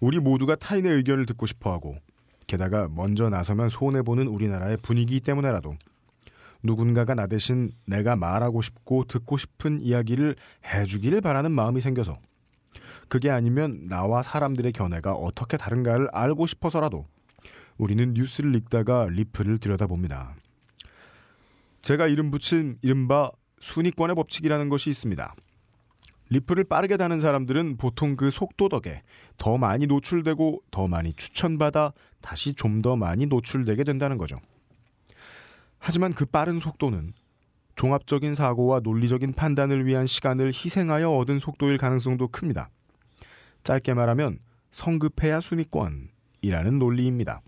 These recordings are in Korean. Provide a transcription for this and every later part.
우리 모두가 타인의 의견을 듣고 싶어하고 게다가 먼저 나서면 손해보는 우리나라의 분위기 때문에라도 누군가가 나 대신 내가 말하고 싶고 듣고 싶은 이야기를 해주기를 바라는 마음이 생겨서 그게 아니면 나와 사람들의 견해가 어떻게 다른가를 알고 싶어서라도 우리는 뉴스를 읽다가 리플을 들여다봅니다. 제가 이름 붙인 이른바 순위권의 법칙이라는 것이 있습니다. 리플을 빠르게 다는 사람들은 보통 그 속도 덕에 더 많이 노출되고 더 많이 추천받아 다시 좀 더 많이 노출되게 된다는 거죠. 하지만 그 빠른 속도는 종합적인 사고와 논리적인 판단을 위한 시간을 희생하여 얻은 속도일 가능성도 큽니다. 짧게 말하면 성급해야 순위권이라는 논리입니다.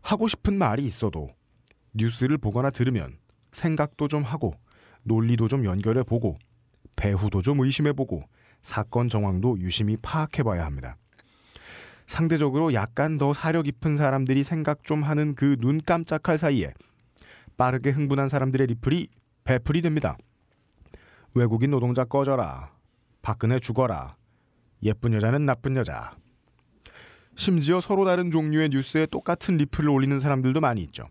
하고 싶은 말이 있어도 뉴스를 보거나 들으면 생각도 좀 하고 논리도 좀 연결해 보고 배후도 좀 의심해 보고 사건 정황도 유심히 파악해 봐야 합니다. 상대적으로 약간 더 사려 깊은 사람들이 생각 좀 하는 그 눈 깜짝할 사이에 빠르게 흥분한 사람들의 리플이 배플이 됩니다. 외국인 노동자 꺼져라. 박근혜 죽어라. 예쁜 여자는 나쁜 여자. 심지어 서로 다른 종류의 뉴스에 똑같은 리플을 올리는 사람들도 많이 있죠.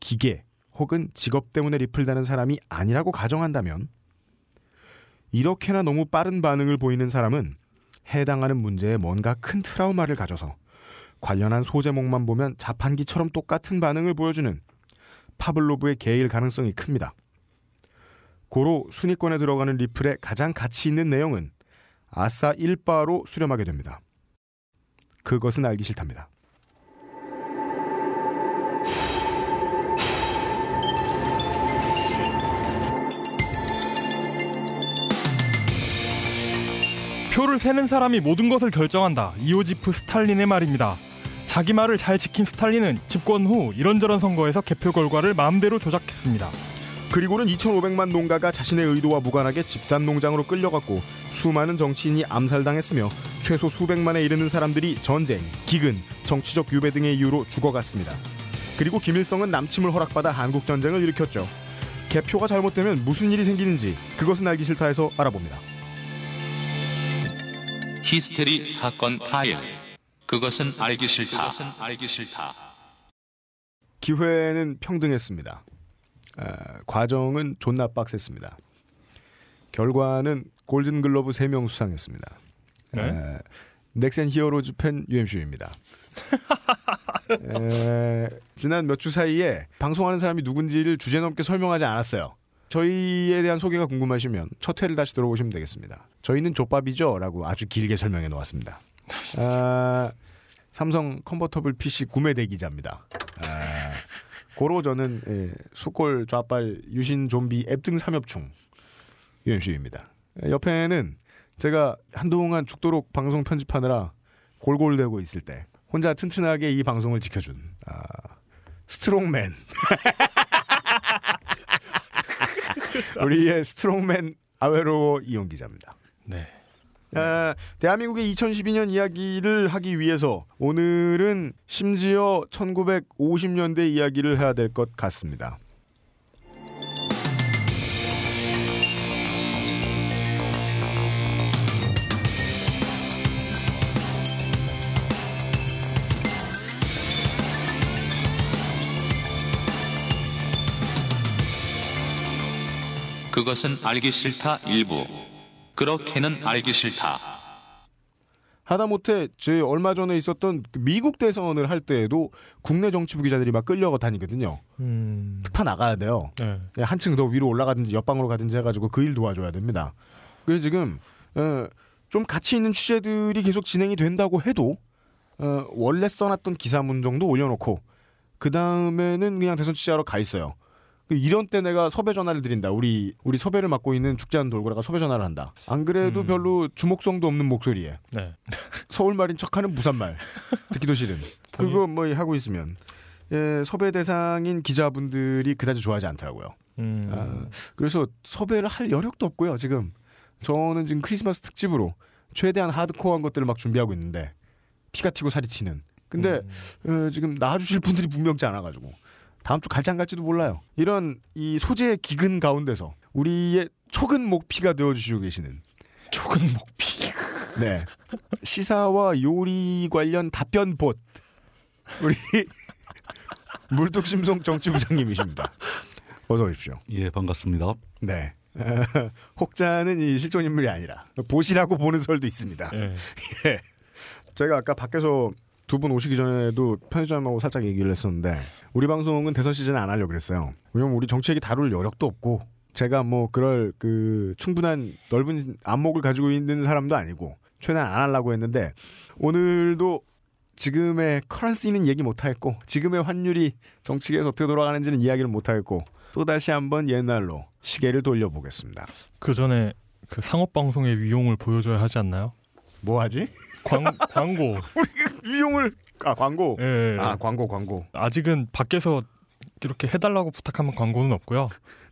기계 혹은 직업 때문에 리플 다는 사람이 아니라고 가정한다면 이렇게나 너무 빠른 반응을 보이는 사람은 해당하는 문제에 뭔가 큰 트라우마를 가져서 관련한 소제목만 보면 자판기처럼 똑같은 반응을 보여주는 파블로브의 개일 가능성이 큽니다. 고로 순위권에 들어가는 리플의 가장 가치 있는 내용은 아싸 1바로 수렴하게 됩니다. 그것은 알기 싫답니다. 표를 세는 사람이 모든 것을 결정한다. 이오지프 스탈린의 말입니다. 자기 말을 잘 지킨 스탈린은 집권 후 이런저런 선거에서 개표 결과를 마음대로 조작했습니다. 그리고는 2,500만 농가가 자신의 의도와 무관하게 집단 농장으로 끌려갔고 수많은 정치인이 암살당했으며 최소 수백만에 이르는 사람들이 전쟁, 기근, 정치적 유배 등의 이유로 죽어갔습니다. 그리고 김일성은 남침을 허락받아 한국 전쟁을 일으켰죠. 개표가 잘못되면 무슨 일이 생기는지 그것은 알기 싫다 해서 알아봅니다. 히스테리 사건 파일. 그것은 알기 싫다. 알기 싫다. 기회는 평등했습니다. 아, 과정은 존나 빡셌습니다. 결과는 골든글러브 3명 수상했습니다. 네? 에, 넥센 히어로즈 팬 UMC입니다. 에, 지난 몇 주 사이에 방송하는 사람이 누군지를 주제넘게 설명하지 않았어요. 저희에 대한 소개가 궁금하시면 첫 회를 다시 들어보시면 되겠습니다. 저희는 족밥이죠? 라고 아주 길게 설명해 놓았습니다. 아, 삼성 컨버터블 PC 구매 대기자입니다. 아, 고로 저는 예, 수꼴 좌빨 유신 좀비 앱등 삼엽충 UMC입니다. 옆에는 제가 한동안 죽도록 방송 편집하느라 골골대고 있을 때 혼자 튼튼하게 이 방송을 지켜준 아, strongman 우리의 strongman 아웨로 이용 기자입니다. 네. 아, 대한민국의 2012년 이야기를 하기 위해서 오늘은 심지어 1950년대 이야기를 해야 될 것 같습니다. 그것은 알기 싫다 일부. 그렇게는 알기 싫다. 하다못해 제 얼마 전에 있었던 그 미국 대선을 할 때에도 국내 정치부 기자들이 막 끌려가 다니거든요. 음. 특파 나가야 돼요. 네. 예, 한층 더 위로 올라가든지 옆방으로 가든지 해가지고 그 일 도와줘야 됩니다. 그래서 지금 어, 좀 가치 있는 취재들이 계속 진행이 된다고 해도 어, 원래 써놨던 기사문 정도 올려놓고 그 다음에는 그냥 대선 취재하러 가 있어요. 그 이런 때 내가 섭외 전화를 드린다. 우리 우리 섭외를 맡고 있는 죽지않은 돌고래가 섭외 전화를 한다. 안 그래도 음. 별로 주목성도 없는 목소리에 네. 서울 말인 척하는 부산 말 듣기도 싫은 그거 뭐 하고 있으면 예, 섭외 대상인 기자분들이 그다지 좋아하지 않더라고요. 음. 아, 그래서 섭외를 할 여력도 없고요. 지금 저는 지금 크리스마스 특집으로 최대한 하드코어한 것들을 막 준비하고 있는데 피가 튀고 살이 튀는. 근데 음. 어, 지금 나와주실 분들이 분명치 않아가지고 다음 주 갈지 안 갈지도 몰라요. 이런 이 소재의 기근 가운데서 우리의 초근 목피가 되어주시고 계시는 조금 목피. 네. 시사와 요리 관련 답변 봇. 우리 물뚝심송 정치부장님이십니다. 어서 오십시오. 예, 반갑습니다. 네. 혹자는 이 실존 인물이 아니라 보시라고 보는 설도 있습니다. 예. 예. 제가 아까 밖에서 두 분 오시기 전에도 편의점하고 살짝 얘기를 했었는데 우리 방송은 대선 시즌에 안 하려고 그랬어요. 왜냐면 우리 정치 얘기 다룰 여력도 없고 제가 뭐 그럴 그 충분한 넓은 안목을 가지고 있는 사람도 아니고 최대한 안 하려고 했는데 오늘도 지금의 커런시는 얘기 못하겠고 지금의 환율이 정치계에서 어떻게 돌아가는지는 이야기를 못하겠고 또 다시 한번 옛날로 시계를 돌려보겠습니다. 그 전에 그 상업 방송의 위용을 보여줘야 하지 않나요? 뭐 하지? 광, 광고. 위용을 아 광고 예, 예. 아 광고 광고 아직은 밖에서 이렇게 해달라고 부탁하면 광고는 없고요.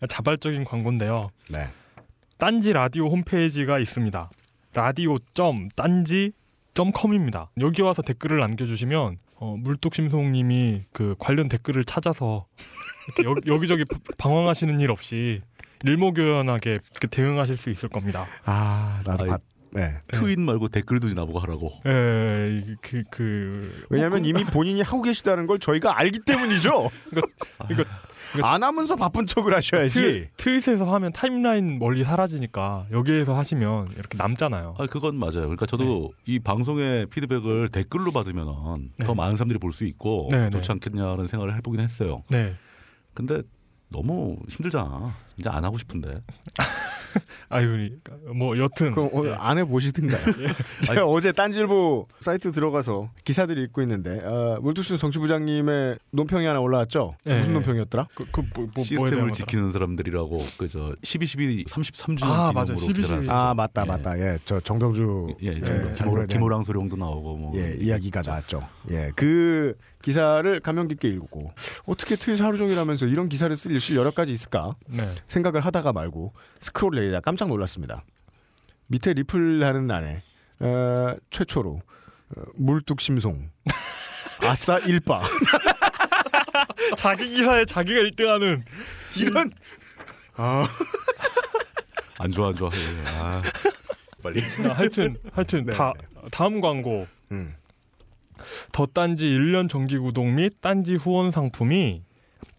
자발적인 광고인데요. 네. 딴지 라디오 홈페이지가 있습니다. 라디오 딴지 컴입니다. 여기 와서 댓글을 남겨주시면 어, 물뚝심송님이 그 관련 댓글을 찾아서 이렇게 여, 기저기 방황하시는 일 없이 일목요연하게 그 대응하실 수 있을 겁니다. 아 나도 봤- 네. 트윗 말고 댓글도 나보고 하라고. 예, 그, 그, 왜냐하면 이미 본인이 하고 계시다는 걸 저희가 알기 때문이죠. 이거 안 하면서 바쁜 척을 하셔야지. 트, 트윗에서 하면 timeline 멀리 사라지니까 여기에서 하시면 이렇게 남잖아요. 아, 그건 맞아요. 그러니까 저도 이 방송의 피드백을 댓글로 받으면 네. 더 많은 사람들이 볼 수 있고 네, 좋지 네. 않겠냐는 생각을 해보긴 했어요. 네. 근데 너무 힘들잖아. 이제 안 하고 싶은데. 아유, 뭐 여튼 그럼 오늘 안 해보시든가요. 제가 어제 딴질보 사이트 들어가서 기사들이 읽고 있는데 어, 물뚝심 정치부장님의 논평이 하나 올라왔죠. 네. 무슨 논평이었더라? 그, 그 뭐, 뭐, 시스템을? 지키는 사람들이라고 그저 12, 12, 33주년 아, 기념으로 맞아요. 12, 12. 아 맞다 예. 맞다. 예, 저 정병주 예, 예, 예, 김호, 김호랑 소령도 나오고 뭐. 예, 이야기가 나왔죠. 예, 그 기사를 감명 깊게 읽고 어떻게 트윗 하루 종일 하면서 이런 기사를 쓸 일이 여러 가지 있을까 네. 생각을 하다가 말고 스크롤 내리다 깜짝 놀랐습니다. 밑에 리플 하는 안에 어, 최초로 어, 물뚝심송 아싸 일바 자기 기사에 자기가 1등하는 이런 아, 안 좋아 안 좋아. 예, 아, 빨리. 하여튼 하여튼 네, 다 다음 광고 음, 더 딴지 1년 정기 구독 및 딴지 후원 상품이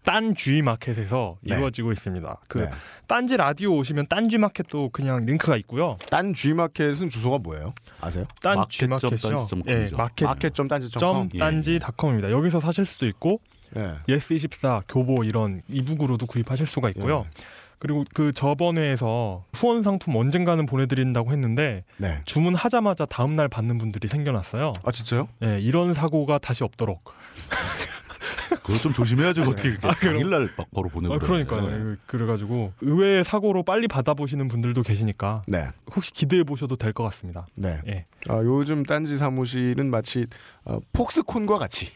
딴지 마켓에서 네. 이루어지고 있습니다. 그 네. 딴지 라디오 오시면 딴지 마켓도 그냥 링크가 있고요. 딴지 마켓은 주소가 뭐예요? 아세요? 딴지 마켓 점 마켓이요. 딴지 점 예, com이죠. 마켓 마켓.딴지.com 점 예, 딴지닷컴입니다. 여기서 사실 수도 있고 예. 예스24 교보 이런 e-book으로도 구입하실 수가 있고요. 예. 그리고 그 저번 회에서 후원 상품 언젠가는 보내드린다고 했는데 네. 주문하자마자 다음 날 받는 분들이 생겨났어요. 아 진짜요? 예, 이런 사고가 다시 없도록. 그거 좀 조심해야죠. 어떻게 그렇게 아, 당일날 막 바로 보내고. 아, 그러니까요. 예, 그래가지고 의외의 사고로 빨리 받아보시는 분들도 계시니까 네. 혹시 기대해 보셔도 될 것 같습니다. 네. 예. 아, 요즘 딴지 사무실은 마치 어, 폭스콘과 같이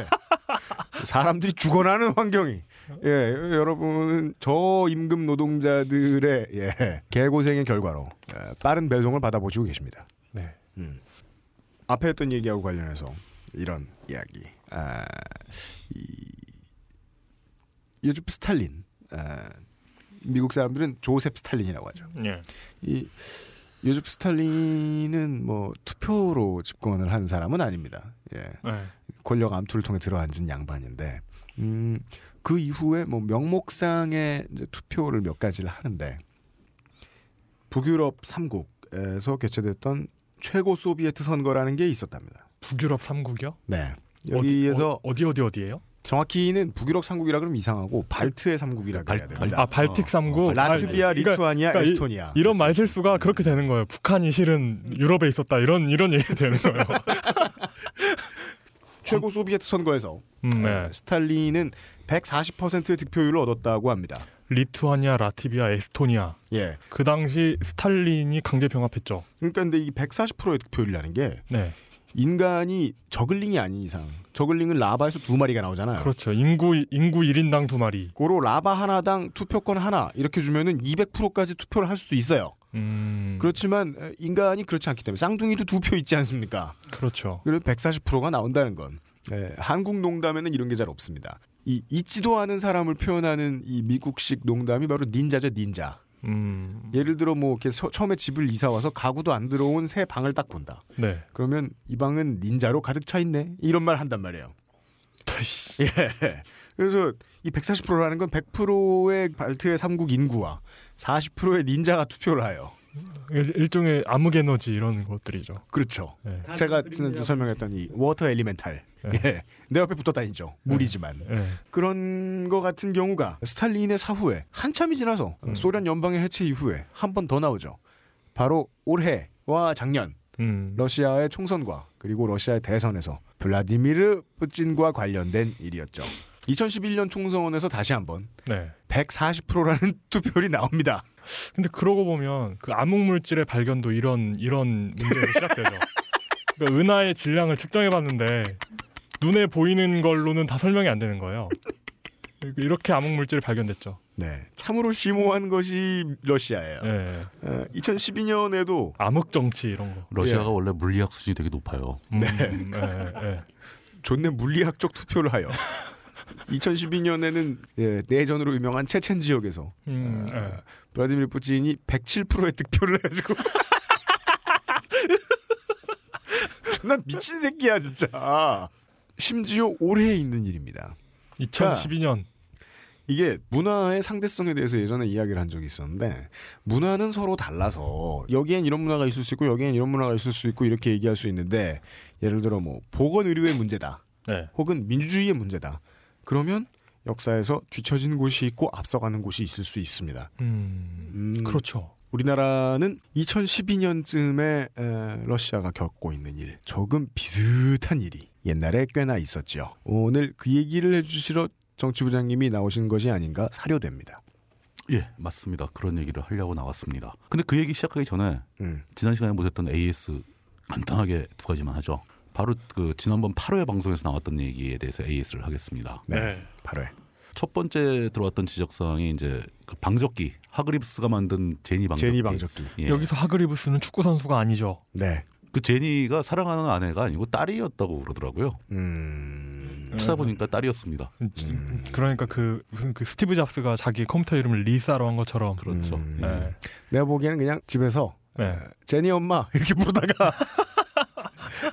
예. 사람들이 죽어나는 환경이 예 여러분은 저임금 노동자들의 예, 개고생의 결과로 예, 빠른 배송을 받아보시고 계십니다. 네. 음. 앞에 했던 얘기하고 관련해서 이런 이야기. 아, 이 요즘 스탈린. 아, 미국 사람들은 조셉 스탈린이라고 하죠. 예. 이 요즘 스탈린은 뭐 투표로 집권을 한 사람은 아닙니다. 예. 네. 권력 암투를 통해 들어앉은 양반인데, 음, 그 이후에 뭐 명목상의 이제 투표를 몇 가지를 하는데, 북유럽 3국에서 개최됐던 최고 소비에트 선거라는 게 있었답니다. 북유럽 3국이요? 네. 여기에서 어디 어 디 어디예요? 정확히는 북유럽 3국이라 그러면 이상하고 발트의 3국이라 발- 그래야 발- 됩니다. 아 발틱 어, 3국. 어, 라트비아, 아, 그러니까- 리투아니아, 그러니까 이- 에스토니아. 이런 말 실수가 그렇게 되는 거예요. 북한이 실은 유럽에 있었다 이런 이런 얘기 되는 거예요. 최고 소비에트 선거에서 음, 네. 어, 스탈린은 140%의 득표율을 얻었다고 합니다. 리투아니아, 라트비아, 에스토니아. 예. 그 당시 스탈린이 강제 병합했죠. 그러니까 근데 이 140%의 득표율이라는 게 네. 인간이 저글링이 아닌 이상 저글링은 라바에서 두 마리가 나오잖아요. 그렇죠. 인구 인구 1인당 두 마리. 고로 라바 하나당 투표권 하나 이렇게 주면은 200%까지 투표를 할 수도 있어요. 음. 그렇지만 에, 인간이 그렇지 않기 때문에 쌍둥이도 두 표 있지 않습니까? 그렇죠. 그래서 140%가 나온다는 건 에, 한국 농담에는 이런 게 잘 없습니다. 이 있지도 않은 사람을 표현하는 이 미국식 농담이 바로 닌자죠 닌자. 음. 예를 들어 뭐 이렇게 서- 처음에 집을 이사 와서 가구도 안 들어온 새 방을 딱 본다. 네. 그러면 이 방은 닌자로 가득 차 있네. 이런 말 한단 말이에요. 예. 그래서 이 140%라는 건 100%의 발트의 삼국 인구와 40%의 닌자가 투표를 해요. 일, 일종의 암흑 에너지 이런 것들이죠. 그렇죠. 네. 제가 지난주 설명했던 이 water elemental. 네. 예. 내 옆에 붙어 다니죠. 물이지만. 네. 그런 거 같은 경우가 스탈린의 사후에 한참이 지나서 음. 소련 연방의 해체 이후에 한 번 더 나오죠. 바로 올해와 작년 음. 러시아의 총선과 그리고 러시아의 대선에서 블라디미르 푸틴과 관련된 일이었죠. 2011년 총선에서 다시 한번 네. 140%라는 투표율이 나옵니다. 근데 그러고 보면 그 암흑 물질의 발견도 이런 이런 문제로 시작되죠. 그러니까 은하의 질량을 측정해 봤는데 눈에 보이는 걸로는 다 설명이 안 되는 거예요. 이렇게 암흑 물질이 발견됐죠. 네, 참으로 심오한 것이 러시아예요. 예. 어, 2012년에도 암흑 정치 이런 거. 러시아가 예. 원래 물리학 수준이 되게 높아요. 음, 예, 예. 존내 물리학적 투표를 하여 2012년에는 예, 내전으로 유명한 체첸 지역에서 음, 예. 블라디미르 푸틴이 107%의 득표를 해가지고 난 미친 새끼야 진짜. 심지어 올해 있는 일입니다. 2012년. 이게 문화의 상대성에 대해서 예전에 이야기를 한 적이 있었는데 문화는 서로 달라서 여기엔 이런 문화가 있을 수 있고 여기엔 이런 문화가 있을 수 있고 이렇게 얘기할 수 있는데 예를 들어 뭐 보건 의료의 문제다 네. 혹은 민주주의의 문제다 그러면 역사에서 뒤처진 곳이 있고 앞서가는 곳이 있을 수 있습니다. 음, 음, 그렇죠. 우리나라는 2012년쯤에 러시아가 겪고 있는 일, 조금 비슷한 일이 옛날에 꽤나 있었죠. 오늘 그 얘기를 해주시러 정치부장님이 나오신 것이 아닌가 사료됩니다. 예, 맞습니다. 그런 얘기를 하려고 나왔습니다. 근데 그 얘기 시작하기 전에 음, 지난 시간에 모셨던 AS 간단하게 두 가지만 하죠. 바로 그 지난번 8회 방송에서 나왔던 얘기에 대해서 AS를 하겠습니다. 네, 바로 해. 첫 번째 들어왔던 지적 사항이 이제 그 방적기 하그리브스가 만든 제니 방적기. 제니 방적기. 예. 여기서 하그리브스는 축구 선수가 아니죠. 네. 그 제니가 사랑하는 아내가 아니고 딸이었다고 그러더라고요. 음, 찾아보니까 딸이었습니다. 음, 그러니까 그 무슨 그 스티브 잡스가 자기 컴퓨터 이름을 리사로 한 것처럼. 그렇죠. 음. 네. 내가 보기에는 그냥 집에서 네. 에, 제니 엄마 이렇게 부르다가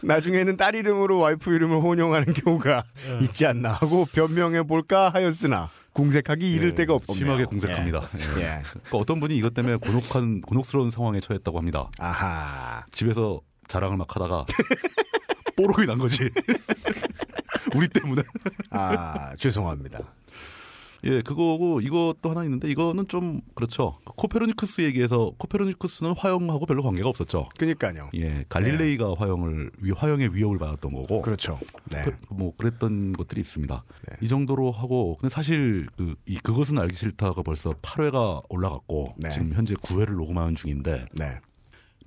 나중에는 딸 이름으로 와이프 이름을 혼용하는 경우가 네. 있지 않나 하고 변명해 볼까 하였으나 궁색하기 이를 예, 데가 없네요. 심하게 공색합니다. 예. 예. 예. 그러니까 어떤 분이 이것 때문에 곤혹한 곤혹스러운 상황에 처했다고 합니다. 아하. 집에서 자랑을 막 하다가 뽀록이 난 거지. 우리 때문에. 아 죄송합니다. 예, 그거고 이것도 하나 있는데 이거는 좀 그렇죠. 코페르니쿠스 얘기해서 코페르니쿠스는 화형하고 별로 관계가 없었죠. 그니까요. 예, 갈릴레이가 화형을 위 화형의 위협을 받았던 거고. 그렇죠. 네. 그- 뭐 그랬던 것들이 있습니다. 네. 이 정도로 하고 근데 사실 그, 이 그것은 알기 싫다가 벌써 8회가 올라갔고 네. 지금 현재 9회를 녹음하는 중인데 네.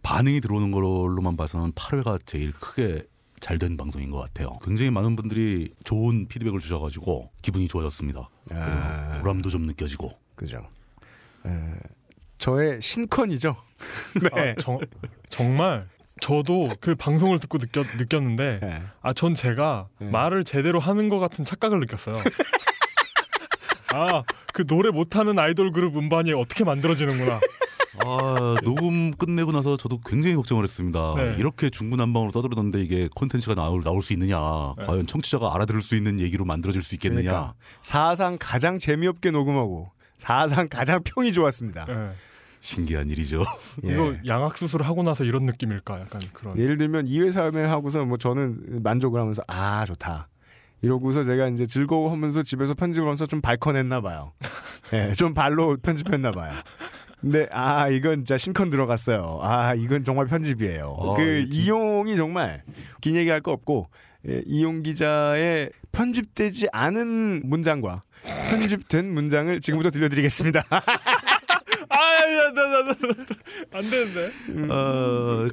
반응이 들어오는 걸로만 봐서는 8회가 제일 크게 잘 된 방송인 것 같아요. 굉장히 많은 분들이 좋은 피드백을 주셔가지고 기분이 좋아졌습니다. 아. 보람도 좀 느껴지고. 그죠. 에, 저의 신컨이죠. 네. 아, 정, 정말 저도 그 방송을 듣고 느꼈, 느꼈는데 네. 아전 제가 네. 말을 제대로 하는 것 같은 착각을 느꼈어요. 아 그 노래 못하는 아이돌 그룹 음반이 어떻게 만들어지는구나. 아 녹음 끝내고 나서 저도 굉장히 걱정을 했습니다. 네. 이렇게 중구난방으로 떠들었는데 이게 콘텐츠가 나올 나올 수 있느냐? 네. 과연 청취자가 알아들을 수 있는 얘기로 만들어질 수 있겠느냐? 그러니까 사상 가장 재미없게 녹음하고 사상 가장 평이 좋았습니다. 예. 신기한 일이죠. 예. 이거 양악 수술을 하고 나서 이런 느낌일까? 약간 그런. 예를 들면 2회 3회 하고서 뭐 저는 만족을 하면서 아 좋다. 이러고서 제가 이제 즐거워하면서 집에서 편집을 하면서 좀 발컨했나 봐요. 예, 좀 발로 편집했나 봐요. 근데 아 이건 진짜 신컨 들어갔어요. 아 이건 정말 편집이에요. 어, 그이 진- 이용이 정말 긴 얘기할 거 없고 예, 이용 기자의 편집되지 않은 문장과 편집된 문장을 지금부터 들려드리겠습니다. 아야나나나안 되는데. 어,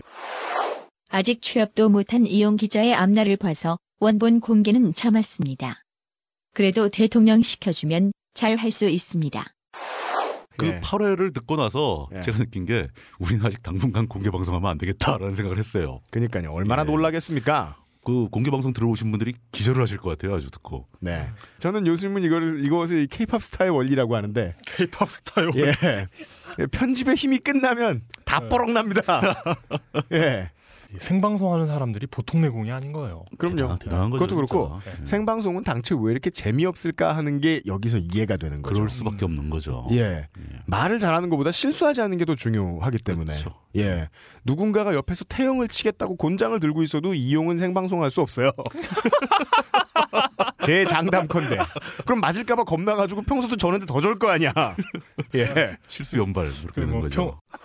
아직 취업도 못한 이용 기자의 앞날을 봐서 원본 공개는 참았습니다. 그래도 대통령 시켜주면 잘 할 수 있습니다. 그 예. 8회를 듣고 나서 예. 제가 느낀 게 우리는 아직 당분간 공개 방송하면 안 되겠다라는 생각을 했어요. 그러니까요. 얼마나 예. 놀라겠습니까? 그 공개 방송 들어오신 분들이 기절을 하실 것 같아요. 아주 듣고. 네. 저는 요즘은 이거를 이것을 케이팝 스타의 원리라고 하는데 K-팝 스타요. 예. 예, 편집의 힘이 끝나면 다 네. 뻐럭 납니다. 예. 이 생방송하는 사람들이 보통 내공이 아닌 거예요. 그럼요. 대단한, 대단한 거죠. 그것도 그렇고 진짜. 예. 생방송은 당최 왜 이렇게 재미없을까 하는 게 여기서 이해가 되는 거죠. 그럴 수밖에 없는 거죠. 예. 말을 잘하는 것보다 실수하지 않는 게 더 중요하기 때문에. 그렇죠. 예. 누군가가 옆에서 태형을 치겠다고 곤장을 들고 있어도 이용은 생방송할 수 없어요. 제 장담컨대. 그럼 맞을까봐 겁나가지고 평소도 저는데 더절거 아니야. 예. 실수 연발 그리고 되는 거죠. 평-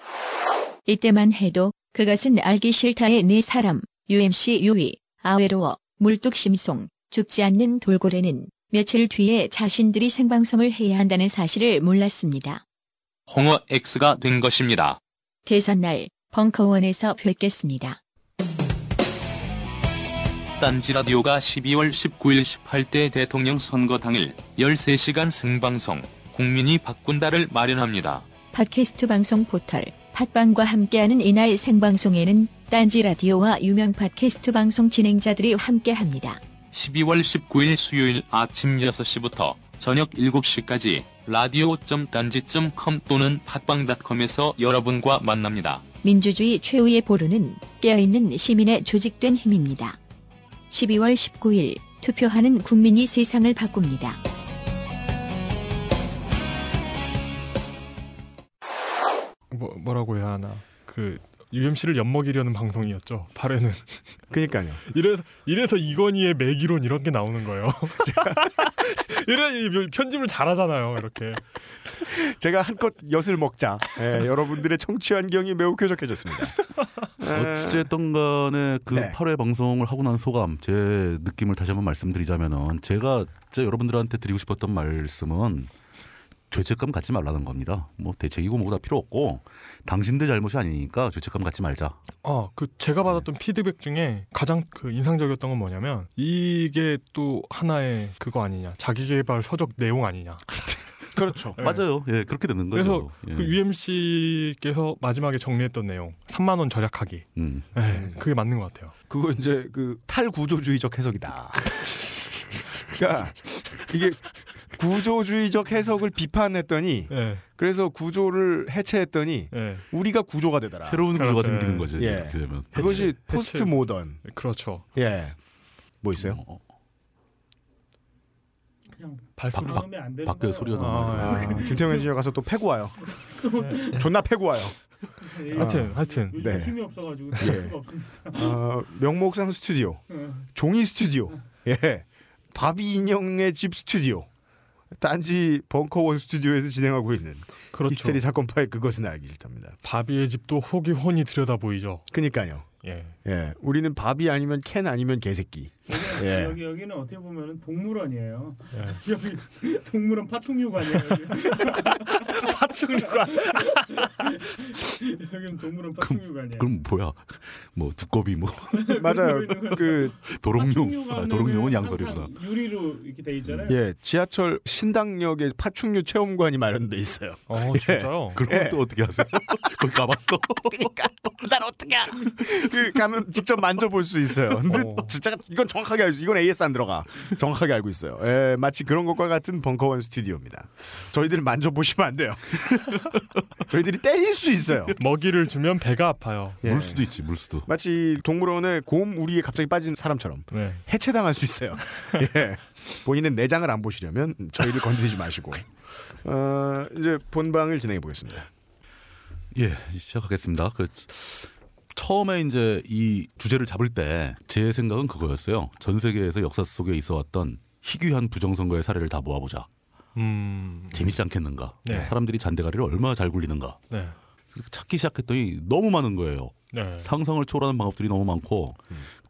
이때만 해도 그것은 알기 싫다의 네 사람, UMC 유희, 아외로워, 물뚝심송, 죽지 않는 돌고래는 며칠 뒤에 자신들이 생방송을 해야 한다는 사실을 몰랐습니다. 홍어 X가 된 것입니다. 대선날 벙커원에서 뵙겠습니다. 딴지 라디오가 12월 19일 18대 대통령 선거 당일 13시간 생방송 국민이 바꾼다를 마련합니다. 팟캐스트 방송 포털 팟빵과 함께하는 이날 생방송에는 딴지 라디오와 유명 팟캐스트 방송 진행자들이 함께합니다. 12월 19일 수요일 아침 6시부터 저녁 7시까지 라디오.딴지.com 또는 팟빵닷컴에서 여러분과 만납니다. 민주주의 최후의 보루는 깨어있는 시민의 조직된 힘입니다. 12월 19일 투표하는 국민이 세상을 바꿉니다. 뭐, 뭐라고 해야 하나. 그 UMC를 엿먹이려는 방송이었죠. 8회는. 그니까요. 이래서 이래서 이건희의 매기론 이런 게 나오는 거예요. 이래 이 편집을 잘하잖아요. 이렇게. 제가 한껏 엿을 먹자. 예, 여러분들의 청취 환경이 매우 쾌적해졌습니다. 어쨌든 간에 그 네. 8회 방송을 하고 난 소감, 제 느낌을 다시 한번 말씀드리자면은 제가 진짜 여러분들한테 드리고 싶었던 말씀은 죄책감 갖지 말라는 겁니다. 뭐 대책이고 뭐고 다 필요 없고 당신들 잘못이 아니니까 죄책감 갖지 말자. 어, 그 제가 받았던 피드백 중에 가장 그 인상적이었던 건 뭐냐면 이게 또 하나의 그거 아니냐. 자기 개발 서적 내용 아니냐. 그렇죠. 네. 맞아요. 예, 그렇게 되는 그래서 거죠. 예. 그 UMC께서 마지막에 정리했던 내용 3만 원 절약하기. 음. 네, 그게 맞는 것 같아요. 그거 이제 그 탈구조주의적 해석이다. 그러니까 이게 구조주의적 해석을 비판했더니 네, 그래서 구조를 해체했더니 네, 우리가 구조가 되더라. 새로운 구조가 그렇죠. 생기는 거죠. 예. 이렇게 되면. 그것이 해체. 포스트 모던. 그렇죠. 예. 뭐 있어요? 어, 그냥 발소리 안 되는 밖에. 소리가 아, 나와요. 아, 김태형 엔지니어 가서 또 패고 와요. 존나 패고 와요. 예. 하여튼 하여튼 요즘 네. 힘이 없어가지고 예. 어, 명목상 스튜디오, 어. 종이 스튜디오, 예, 바비 인형의 집 스튜디오, 딴지 벙커원 스튜디오에서 진행하고 있는 그렇죠. 히스테리 사건 파일 그것은 알기 싫답니다. 바비의 집도 속이 훤히 들여다 보이죠. 그니까요. 예. 예, 우리는 바비 아니면 캔 아니면 개새끼. 여기, 예. 여기 여기는 어떻게 보면 동물원이에요. 예. 여기 동물원 파충류관이에요. 파충류관. 여기는 동물원 파충류관이에요. 그럼 뭐야? 뭐 두꺼비 뭐 맞아요. 그 도롱뇽. 아, 도롱뇽은. 항상 유리로 이렇게 돼 있잖아요. 예, 지하철 신당역에 파충류 체험관이 마련돼 있어요. 어 진짜요? 그럼 예. 또 어떻게 하세요? 거기 가봤어? 난 어떻게? 그 가면 직접 만져볼 수 있어요. 근데 어. 진짜 이건 정확하게 알고 있어요. 이건 AS 안 들어가. 정확하게 알고 있어요. 예, 마치 그런 것과 같은 벙커원 스튜디오입니다. 저희들 만져보시면 안 돼요. 저희들이 때릴 수 있어요. 먹이를 주면 배가 아파요. 예. 물 수도 있지, 물 수도. 마치 동물원에 곰 우리에 갑자기 빠진 사람처럼 네. 해체당할 수 있어요. 예. 본인은 내장을 안 보시려면 저희를 건드리지 마시고. 어, 이제 본방을 진행해 보겠습니다. 예, 시작하겠습니다. 그 처음에 이제 이 주제를 잡을 때 제 생각은 그거였어요. 전 세계에서 역사 속에 있어 왔던 희귀한 부정선거의 사례를 다 모아보자. 음. 재밌지 않겠는가? 네. 사람들이 잔대가리를 얼마나 잘 굴리는가? 네. 찾기 시작했더니 너무 많은 거예요. 네. 상상을 초월하는 방법들이 너무 많고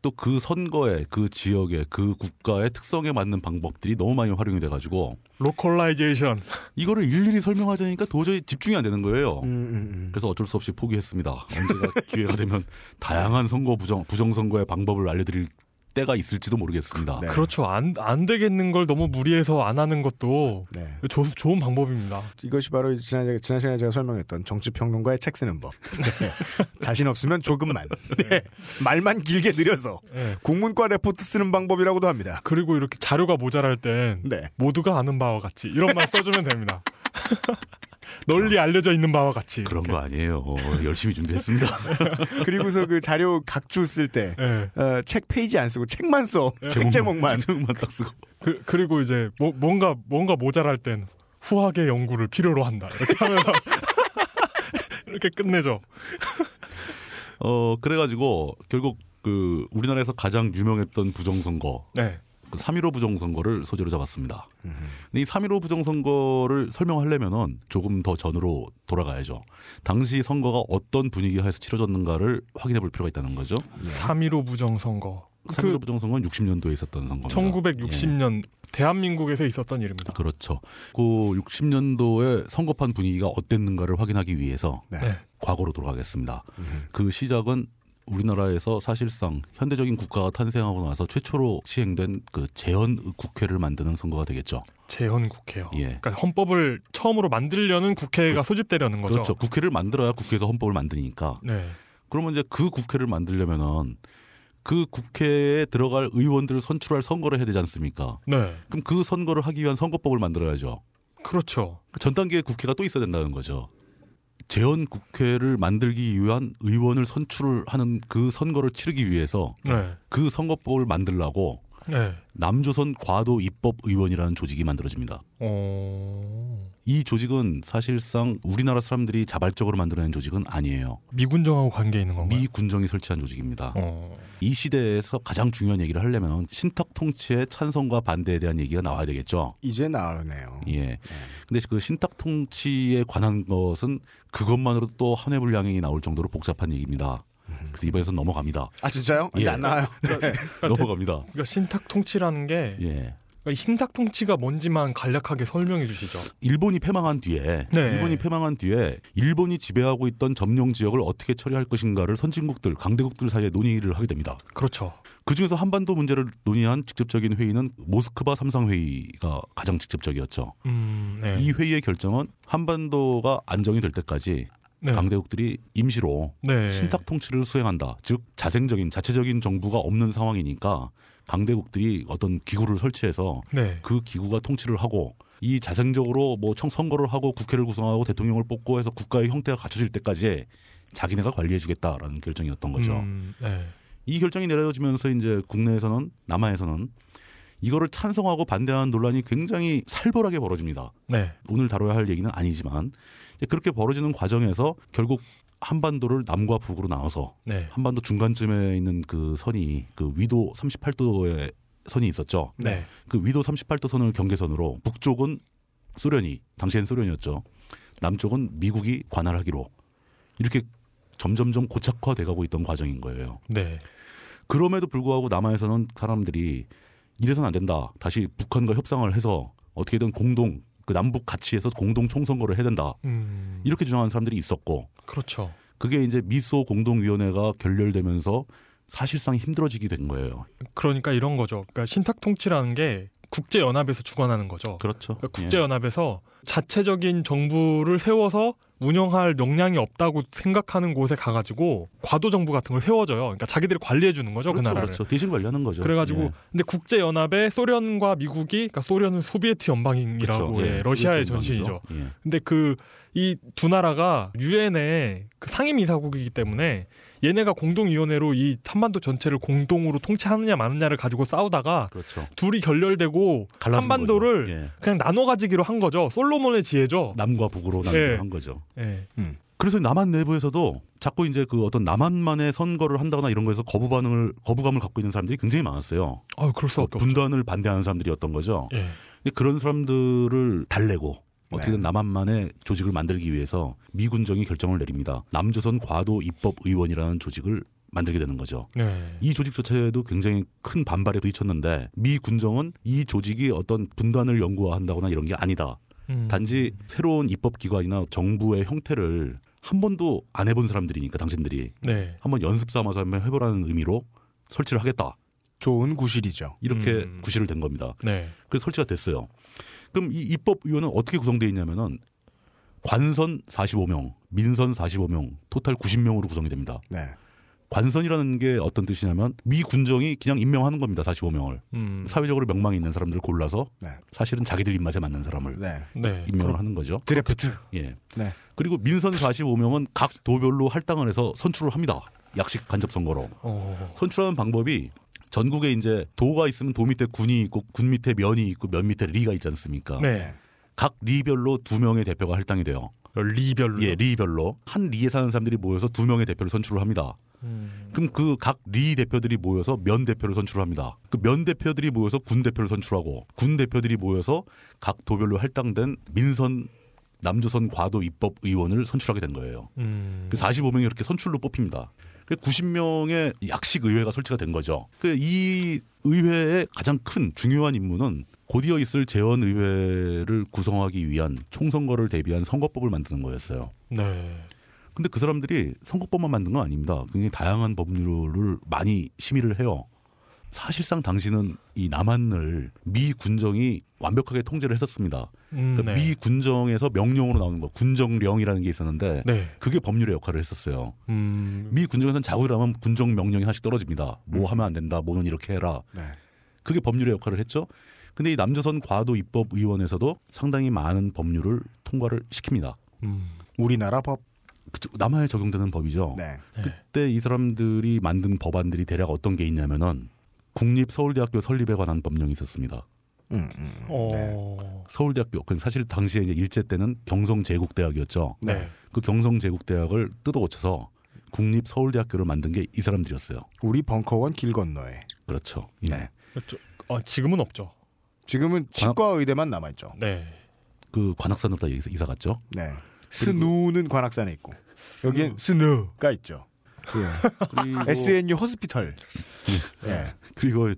또 그 선거에 그 지역의 그 국가의 특성에 맞는 방법들이 너무 많이 활용이 돼가지고 localization. 이거를 일일이 설명하자니까 도저히 집중이 안 되는 거예요. 음, 음, 음. 그래서 어쩔 수 없이 포기했습니다. 언제가 기회가 되면 다양한 선거 부정 부정 선거의 방법을 알려드릴 때가 있을지도 모르겠습니다. 네. 그렇죠. 안, 안 되겠는 걸 너무 무리해서 안 하는 것도 네. 조, 좋은 방법입니다. 이것이 바로 지난, 지난 시간에 제가 설명했던 정치평론가의 책 쓰는 법. 네. 자신 없으면 조금만. 네. 말만 길게 느려서 네. 국문과 레포트 쓰는 방법이라고도 합니다. 그리고 이렇게 자료가 모자랄 땐 네. 모두가 아는 바와 같이 이런 말 써주면 됩니다. 널리 알려져 있는 바와 같이 그런 이렇게. 거 아니에요. 열심히 준비했습니다. 그리고서 그 자료 각주 쓸때 예. 어, 책 페이지 안 쓰고 책만 써. 책 제목만. 제목만 딱 쓰고. 그, 그리고 이제 뭐, 뭔가 뭔가 모자랄 땐 후하게 연구를 필요로 한다 이렇게 하면서 이렇게 끝내죠. 어 그래가지고 결국 그 우리나라에서 가장 유명했던 부정선거 네. 그3.15 부정선거를 소재로 잡았습니다. 근데 이3.15 부정선거를 설명하려면은 조금 더 전으로 돌아가야죠. 당시 선거가 어떤 분위기 하에서 치러졌는가를 확인해 볼 필요가 있다는 거죠. 3.15 부정선거. 3.15 그 부정선거는 60년도에 있었던 선거입니다. 1960년 대한민국에서 있었던 일입니다. 그렇죠. 그 60년도에 선거판 분위기가 어땠는가를 확인하기 위해서 네. 네. 과거로 돌아가겠습니다. 그 시작은 우리나라에서 사실상 현대적인 국가가 탄생하고 나서 최초로 시행된 그 재헌 국회를 만드는 선거가 되겠죠. 재헌 국회요. 예. 그러니까 헌법을 처음으로 만들려는 국회가 소집되려는 거죠. 그렇죠. 국회를 만들어야 국회에서 헌법을 만드니까. 네. 그러면 이제 그 국회를 만들려면은 그 국회에 들어갈 의원들을 선출할 선거를 해야 되지 않습니까? 네. 그럼 그 선거를 하기 위한 선거법을 만들어야죠. 그렇죠. 전 단계의 국회가 또 있어야 된다는 거죠. 재헌 국회를 만들기 위한 의원을 선출하는 그 선거를 치르기 위해서 네. 그 선거법을 만들라고 네. 남조선 과도 입법 의원이라는 조직이 만들어집니다. 어... 이 조직은 사실상 우리나라 사람들이 자발적으로 만들어낸 조직은 아니에요. 미군정하고 관계 있는 건가요? 미 군정이 설치한 조직입니다. 어... 이 시대에서 가장 중요한 얘기를 하려면 신탁 통치의 찬성과 반대에 대한 얘기가 나와야 되겠죠. 이제 나오네요. 예. 근데 그 신탁 통치에 관한 것은 그것만으로도 또 한해 분량이 나올 정도로 복잡한 얘기입니다. 그래서 이번에서 넘어갑니다. 아 진짜요? 이제 예. 안 나와요. 넘어갑니다. 그러니까 신탁 통치라는 게 예. 그러니까 신탁 통치가 뭔지만 간략하게 설명해 주시죠. 일본이 패망한 뒤에 네. 일본이 패망한 뒤에 일본이 지배하고 있던 점령 지역을 어떻게 처리할 것인가를 선진국들 강대국들 사이에 논의를 하게 됩니다. 그렇죠. 그 중에서 한반도 문제를 논의한 직접적인 회의는 모스크바 삼상 회의가 가장 직접적이었죠. 음, 네. 이 회의의 결정은 한반도가 안정이 될 때까지 네. 강대국들이 임시로 네. 신탁 통치를 수행한다. 즉 자생적인 자체적인 정부가 없는 상황이니까 강대국들이 어떤 기구를 설치해서 네. 그 기구가 통치를 하고 이 자생적으로 뭐 청 선거를 하고 국회를 구성하고 대통령을 뽑고 해서 국가의 형태가 갖춰질 때까지 자기네가 관리해주겠다라는 결정이었던 거죠. 음, 네. 이 결정이 내려지면서 이제 국내에서는 남한에서는 이거를 찬성하고 반대하는 논란이 굉장히 살벌하게 벌어집니다. 네. 오늘 다뤄야 할 얘기는 아니지만 그렇게 벌어지는 과정에서 결국 한반도를 남과 북으로 나눠서 네. 한반도 중간쯤에 있는 그 선이 그 위도 38도의 선이 있었죠. 네. 그 위도 38도 선을 경계선으로 북쪽은 소련이 당시엔 소련이었죠. 남쪽은 미국이 관할하기로 이렇게 점점점 고착화돼 가고 있던 과정인 거예요. 네. 그럼에도 불구하고 남한에서는 사람들이 이래서는 안 된다. 다시 북한과 협상을 해서 어떻게든 공동 그 남북 같이해서 공동 총선거를 해야 된다. 음, 이렇게 주장하는 사람들이 있었고 그렇죠. 그게 이제 미소 공동위원회가 결렬되면서 사실상 힘들어지게 된 거예요. 그러니까 이런 거죠. 그러니까 신탁 통치라는 게 국제 연합에서 주관하는 거죠. 그렇죠. 그러니까 국제 연합에서 자체적인 정부를 세워서 운영할 역량이 없다고 생각하는 곳에 가가지고 과도 정부 같은 걸 세워줘요. 그러니까 자기들이 관리해 주는 거죠, 그렇죠, 그 나라를. 그렇죠. 대신 관리하는 거죠. 그래가지고 예. 근데 국제 연합에 소련과 미국이 그러니까 소련은 소비에트 연방이라고 그렇죠. 예, 예, 러시아의 전신이죠. 예. 근데 그 이 두 나라가 유엔의 그 상임 이사국이기 때문에 얘네가 공동위원회로 이 한반도 전체를 공동으로 통치하느냐 마느냐를 가지고 싸우다가 그렇죠. 둘이 결렬되고 한반도를. 예. 그냥 나눠 가지기로 한 거죠. 솔로몬의 지혜죠. 남과 북으로 예. 나누한 거죠. 예. 그래서 남한 내부에서도 자꾸 이제 그 어떤 남한만의 선거를 한다거나 이런 거에서 거부 반응을 거부감을 갖고 있는 사람들이 굉장히 많았어요. 아, 그럴 어, 수밖에 없죠. 분단을 반대하는 사람들이었던 거죠. 예. 근데 그런 사람들을 달래고 어떻게든 네. 남한만의 조직을 만들기 위해서 미 군정이 결정을 내립니다. 남조선 과도 입법 의원이라는 조직을 만들게 되는 거죠. 네. 이 조직 자체도 굉장히 큰 반발에 부딪혔는데 미 군정은 이 조직이 어떤 분단을 연구한다거나 이런 게 아니다. 음. 단지 새로운 입법 기관이나 정부의 형태를 한 번도 안 해본 사람들이니까 당신들이 네. 한번 연습 삼아서 한번 해보라는 의미로 설치를 하겠다. 좋은 구실이죠. 이렇게 음. 구실을 된 겁니다. 네. 그래서 설치가 됐어요. 그럼 이 입법위원은 어떻게 구성되어 있냐면은 관선 45명, 민선 45명, 토탈 90명으로 구성이 됩니다. 네. 관선이라는 게 어떤 뜻이냐면 미 군정이 그냥 임명하는 겁니다. 45명을 음. 사회적으로 명망이 있는 사람들을 골라서 네. 사실은 자기들 입맛에 맞는 사람을 네. 네. 임명을 하는 거죠. 드래프트. 예. 네. 그리고 민선 45명은 각 도별로 할당을 해서 선출을 합니다. 약식 간접 선거로. 어. 선출하는 방법이 전국에 이제 도가 있으면 도 밑에 군이 있고 군 밑에 면이 있고 면 밑에 리가 있지 않습니까? 네. 각 리별로 두 명의 대표가 할당이 돼요. 리별로. 예, 리별로 한 리에 사는 사람들이 모여서 두 명의 대표를 선출을 합니다. 음. 그럼 그 각 리 대표들이 모여서 면 대표를 선출합니다. 그 면 대표들이 모여서 군 대표를 선출하고 군 대표들이 모여서 각 도별로 할당된 민선 남조선 과도 입법 의원을 선출하게 된 거예요. 음. 그 45명이 이렇게 선출로 뽑힙니다. 그 90명의 약식 의회가 설치가 된 거죠. 그이 의회의 가장 큰 중요한 임무는 곧이어 있을 재원 의회를 구성하기 위한 총선거를 대비한 선거법을 만드는 거였어요. 네. 근데 그 사람들이 선거법만 만든 건 아닙니다. 굉장히 다양한 법률을 많이 심의를 해요. 사실상 당시는 이 남한을 미 군정이 완벽하게 통제를 했었습니다. 음, 그러니까 네. 미 군정에서 명령으로 나오는 거, 군정령이라는 게 있었는데 네. 그게 법률의 역할을 했었어요. 음. 미 군정에서는 자국이라면 군정 명령이 하나씩 떨어집니다. 뭐 하면 안 된다, 뭐는 이렇게 해라. 네. 그게 법률의 역할을 했죠. 근데 이 남조선 과도 입법 의원에서도 상당히 많은 법률을 통과를 시킵니다. 음. 우리나라 법. 그쪽 남한에 적용되는 법이죠. 네. 네. 그때 이 사람들이 만든 법안들이 대략 어떤 게 있냐면은 국립 서울대학교 설립에 관한 법령이 있었습니다. 음, 음. 어. 서울대학교, 그 사실 당시에 이제 일제 때는 경성제국대학이었죠. 네. 그 경성제국대학을 뜯어고쳐서 국립 서울대학교를 만든 게 이 사람들이었어요. 우리 벙커원 길 건너에. 그렇죠. 예. 네. 저, 어, 지금은 없죠. 지금은 치과 의대만 남아 있죠. 네. 그 관악산으로 다 이사, 이사 갔죠. 네. 스누는 관악산에 있고 여기엔 스누가 있죠. 예. 그리고, SNU 호스피털. 예. 그리고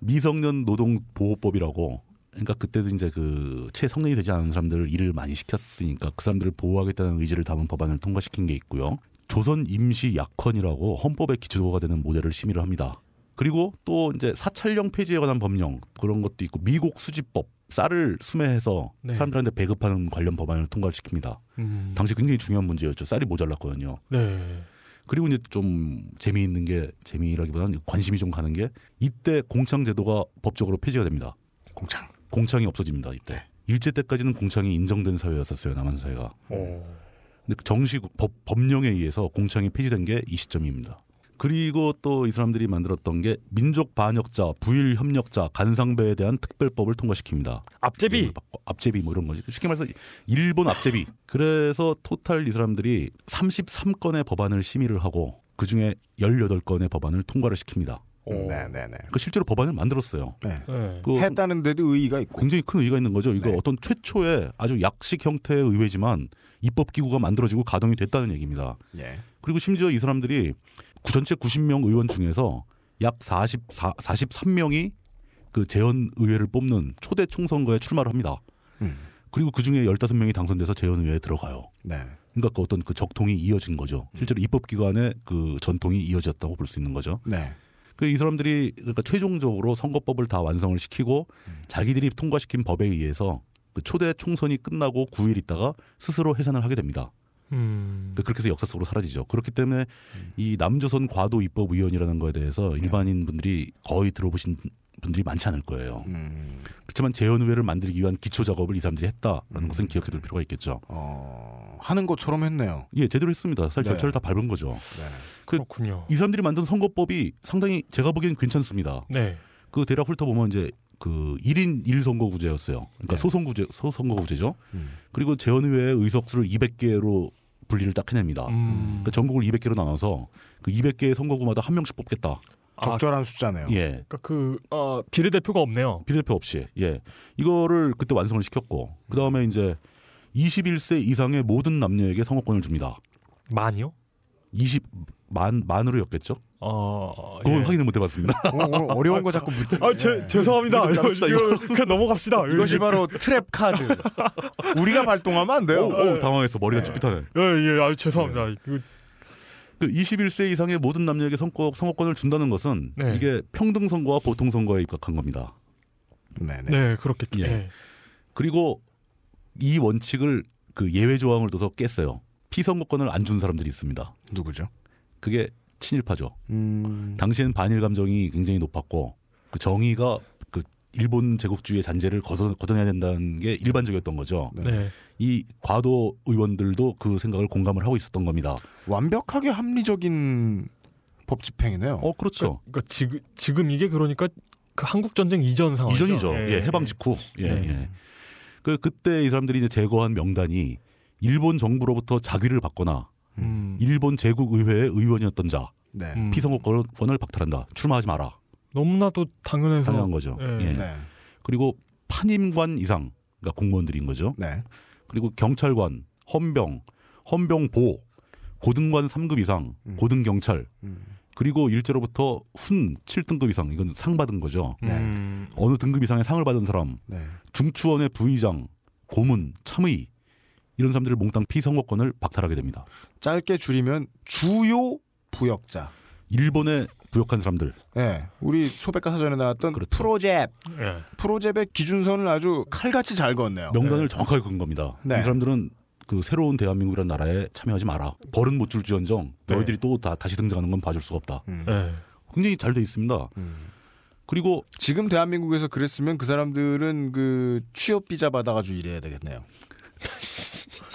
미성년 노동 보호법이라고 그러니까 그때도 이제 그 채성년이 되지 않은 사람들을 일을 많이 시켰으니까 그 사람들을 보호하겠다는 의지를 담은 법안을 통과시킨 게 있고요. 조선 임시 약헌이라고 헌법의 기초가 되는 모델을 심의를 합니다. 그리고 또 이제 사찰령 폐지에 관한 법령 그런 것도 있고 미국 수지법 쌀을 수매해서 네. 사람들한테 배급하는 관련 법안을 통과시킵니다. 음. 당시 굉장히 중요한 문제였죠. 쌀이 모자랐거든요. 네. 그리고 이제 좀 재미있는 게 재미라기보다는 관심이 좀 가는 게 이때 공창 제도가 법적으로 폐지가 됩니다. 공창. 공창이 없어집니다. 이때 일제 때까지는 공창이 인정된 사회였었어요. 남한 사회가. 어. 근데 그 정식 법, 법령에 의해서 공창이 폐지된 게 이 시점입니다. 그리고 또 이 사람들이 만들었던 게 민족 반역자, 부일 협력자, 간상배에 대한 특별법을 통과시킵니다. 앞제비. 바꿔 앞제비 뭐 이런 거지. 쉽게 말해서 일본 앞제비. 그래서 토탈 이 사람들이 33건의 법안을 심의를 하고 그 중에 18건의 법안을 통과를 시킵니다. 어. 네네네. 그 실제로 법안을 만들었어요. 네. 네. 그 했다는데도 의의가 있고. 굉장히 큰 의의가 있는 거죠. 이거 네. 어떤 최초의 아주 약식 형태의 의회지만 입법 기구가 만들어지고 가동이 됐다는 얘기입니다. 예. 그리고 심지어 이 사람들이 구- 전체 90명 의원 중에서 약 44, 43명이 그 재헌 의회를 뽑는 초대 총선거에 출마를 합니다. 음. 그리고 그 중에 15명이 당선돼서 재헌 의회에 들어가요. 네. 그러니까 그 어떤 그 적통이 이어진 거죠. 실제로 입법 기관의 그 전통이 이어졌다고 볼 수 있는 거죠. 네. 그이 사람들이 그러니까 최종적으로 선거법을 다 완성을 시키고 자기들이 통과시킨 법에 의해서 그 초대 총선이 끝나고 9일 있다가 스스로 해산을 하게 됩니다. 음. 그- 그렇게 해서 역사 속으로 사라지죠. 그렇기 때문에 이 남조선 과도 입법 위원이라는 거에 대해서 일반인 분들이 거의 들어보신 분들이 많지 않을 거예요. 음. 그렇지만 재헌의회를 만들기 위한 기초 작업을 이 사람들이 했다라는 것은 기억해둘 필요가 있겠죠. 어, 하는 것처럼 했네요. 예, 제대로 했습니다. 사실 네. 절차를 다 밟은 거죠. 네. 그렇군요. 이 사람들이 만든 선거법이 상당히 제가 보기엔 괜찮습니다. 네. 그 대략 훑어보면 이제 그 1인 1선거구제였어요. 그러니까 네. 소선구제, 소선거구제죠. 음. 그리고 재헌의회의 의석수를 200개로 분리를 딱 해냅니다. 음. 그러니까 전국을 200개로 나눠서 그 200개의 선거구마다 한 명씩 뽑겠다. 아, 적절한 숫자네요. 예. 그러니까 그 어, 비례대표가 없네요. 비례대표 없이. 예. 이거를 그때 완성을 시켰고 그 다음에 이제 21세 이상의 모든 남녀에게 선거권을 줍니다. 만이요? 20 만 만으로였겠죠? 어. 그건 예. 확인을 못 해봤습니다. 오늘, 오늘 어려운 거 자꾸 묻. 아, 제, 죄송합니다. 이거 이거, 그냥 넘어갑시다. 이것이 바로 트랩 카드. 우리가 발동하면 안 돼요. 오, 오, 당황해서 머리가 쭈삣하네. 예, 예, 아, 죄송합니다. 이거 그 21세 이상의 모든 남녀에게 선거, 선거권을 준다는 것은 네. 이게 평등 선거와 보통 선거에 입각한 겁니다. 네네. 네, 그렇겠죠. 예. 예. 그리고 이 원칙을 그 예외 조항을 둬서 깼어요. 피선거권을 안 준 사람들이 있습니다. 누구죠? 그게 친일파죠. 음. 당시에는 반일 감정이 굉장히 높았고 그 정의가 그 일본 제국주의의 잔재를 걷어, 걷어내야 된다는 게 일반적이었던 거죠. 네. 네. 이 과도 의원들도 그 생각을 공감을 하고 있었던 겁니다. 완벽하게 합리적인 법 집행이네요. 어 그렇죠. 그러니까 지금 지금 이게 그러니까 그 한국 전쟁 이전 상황이죠. 이전이죠. 예, 해방 직후. 예, 네. 예. 그 그때 이 사람들이 이제 제거한 명단이 일본 정부로부터 자귀를 받거나 음. 일본 제국 의회의 의원이었던 자 네. 음. 피선거권을 박탈한다. 출마하지 마라. 너무나도 당연해서 당연한 거죠. 예. 예. 네. 그리고 판임관 이상 그러니까 공무원들인 거죠. 네. 그리고 경찰관, 헌병, 헌병보, 고등관 3급 이상, 음. 고등 경찰, 음. 그리고 일제로부터 훈 7등급 이상 이건 상 받은 거죠. 네. 음. 어느 등급 이상의 상을 받은 사람, 네. 중추원의 부의장, 고문, 참의 이런 사람들을 몽땅 피선거권을 박탈하게 됩니다. 짧게 줄이면 주요 부역자. 일본에 부역한 사람들, 네. 우리 소백과 사전에 나왔던 그렇죠. 프로잽. 예. 프로잽의 기준선을 아주 칼같이 잘 그었네요. 명단을 정확하게 그은 겁니다. 네. 이 사람들은 그 새로운 대한민국이라는 나라에 참여하지 마라. 벌은 못 줄지언정 네. 너희들이 또 다 다시 등장하는 건 봐줄 수가 없다. 음. 예. 굉장히 잘 돼 있습니다. 음. 그리고 지금 대한민국에서 그랬으면 그 사람들은 그 취업 비자 받아가지고 일해야 되겠네요.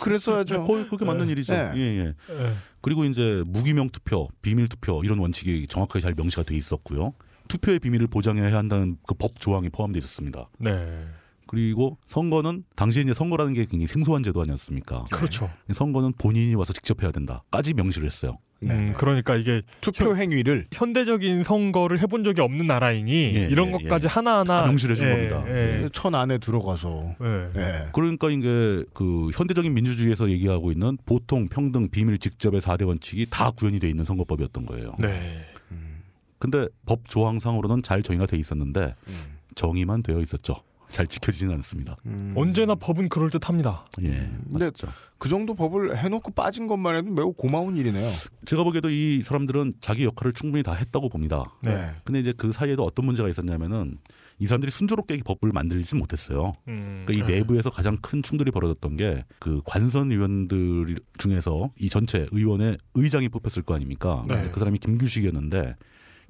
그랬어야죠. 거의 그게 맞는 일이죠. 네. 예, 예. 예. 그리고 이제 무기명 투표, 비밀 투표 이런 원칙이 정확하게 잘 명시가 돼 있었고요. 투표의 비밀을 보장해야 한다는 그 법 조항이 포함되어 있었습니다. 네. 그리고 선거는 당시에 이제 선거라는 게 굉장히 생소한 제도 아니었습니까? 그렇죠. 선거는 본인이 와서 직접 해야 된다까지 명시를 했어요. 네, 음, 네. 그러니까 이게 투표 행위를 현대적인 선거를 해본 적이 없는 나라이니 예, 이런 예, 것까지 예. 하나하나 다 명시를 해준 예, 겁니다. 예. 천 안에 들어가서 예. 예. 그러니까 이게 그 현대적인 민주주의에서 얘기하고 있는 보통, 평등, 비밀, 직접의 4대 원칙이 다 구현이 돼 있는 선거법이었던 거예요. 네. 음, 근데 법 조항상으로는 잘 정의가 돼 있었는데 음, 정의만 되어 있었죠. 잘 지켜지지는 않습니다. 음. 언제나 법은 그럴 듯합니다. 예, 근데 맞죠. 그 정도 법을 해놓고 빠진 것만 해도 매우 고마운 일이네요. 제가 보기에도 이 사람들은 자기 역할을 충분히 다 했다고 봅니다. 네. 근데 이제 그 사이에도 어떤 문제가 있었냐면은 이 사람들이 순조롭게 이 법을 만들지 못했어요. 음, 그러니까 이 예. 내부에서 가장 큰 충돌이 벌어졌던 게 그 관선 의원들 중에서 이 전체 의원의 의장이 뽑혔을 거 아닙니까? 네. 그 사람이 김규식이었는데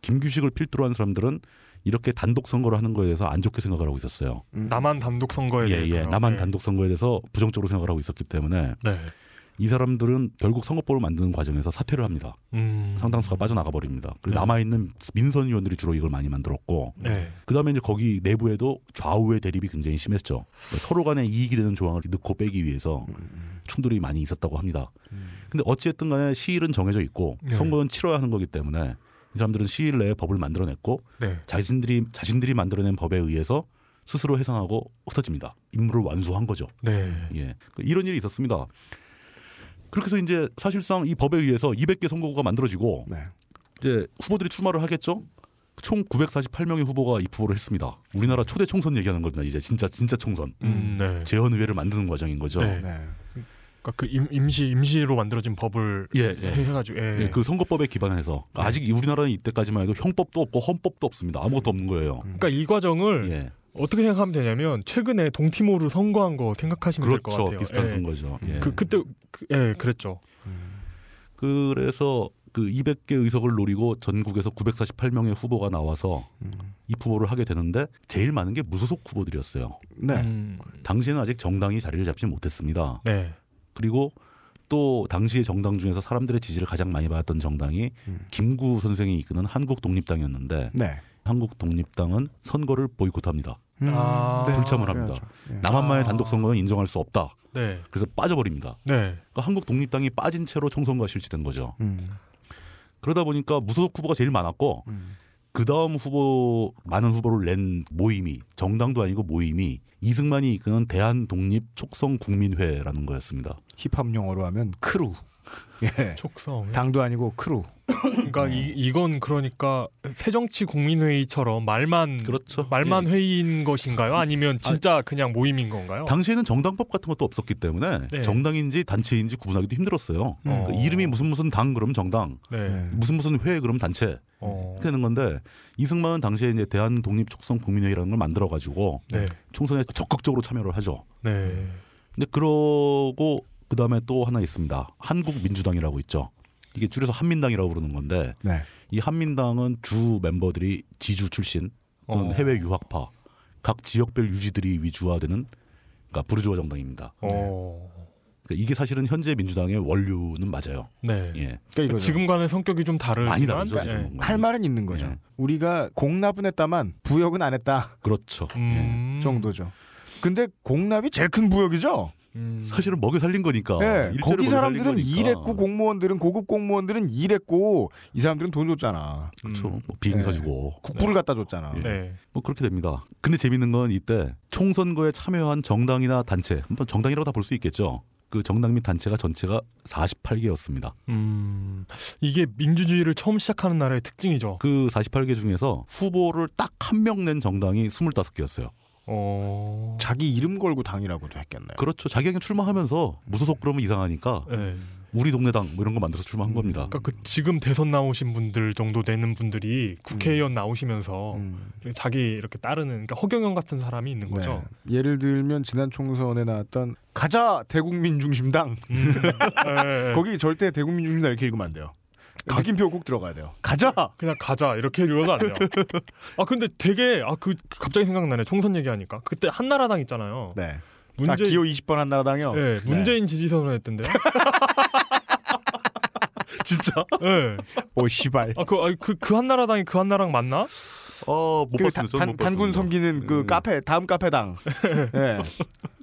김규식을 필두로 한 사람들은 이렇게 단독 선거를 하는 거에 대해서 안 좋게 생각을 하고 있었어요. 음. 남한 단독 선거에 예, 대해서 예. 남한 단독 선거에 대해서 부정적으로 생각을 하고 있었기 때문에 네. 이 사람들은 결국 선거법을 만드는 과정에서 사퇴를 합니다. 음. 상당수가 빠져나가 버립니다. 그리고 네. 남아 있는 민선 의원들이 주로 이걸 많이 만들었고 네. 그다음에 이제 거기 내부에도 좌우의 대립이 굉장히 심했죠. 서로 간에 이익이 되는 조항을 넣고 빼기 위해서 충돌이 많이 있었다고 합니다. 근데 어찌됐든 간에 시일은 정해져 있고 네. 선거는 치러야 하는 거기 때문에 이 사람들은 시일 내에 법을 만들어냈고 네. 자신들이 자신들이 만들어낸 법에 의해서 스스로 해산하고 흩어집니다. 임무를 완수한 거죠. 네. 예. 그 이런 일이 있었습니다. 그렇게 해서 이제 사실상 이 법에 의해서 200개 선거구가 만들어지고 네. 이제 후보들이 출마를 하겠죠. 총 948명의 후보가 입후보를 했습니다. 우리나라 초대 총선 얘기하는 겁니다. 이제 진짜 진짜 총선. 음, 네. 재헌 의회를 만드는 과정인 거죠. 네. 네. 그러니까 그 임, 임시 임시로 만들어진 법을 예, 예. 해가지고 예. 예, 그 선거법에 기반해서 아직 우리나라는 이때까지만 해도 형법도 없고 헌법도 없습니다. 아무것도 없는 거예요. 그러니까 이 과정을 예. 어떻게 생각하면 되냐면 최근에 동티모르 선거한 거 생각하시면 그렇죠. 같아요. 비슷한 예. 선거죠. 예. 그 그때 그, 예 그랬죠. 그래서 그 200개 의석을 노리고 전국에서 948명의 후보가 나와서 입후보를 하게 되는데 제일 많은 게 무소속 후보들이었어요. 네. 음, 당시에는 아직 정당이 자리를 잡지 못했습니다. 네. 그리고 또 당시의 정당 중에서 사람들의 지지를 가장 많이 받았던 정당이 음. 김구 선생이 이끄는 한국 독립당이었는데 네. 한국 독립당은 선거를 보이콧합니다. 아, 불참을 합니다. 예. 남한만의 아. 단독 선거는 인정할 수 없다. 네. 그래서 빠져버립니다. 네. 그러니까 한국 독립당이 빠진 채로 총선과 실시된 거죠. 음. 그러다 보니까 무소속 후보가 제일 많았고 음. 그 다음 후보 많은 후보를 낸 모임이 정당도 아니고 모임이 이승만이 이끄는 대한 독립 촉성 국민회라는 거였습니다. 힙합 용어로 하면 크루. 예. 촉성. 당도 아니고 크루. 그러니까 이, 이건 그러니까 새정치 국민회의처럼 말만 그렇죠. 말만 회의인 것인가요? 아니면 진짜 그냥 모임인 건가요? 당시에는 정당법 같은 것도 없었기 때문에 네. 정당인지 단체인지 구분하기도 힘들었어요. 어. 그러니까 이름이 무슨 무슨 당 그럼 정당, 네. 네. 무슨 무슨 회 그럼 단체 어. 이렇게 되는 건데 이승만은 당시에 이제 대한 독립 촉성 국민회의라는 걸 만들어 가지고 네. 총선에 적극적으로 참여를 하죠. 네. 근데 그러고 그 다음에 또 하나 있습니다. 한국 민주당이라고 있죠. 이게 줄여서 한민당이라고 부르는 건데 네. 이 한민당은 주 멤버들이 지주 출신 또는 어. 해외 유학파 각 지역별 유지들이 위주화되는 그러니까 부르주아 정당입니다. 어. 그러니까 이게 사실은 현재 민주당의 원류는 맞아요. 네. 예. 그러니까 이거죠. 지금과는 성격이 좀 다르지만 많이 다르죠, 예. 지금. 할 말은 있는 거죠. 예. 우리가 공납은 했다만 부역은 안 했다 그렇죠. 예. 음. 정도죠. 근데 공납이 제일 큰 부역이죠. 음. 사실은 먹여 살린 거니까. 예, 일자리를 거기 사람들은 거니까. 일했고 공무원들은 고급 공무원들은 일했고 이 사람들은 돈 줬잖아. 그렇죠. 음. 뭐 비행기 네. 사주고 국부를 갖다 줬잖아. 예. 네. 뭐 그렇게 됩니다. 근데 재밌는 건 이때 총선거에 참여한 정당이나 단체, 한번 정당이라고 다 볼 수 있겠죠. 그 정당 및 단체가 전체가 48개였습니다. 음. 이게 민주주의를 처음 시작하는 나라의 특징이죠. 그 48개 중에서 후보를 딱 한 명 낸 정당이 25개였어요. 어. 자기 이름 걸고 당이라고도 했겠네요. 그렇죠. 자기가 그냥 출마하면서 무소속 그러면 이상하니까 네. 우리 동네 당 뭐 이런 거 만들어서 출마한 음, 겁니다. 그러니까 그 지금 대선 나오신 분들 정도 되는 분들이 국회의원 나오시면서 음. 자기 이렇게 따르는 그러니까 허경영 같은 사람이 있는 거죠. 네. 예를 들면 지난 총선에 나왔던 가자 대국민 중심당 음. 네. 거기 절대 대국민 중심당 이렇게 읽으면 안 돼요. 느낌표 꼭 들어가야 돼요. 가자. 그냥 가자 이렇게 읽어도 안 돼요. 아 근데 되게 아 그 갑자기 생각나네 총선 얘기하니까 그때 한나라당 있잖아요. 네. 자, 문재 기호 20번 한나라당이요. 네, 문재인 지지 선언했던데요. 진짜? 네. 오 시발. 아그 그, 그 한나라당이 그 한나라당 맞나? 어, 못 그 봤습니다. 저는 단, 못 단군 봤습니다. 섬기는 그 음. 카페 다음 카페당. 예.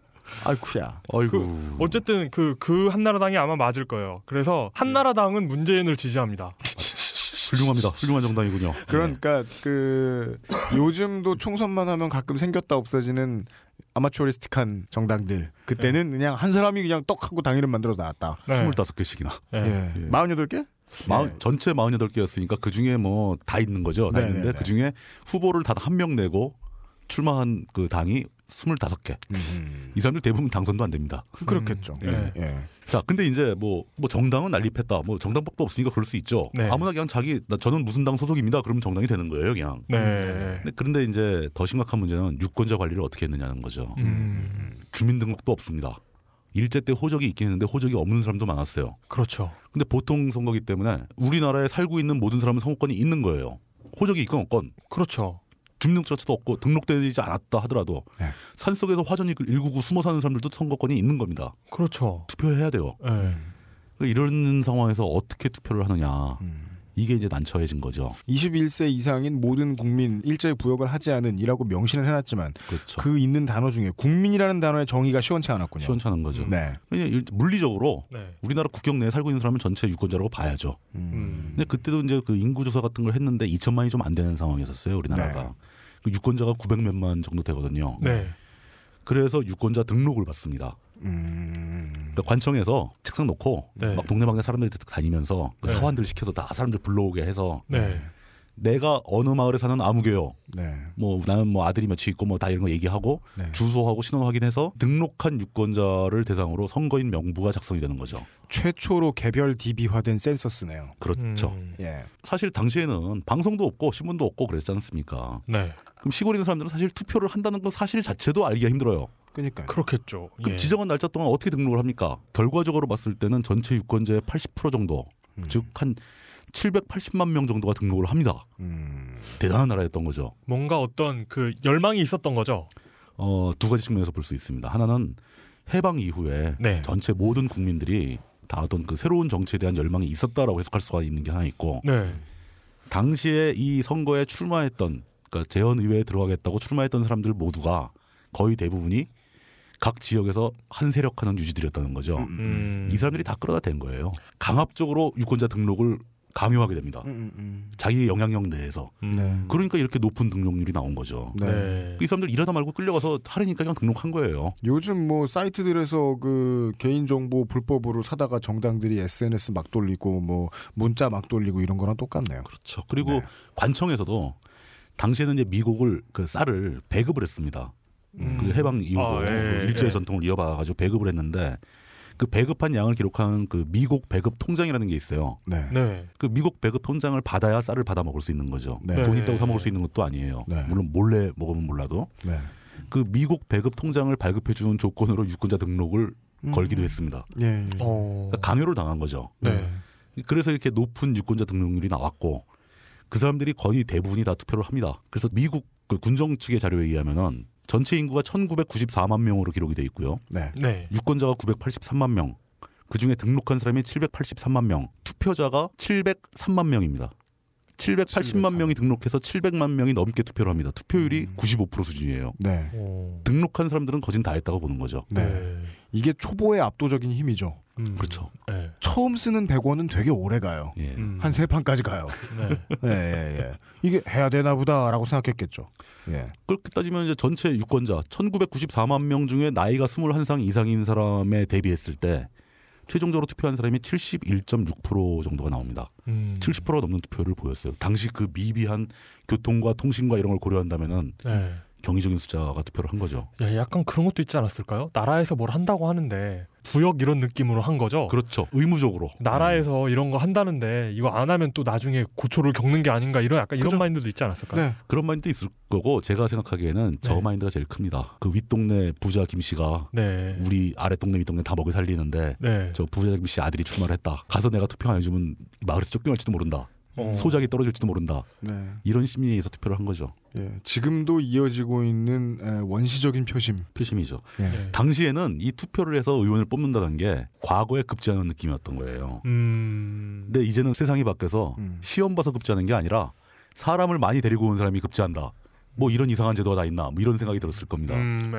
아이쿠야. 아이고. 어쨌든 그 그 한나라당이 아마 맞을 거예요. 그래서 한나라당은 문재인을 지지합니다. 훌륭합니다. 훌륭한 정당이군요. 그러니까 그 요즘도 총선만 하면 가끔 생겼다 없어지는 아마추어리스틱한 정당들. 그때는 그냥 한 사람이 그냥 떡 하고 당 이름 만들어서 나왔다. 네. 25개씩이나. 네. 예. 예. 48개? 마흔- 예. 전체 48개였으니까 그 중에 뭐 다 있는 거죠. 다 네, 있는데 네, 네. 그 중에 후보를 다 한 명 내고 출마한 그 당이 25개. 음. 이 사람들 대부분 당선도 안 됩니다. 그렇겠죠. 음, 예. 예. 자, 근데 이제 뭐, 뭐 정당은 난립했다. 뭐 정당법도 없으니까 그럴 수 있죠. 네. 아무나 그냥 자기, 나 저는 무슨 당 소속입니다. 그러면 정당이 되는 거예요, 그냥. 네. 근데 그런데 이제 더 심각한 문제는 유권자 관리를 어떻게 했느냐는 거죠. 음, 주민등록도 없습니다. 일제 때 호적이 있긴 했는데 호적이 없는 사람도 많았어요. 그렇죠. 근데 보통 선거기 때문에 우리나라에 살고 있는 모든 사람은 선거권이 있는 거예요. 호적이 있건 없건 그렇죠. 주민등록 자체도 없고 등록되지 않았다 하더라도 네. 산속에서 화전이 일구고 숨어 사는 사람들도 선거권이 있는 겁니다. 그렇죠. 투표해야 돼요. 네. 그러니까 이런 상황에서 어떻게 투표를 하느냐 음. 이게 이제 난처해진 거죠. 21세 이상인 모든 국민 일제 부역을 하지 않은 이라고 명시는 해놨지만 그렇죠. 그 있는 단어 중에 국민이라는 단어의 정의가 시원치 않았군요. 시원찮은 거죠. 네. 일- 물리적으로 네. 우리나라 국경 내에 살고 있는 사람은 전체 유권자라고 봐야죠. 음. 근데 그때도 이제 그 인구 조사 같은 걸 했는데 2천만이 좀 안 되는 상황이었어요 우리나라가. 네. 그 유권자가 900몇만 정도 되거든요. 네. 그래서 유권자 등록을 받습니다. 음. 그러니까 관청에서 책상 놓고 네. 막 동네방네 사람들이 다니면서 그 네. 사환들 시켜서 다 사람들 불러오게 해서 네. 내가 어느 마을에 사는 아무개요. 네. 뭐 나는 뭐 아들이 몇이 있고 뭐 다 이런 거 얘기하고 네. 주소하고 신원 확인해서 등록한 유권자를 대상으로 선거인 명부가 작성이 되는 거죠. 최초로 개별 DB화된 센서스네요. 그렇죠. 음, 예. 사실 당시에는 방송도 없고 신문도 없고 그랬지 않습니까? 네. 그럼 시골에 있는 사람들은 사실 투표를 한다는 건 사실 자체도 알기가 힘들어요. 그러니까 그렇겠죠. 그럼 예. 지정한 날짜 동안 어떻게 등록을 합니까? 결과적으로 봤을 때는 전체 유권자의 80% 정도, 음. 즉한 780만 명 정도가 등록을 합니다. 음. 대단한 나라였던 거죠. 뭔가 어떤 그 열망이 있었던 거죠. 어, 두 가지 측면에서 볼 수 있습니다. 하나는 해방 이후에 네. 전체 모든 국민들이 다 어떤 그 새로운 정치에 대한 열망이 있었다라고 해석할 수가 있는 게 하나 있고 네. 당시에 이 선거에 출마했던 그러니까 재헌 의회에 들어가겠다고 출마했던 사람들 모두가 거의 대부분이 각 지역에서 한 세력하는 유지들이었다는 거죠. 음. 이 사람들이 다 끌어다 댄 거예요. 강압적으로 유권자 등록을 강요하게 됩니다. 음, 음, 자기의 영향력 내에서. 음. 네. 그러니까 이렇게 높은 등록률이 나온 거죠. 네. 네. 이 사람들 일하다 말고 끌려가서 하려니까 그냥 등록한 거예요. 요즘 뭐 사이트들에서 그 개인정보 불법으로 사다가 정당들이 SNS 막 돌리고 뭐 문자 막 돌리고 이런 거랑 똑같네요. 그렇죠. 그리고 네. 관청에서도 당시에는 이제 미국을 그 쌀을 배급을 했습니다. 음. 그 해방 이후로 아, 예, 그 일제의 예. 전통을 이어봐가지고 배급을 했는데 그 배급한 양을 기록하는 그 미국 배급 통장이라는 게 있어요. 네. 네. 그 미국 배급 통장을 받아야 쌀을 받아 먹을 수 있는 거죠. 네. 돈 네. 있다고 사 먹을 수 있는 것도 아니에요. 네. 물론 몰래 먹으면 몰라도 네. 그 미국 배급 통장을 발급해 주는 조건으로 유권자 등록을 음. 걸기도 했습니다. 어. 그러니까 강요를 당한 거죠. 네. 그래서 이렇게 높은 유권자 등록률이 나왔고 그 사람들이 거의 대부분이 다 투표를 합니다. 그래서 미국 그 군정 측의 자료에 의하면은 전체 인구가 1994만 명으로 기록이 돼 있고요. 네. 네. 유권자가 983만 명. 그 중에 등록한 사람이 783만 명. 투표자가 703만 명입니다. 780만 명이 등록해서 700만 명이 넘게 투표를 합니다. 투표율이 95% 수준이에요. 네. 오. 등록한 사람들은 거진 다 했다고 보는 거죠. 네. 이게 초보의 압도적인 힘이죠. 음. 그렇죠. 네. 처음 쓰는 100원은 되게 오래 가요. 예. 음. 한세 판까지 가요. 네. 예, 예, 예. 이게 해야 되나 보다라고 생각했겠죠. 예. 그렇게 따지면 이제 전체 유권자 1994만 명 중에 나이가 21상 이상인 사람에 대비했을 때 최종적으로 투표한 사람이 71.6% 정도가 나옵니다. 음. 70%가 넘는 투표를 보였어요. 당시 그 미비한 교통과 통신과 이런 걸 고려한다면은 네. 경이적인 숫자가 투표를 한 거죠. 야, 약간 그런 것도 있지 않았을까요? 나라에서 뭘 한다고 하는데 부역 이런 느낌으로 한 거죠. 그렇죠. 의무적으로. 나라에서 이런 거 한다는데 이거 안 하면 또 나중에 고초를 겪는 게 아닌가 이런 약간 이런 그죠. 마인드도 있지 않았을까요? 네. 그런 마인드 있을 거고 제가 생각하기에는 저 네. 마인드가 제일 큽니다. 그 윗동네 부자 김 씨가 네. 우리 아랫동네 윗동네 다 먹여 살리는데 네. 저 부자 김 씨 아들이 출마를 했다. 가서 내가 투표 안 해주면 마을에서 쫓겨날지도 모른다. 어. 소작이 떨어질지도 모른다. 네. 이런 심리에 의해서 투표를 한 거죠. 예. 지금도 이어지고 있는 에, 원시적인 표심. 표심이죠. 예. 네. 당시에는 이 투표를 해서 의원을 뽑는다는 게 과거에 급제하는 느낌이었던 거예요. 음. 근데 이제는 세상이 바뀌어서 음. 시험 봐서 급제하는 게 아니라 사람을 많이 데리고 온 사람이 급제한다. 뭐 이런 이상한 제도가 다 있나? 뭐 이런 생각이 들었을 겁니다. 음,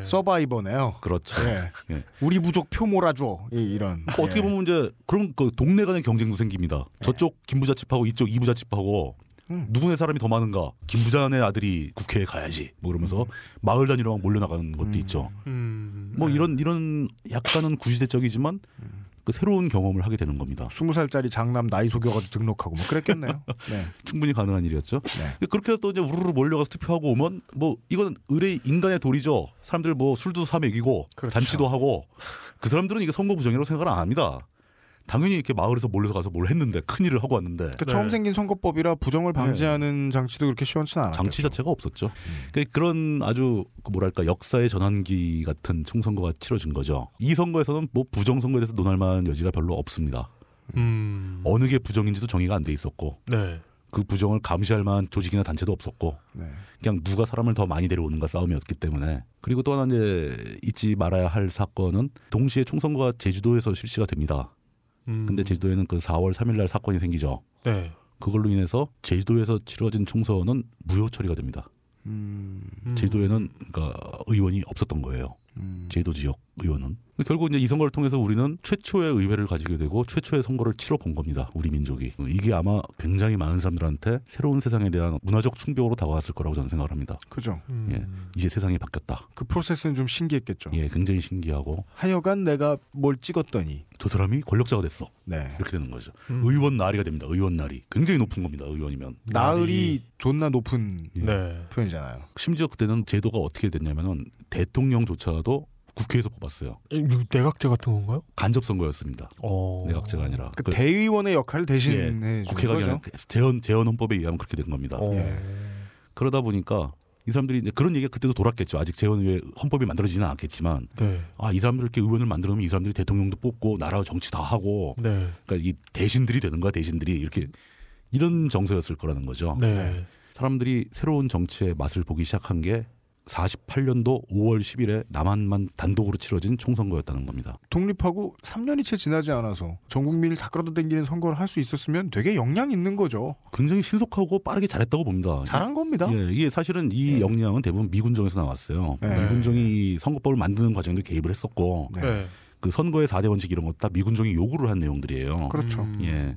예. 서바이버네요. 그렇죠. 예. 예. 우리 부족 표 몰아줘. 이, 이런. 뭐 어떻게 예. 보면 이제 그런 그 동네 간의 경쟁도 생깁니다. 저쪽 김부자 집하고 이쪽 이부자 집하고 음. 누구네 사람이 더 많은가? 김부자네 아들이 국회에 가야지. 뭐 그러면서 마을 단위로 막 몰려나가는 것도 음. 있죠. 음, 뭐 네. 이런 이런 약간은 구시대적이지만 그 새로운 경험을 하게 되는 겁니다. 스무 살짜리 장남 나이 속여가지고 등록하고 뭐 그랬겠네요. 네. 충분히 가능한 일이었죠. 네. 그렇게 해서 또 이제 우르르 몰려가서 투표하고 오면 뭐 이건 의뢰 인간의 도리죠. 사람들 뭐 술도 사 먹이고 그렇죠. 잔치도 하고 그 사람들은 이게 선거 부정이라고 생각을 안 합니다. 당연히 이렇게 마을에서 몰려서 가서 뭘 했는데 큰 일을 하고 왔는데 그 네. 처음 생긴 선거법이라 부정을 방지하는 장치도 그렇게 시원치는 않았죠. 장치 자체가 없었죠. 그러니까 그런 아주 그 뭐랄까 역사의 전환기 같은 총선거가 치러진 거죠. 이 선거에서는 뭐 부정 선거에 대해서 논할 만한 여지가 별로 없습니다. 음. 어느 게 부정인지도 정의가 안 돼 있었고 네. 그 부정을 감시할 만한 조직이나 단체도 없었고 네. 그냥 누가 사람을 더 많이 데려오는가 싸움이었기 때문에 그리고 또 하나 이제 잊지 말아야 할 사건은 동시에 총선거가 제주도에서 실시가 됩니다. 음. 근데 제주도에는 그 4월 3일 날 사건이 생기죠. 네. 그걸로 인해서 제주도에서 치러진 총선은 무효 처리가 됩니다. 음, 음. 제주도에는 그러니까 의원이 없었던 거예요. 음. 제도 지역 의원은 결국 이제 이 선거를 통해서 우리는 최초의 의회를 가지게 되고 최초의 선거를 치러 본 겁니다. 우리 민족이 이게 아마 굉장히 많은 사람들한테 새로운 세상에 대한 문화적 충격으로 다가왔을 거라고 저는 생각을 합니다. 그죠. 음. 예. 이제 세상이 바뀌었다. 그 프로세스는 좀 신기했겠죠. 예, 굉장히 신기하고 하여간 내가 뭘 찍었더니 저 사람이 권력자가 됐어. 네. 이렇게 되는 거죠. 음. 의원 나리가 됩니다. 의원 나리 굉장히 높은 겁니다. 의원이면 나을이 존나 높은 예. 네. 표현이잖아요. 심지어 그때는 제도가 어떻게 됐냐면은 대통령조차도 국회에서 뽑았어요. 내각제 같은 건가요? 간접 선거였습니다. 어. 내각제가 아니라 그그 대의원의 역할을 대신해 예, 국회가. 아니라 재헌 재헌 헌법에 의하면 그렇게 된 겁니다. 어. 예. 그러다 보니까 이 사람들이 이제 그런 얘기가 그때도 돌았겠죠. 아직 재헌 후에 헌법이 만들어지지는 않았겠지만 네. 아이 사람들 이렇게 의원을 만들어 놓으면 이 사람들이 대통령도 뽑고 나라 정치 다 하고 네. 그러니까 이 대신들이 되는 거야 대신들이 이렇게 이런 정서였을 거라는 거죠. 네. 네. 사람들이 새로운 정치의 맛을 보기 시작한 게 48년도 5월 10일에 남한만 단독으로 치러진 총선거였다는 겁니다. 독립하고 3년이 채 지나지 않아서 전 국민을 다 끌어당기는 선거를 할 수 있었으면 되게 역량 있는 거죠. 굉장히 신속하고 빠르게 잘했다고 봅니다. 잘한 겁니다. 예, 이게 사실은 이 예. 역량은 대부분 미군정에서 나왔어요. 네. 미군정이 선거법을 만드는 과정도 개입을 했었고 네. 네. 그 선거의 4대 원칙 이런 것다 미군정이 요구를 한 내용들이에요. 그렇죠. 음. 예.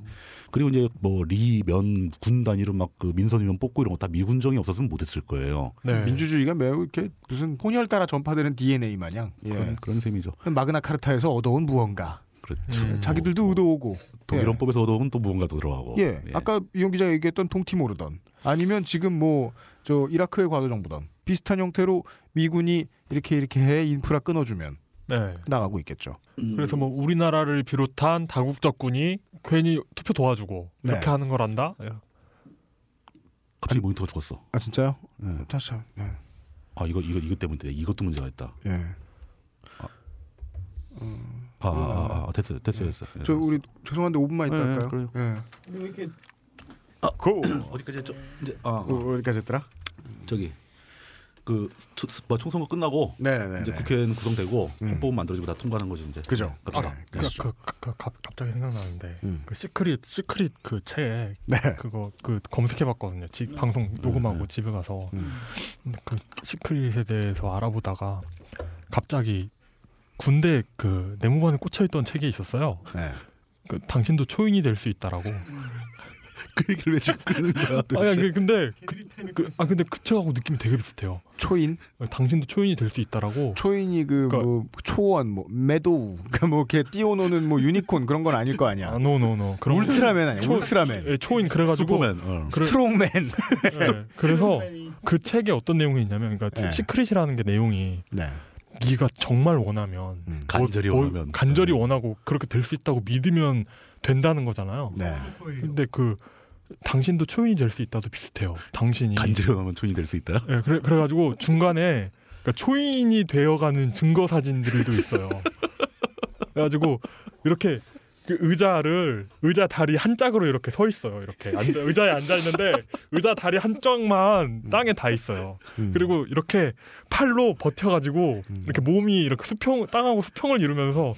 그리고 이제 뭐 리, 면, 군 단위로 막 그 민선 의원 뽑고 이런 거 다 미군정이 없었으면 못했을 거예요. 네. 민주주의가 매우 이렇게 무슨 혼혈 따라 전파되는 DNA 마냥 예. 그런, 그런 셈이죠. 마그나 카르타에서 얻어온 무언가 그렇죠. 음. 자기들도 의도오고 독일헌법에서 얻어온 또 무언가 더 들어가고. 예. 아까 이용 기자가 얘기했던 통티모르던 아니면 지금 뭐 저 이라크의 과도 정부던 비슷한 형태로 미군이 이렇게 이렇게 해 인프라 끊어주면 네. 나가고 있겠죠. 그래서 뭐 우리나라를 비롯한 다국적군이 괜히 투표 도와주고 이렇게 네. 하는 거란다. 예. 갑자기 모니터가 죽었어. 아 진짜요? 예. 다시 한- 예. 아 이거 이거 이것 때문에 이것도 문제가 있다. 예. 아, 아, 아, 됐어요, 됐어요, 됐어요. 예, 저 우리 죄송한데 5분만 있다 네, 할까요? 그래요. 예. 근데 왜 이렇게 고. 어디까지 했죠? 이제 아, 어, 어디까지 했더라? 저기 그 초- 뭐 총선거 끝나고 네네네. 이제 국회는 구성되고 음. 헌법은 만들어지고 다 통과하는 거지 이제. 그죠. 갑시다. 네, 그. 그, 그, 그, 갑- 갑자기 생각나는데 음. 그 시크릿 시크릿 그책 네. 그거 그 검색해봤거든요. 지, 방송 녹음하고 네. 집에 가서 음. 그 시크릿에 대해서 알아보다가 갑자기 군대 그 내무반에 꽂혀있던 책이 있었어요. 네. 그 당신도 초인이 될 수 있다라고. 그 얘기를 왜 지금 끄는 거야? 아니 그- 근데 그, 그, 아 근데 그 책하고 느낌이 되게 비슷해요. 초인? 당신도 초인이 될 수 있다라고. 초인이 그 그러니까- 뭐 초원 뭐 meadow 그러니까 뭐 이렇게 띄워놓는 뭐 유니콘 그런 건 아닐 거 아니야. 아 no no no 그런 울트라맨 아니야. 초- 울트라맨. 예, 초인 그래가지고 슈퍼맨. 어. 그래- strongman. 예, 그래서 그 책에 어떤 내용이 있냐면 그러니까 네. 시크릿이라는 게 내용이 네. 네가 정말 원하면 음. 간절히 뭐- 뭐 원하면. 간절히 원하고 그렇게 될 수 있다고 믿으면 된다는 거잖아요. 네. 근데 그 당신도 초인이 될 수 있다도 비슷해요. 당신이 간절히 원하면 초인이 될 수 있다. 예, 그래 그래 가지고 중간에 그러니까 초인이 되어가는 증거 사진들도 있어요. 그래가지고 이렇게 그 의자를 의자 다리 한 짝으로 이렇게 서 있어요. 이렇게 앉아, 의자에 앉아 있는데 의자 다리 한 짝만 땅에 다 있어요. 음. 그리고 이렇게 팔로 버텨가지고 이렇게 몸이 이렇게 수평 땅하고 수평을 이루면서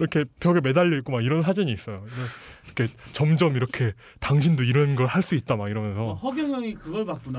이렇게 벽에 매달려 있고 막 이런 사진이 있어요. 이렇게 점점 이렇게 당신도 이런 걸 할 수 있다 막 어, 이러면서 허경영이 그걸 봤구나.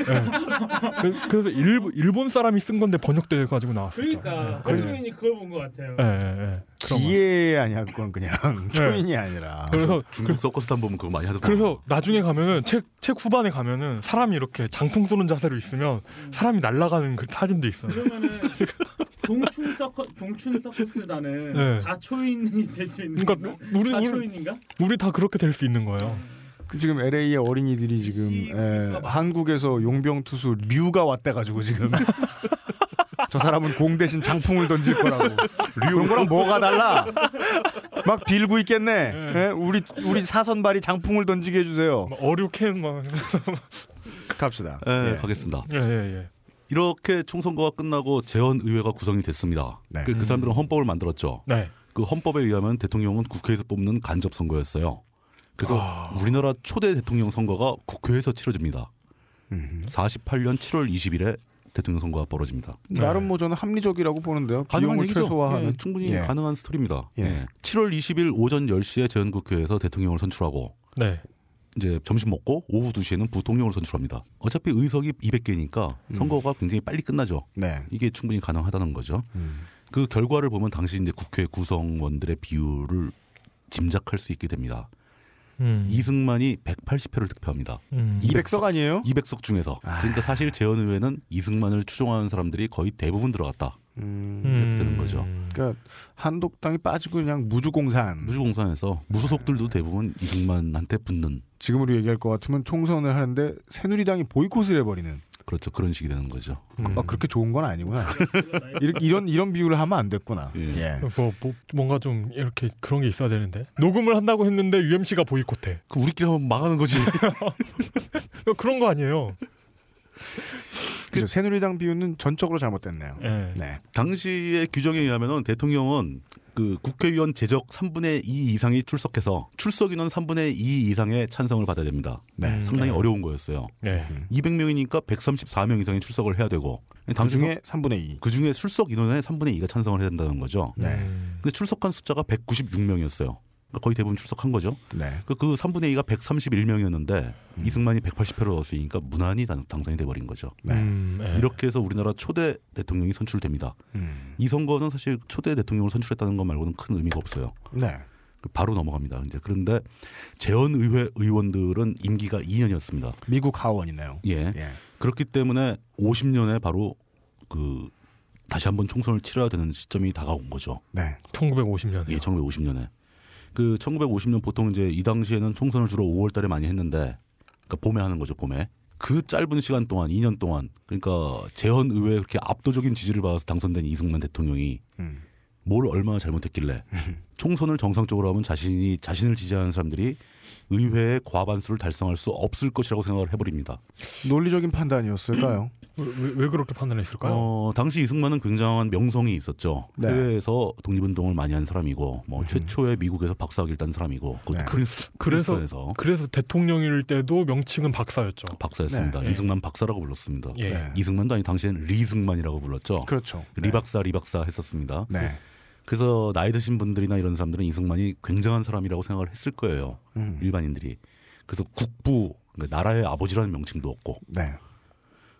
예. 그- 그래서 일본 일본 사람이 쓴 건데 번역돼 가지고 나왔어요. 그러니까 예. 허경영이 그걸 본 것 같아요. 예, 예, 예. 그런 거. 기계 아니야 그건 그냥 초인이 아니라. 그래서 중국 서커스단 보면 그거 많이 하더라고. 그래서 나중에 가면은 책, 책 후반에 가면은 사람이 이렇게 장풍 쏘는 자세로 있으면 사람이 날아가는 그 사진도 있어요. 그러면은 동춘 서커 동춘 서커스단은 네. 다 초인이 될 수 있는 그러니까 우리, 초인인가? 우리 다 그렇게 될 수 있는 거예요. 그 지금 LA의 어린이들이 지금 에, 한국에서 용병 투수 류가 왔대 가지고 지금 저 사람은 공 대신 장풍을 던질 거라고. 그런 거랑 뭐가 달라? 막 빌고 있겠네. 예? 우리 우리 사선발이 장풍을 던지게 해주세요. 막 어류 캔 막 갑시다. 예, 예. 가겠습니다. 예, 예, 예. 이렇게 총선거가 끝나고 재헌 의회가 구성이 됐습니다. 네. 그, 그 사람들은 헌법을 만들었죠. 네. 그 헌법에 의하면 대통령은 국회에서 뽑는 간접 선거였어요. 그래서 아. 우리나라 초대 대통령 선거가 국회에서 치러집니다. 음. 48년 7월 20일에 대통령 선거가 벌어집니다. 나름 뭐 저는 합리적이라고 보는데요. 가능한 비용을 얘기죠. 최소화하는 예, 충분히 예. 가능한 스토리입니다. 예. 예. 7월 20일 오전 10시에 재헌국회에서 대통령을 선출하고 네. 이제 점심 먹고 오후 2시에는 부통령을 선출합니다. 어차피 의석이 200개니까 선거가 굉장히 빨리 끝나죠. 네. 이게 충분히 가능하다는 거죠. 음. 그 결과를 보면 당시 이제 국회 구성원들의 비율을 짐작할 수 있게 됩니다. 음. 이승만이 180표를 득표합니다. 음. 200석 아니에요? 200석 중에서. 아. 그러니까 사실 재헌 의회는 이승만을 추종하는 사람들이 거의 대부분 들어갔다. 음. 이렇게 되는 거죠. 그러니까 한독당이 빠지고 그냥 무주공산. 무주공산에서 무소속들도 대부분 이승만한테 붙는 지금으로 얘기할 것 같으면 총선을 하는데 새누리당이 보이콧을 해버리는. 그렇죠. 그런 식이 되는 거죠. 음. 아, 그렇게 좋은 건 아니구나. 이런 이런 비유를 하면 안 됐구나. 예. 예. 뭐, 뭐 뭔가 좀 이렇게 그런 게 있어야 되는데 녹음을 한다고 했는데 UMC가 보이콧해 그 우리끼리 하면 망하는 거지. 그런 거 아니에요? 그래서 새누리당 비유는 전적으로 잘못됐네요. 예. 네. 당시의 규정에 의하면은 대통령은 그 국회의원 제적 3분의 2 이상이 출석해서 출석 인원 3분의 2 이상의 찬성을 받아야 됩니다. 네. 음. 상당히 네. 어려운 거였어요. 네. 200명이니까 134명 이상이 출석을 해야 되고 그 당시 중에 3분의 2. 그 중에 출석 인원의 3분의 2가 찬성을 해야 된다는 거죠. 네. 음. 근데 출석한 숫자가 196명이었어요. 거의 대부분 출석한 거죠. 네. 그, 그 3분의 2가 131명이었는데 이승만이 180표를 넣었으니까 무난히 당- 당선이 돼버린 거죠. 네. 음, 예. 이렇게 해서 우리나라 초대 대통령이 선출됩니다. 음. 이 선거는 사실 초대 대통령을 선출했다는 것 말고는 큰 의미가 없어요. 네. 바로 넘어갑니다. 이제 그런데 재헌의회 의원들은 임기가 2년이었습니다. 미국 하원이네요. 예. 예. 그렇기 때문에 50년에 바로 그 다시 한번 총선을 치러야 되는 시점이 다가온 거죠. 네. 1950년에 예, 1950년에. 그 1950년 보통 이제 이 당시에는 총선을 주로 5월 달에 많이 했는데 그러니까 봄에 하는 거죠, 봄에. 그 짧은 시간 동안 2년 동안 그러니까 재헌 의회에 그렇게 압도적인 지지를 받아서 당선된 이승만 대통령이 음. 뭘 얼마나 잘못했길래 총선을 정상적으로 하면 자신이 자신을 지지하는 사람들이 의회의 과반수를 달성할 수 없을 것이라고 생각을 해버립니다. 논리적인 판단이었을까요? 왜, 왜- 왜 그렇게 판단했을까요? 어, 당시 이승만은 굉장한 명성이 있었죠. 네. 해외에서 독립운동을 많이 한 사람이고, 뭐 최초의 미국에서 박사학위를 딴 사람이고, 그것도 네. 크리스, 그래서- 그래서 대통령일 때도 명칭은 박사였죠. 박사였습니다. 네. 이승만 박사라고 불렀습니다. 예. 네. 이승만도 아니 당시에는 리승만이라고 불렀죠. 그렇죠. 리박사 리박사 했었습니다. 네. 그래서 나이 드신 분들이나 이런 사람들은 이승만이 굉장한 사람이라고 생각을 했을 거예요. 음. 일반인들이. 그래서 국부 그러니까 나라의 아버지라는 명칭도 없고 네.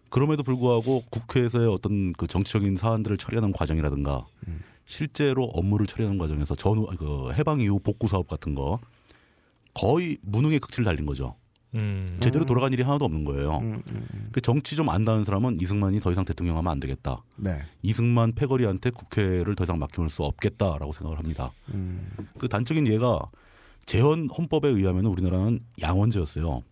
그럼에도 불구하고 국회에서의 어떤 그 정치적인 사안들을 처리하는 과정이라든가 음. 실제로 업무를 처리하는 과정에서 전후 그 해방 이후 복구 사업 같은 거 거의 무능의 극치를 달린 거죠. 음. 제대로 돌아간 일이 하나도 없는 거예요. 음, 음, 음. 그 정치 좀 안다는 사람은 이승만이 더 이상 대통령하면 안 되겠다. 네. 이승만 패거리한테 국회를 더 이상 맡겨놓을 수 없겠다라고 생각을 합니다. 음. 그 단적인 예가 재헌 헌법에 의하면 우리나라는 양원제였어요.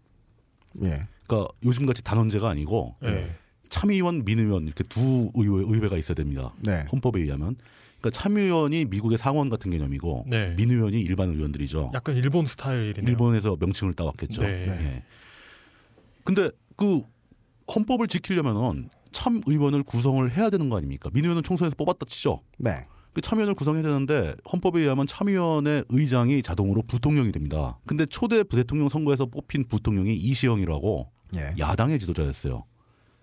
예. 그러니까 요즘같이 단원제가 아니고 예. 참의원, 민의원 이렇게 두 의회, 의회가 있어야 됩니다. 네. 헌법에 의하면. 그러니까 참의원이 미국의 상원 같은 개념이고 네. 민의원이 일반 의원들이죠. 약간 일본 스타일이네요. 일본에서 명칭을 따왔겠죠. 네. 예. 근데 그 헌법을 지키려면은 참 의원을 구성을 해야 되는 거 아닙니까? 민의원은 총선에서 뽑았다 치죠. 네. 그 참의원을 구성해야 되는데 헌법에 의하면 참의원의 의장이 자동으로 부통령이 됩니다. 근데 초대 부대통령 선거에서 뽑힌 부통령이 이시영이라고 예. 야당의 지도자였어요.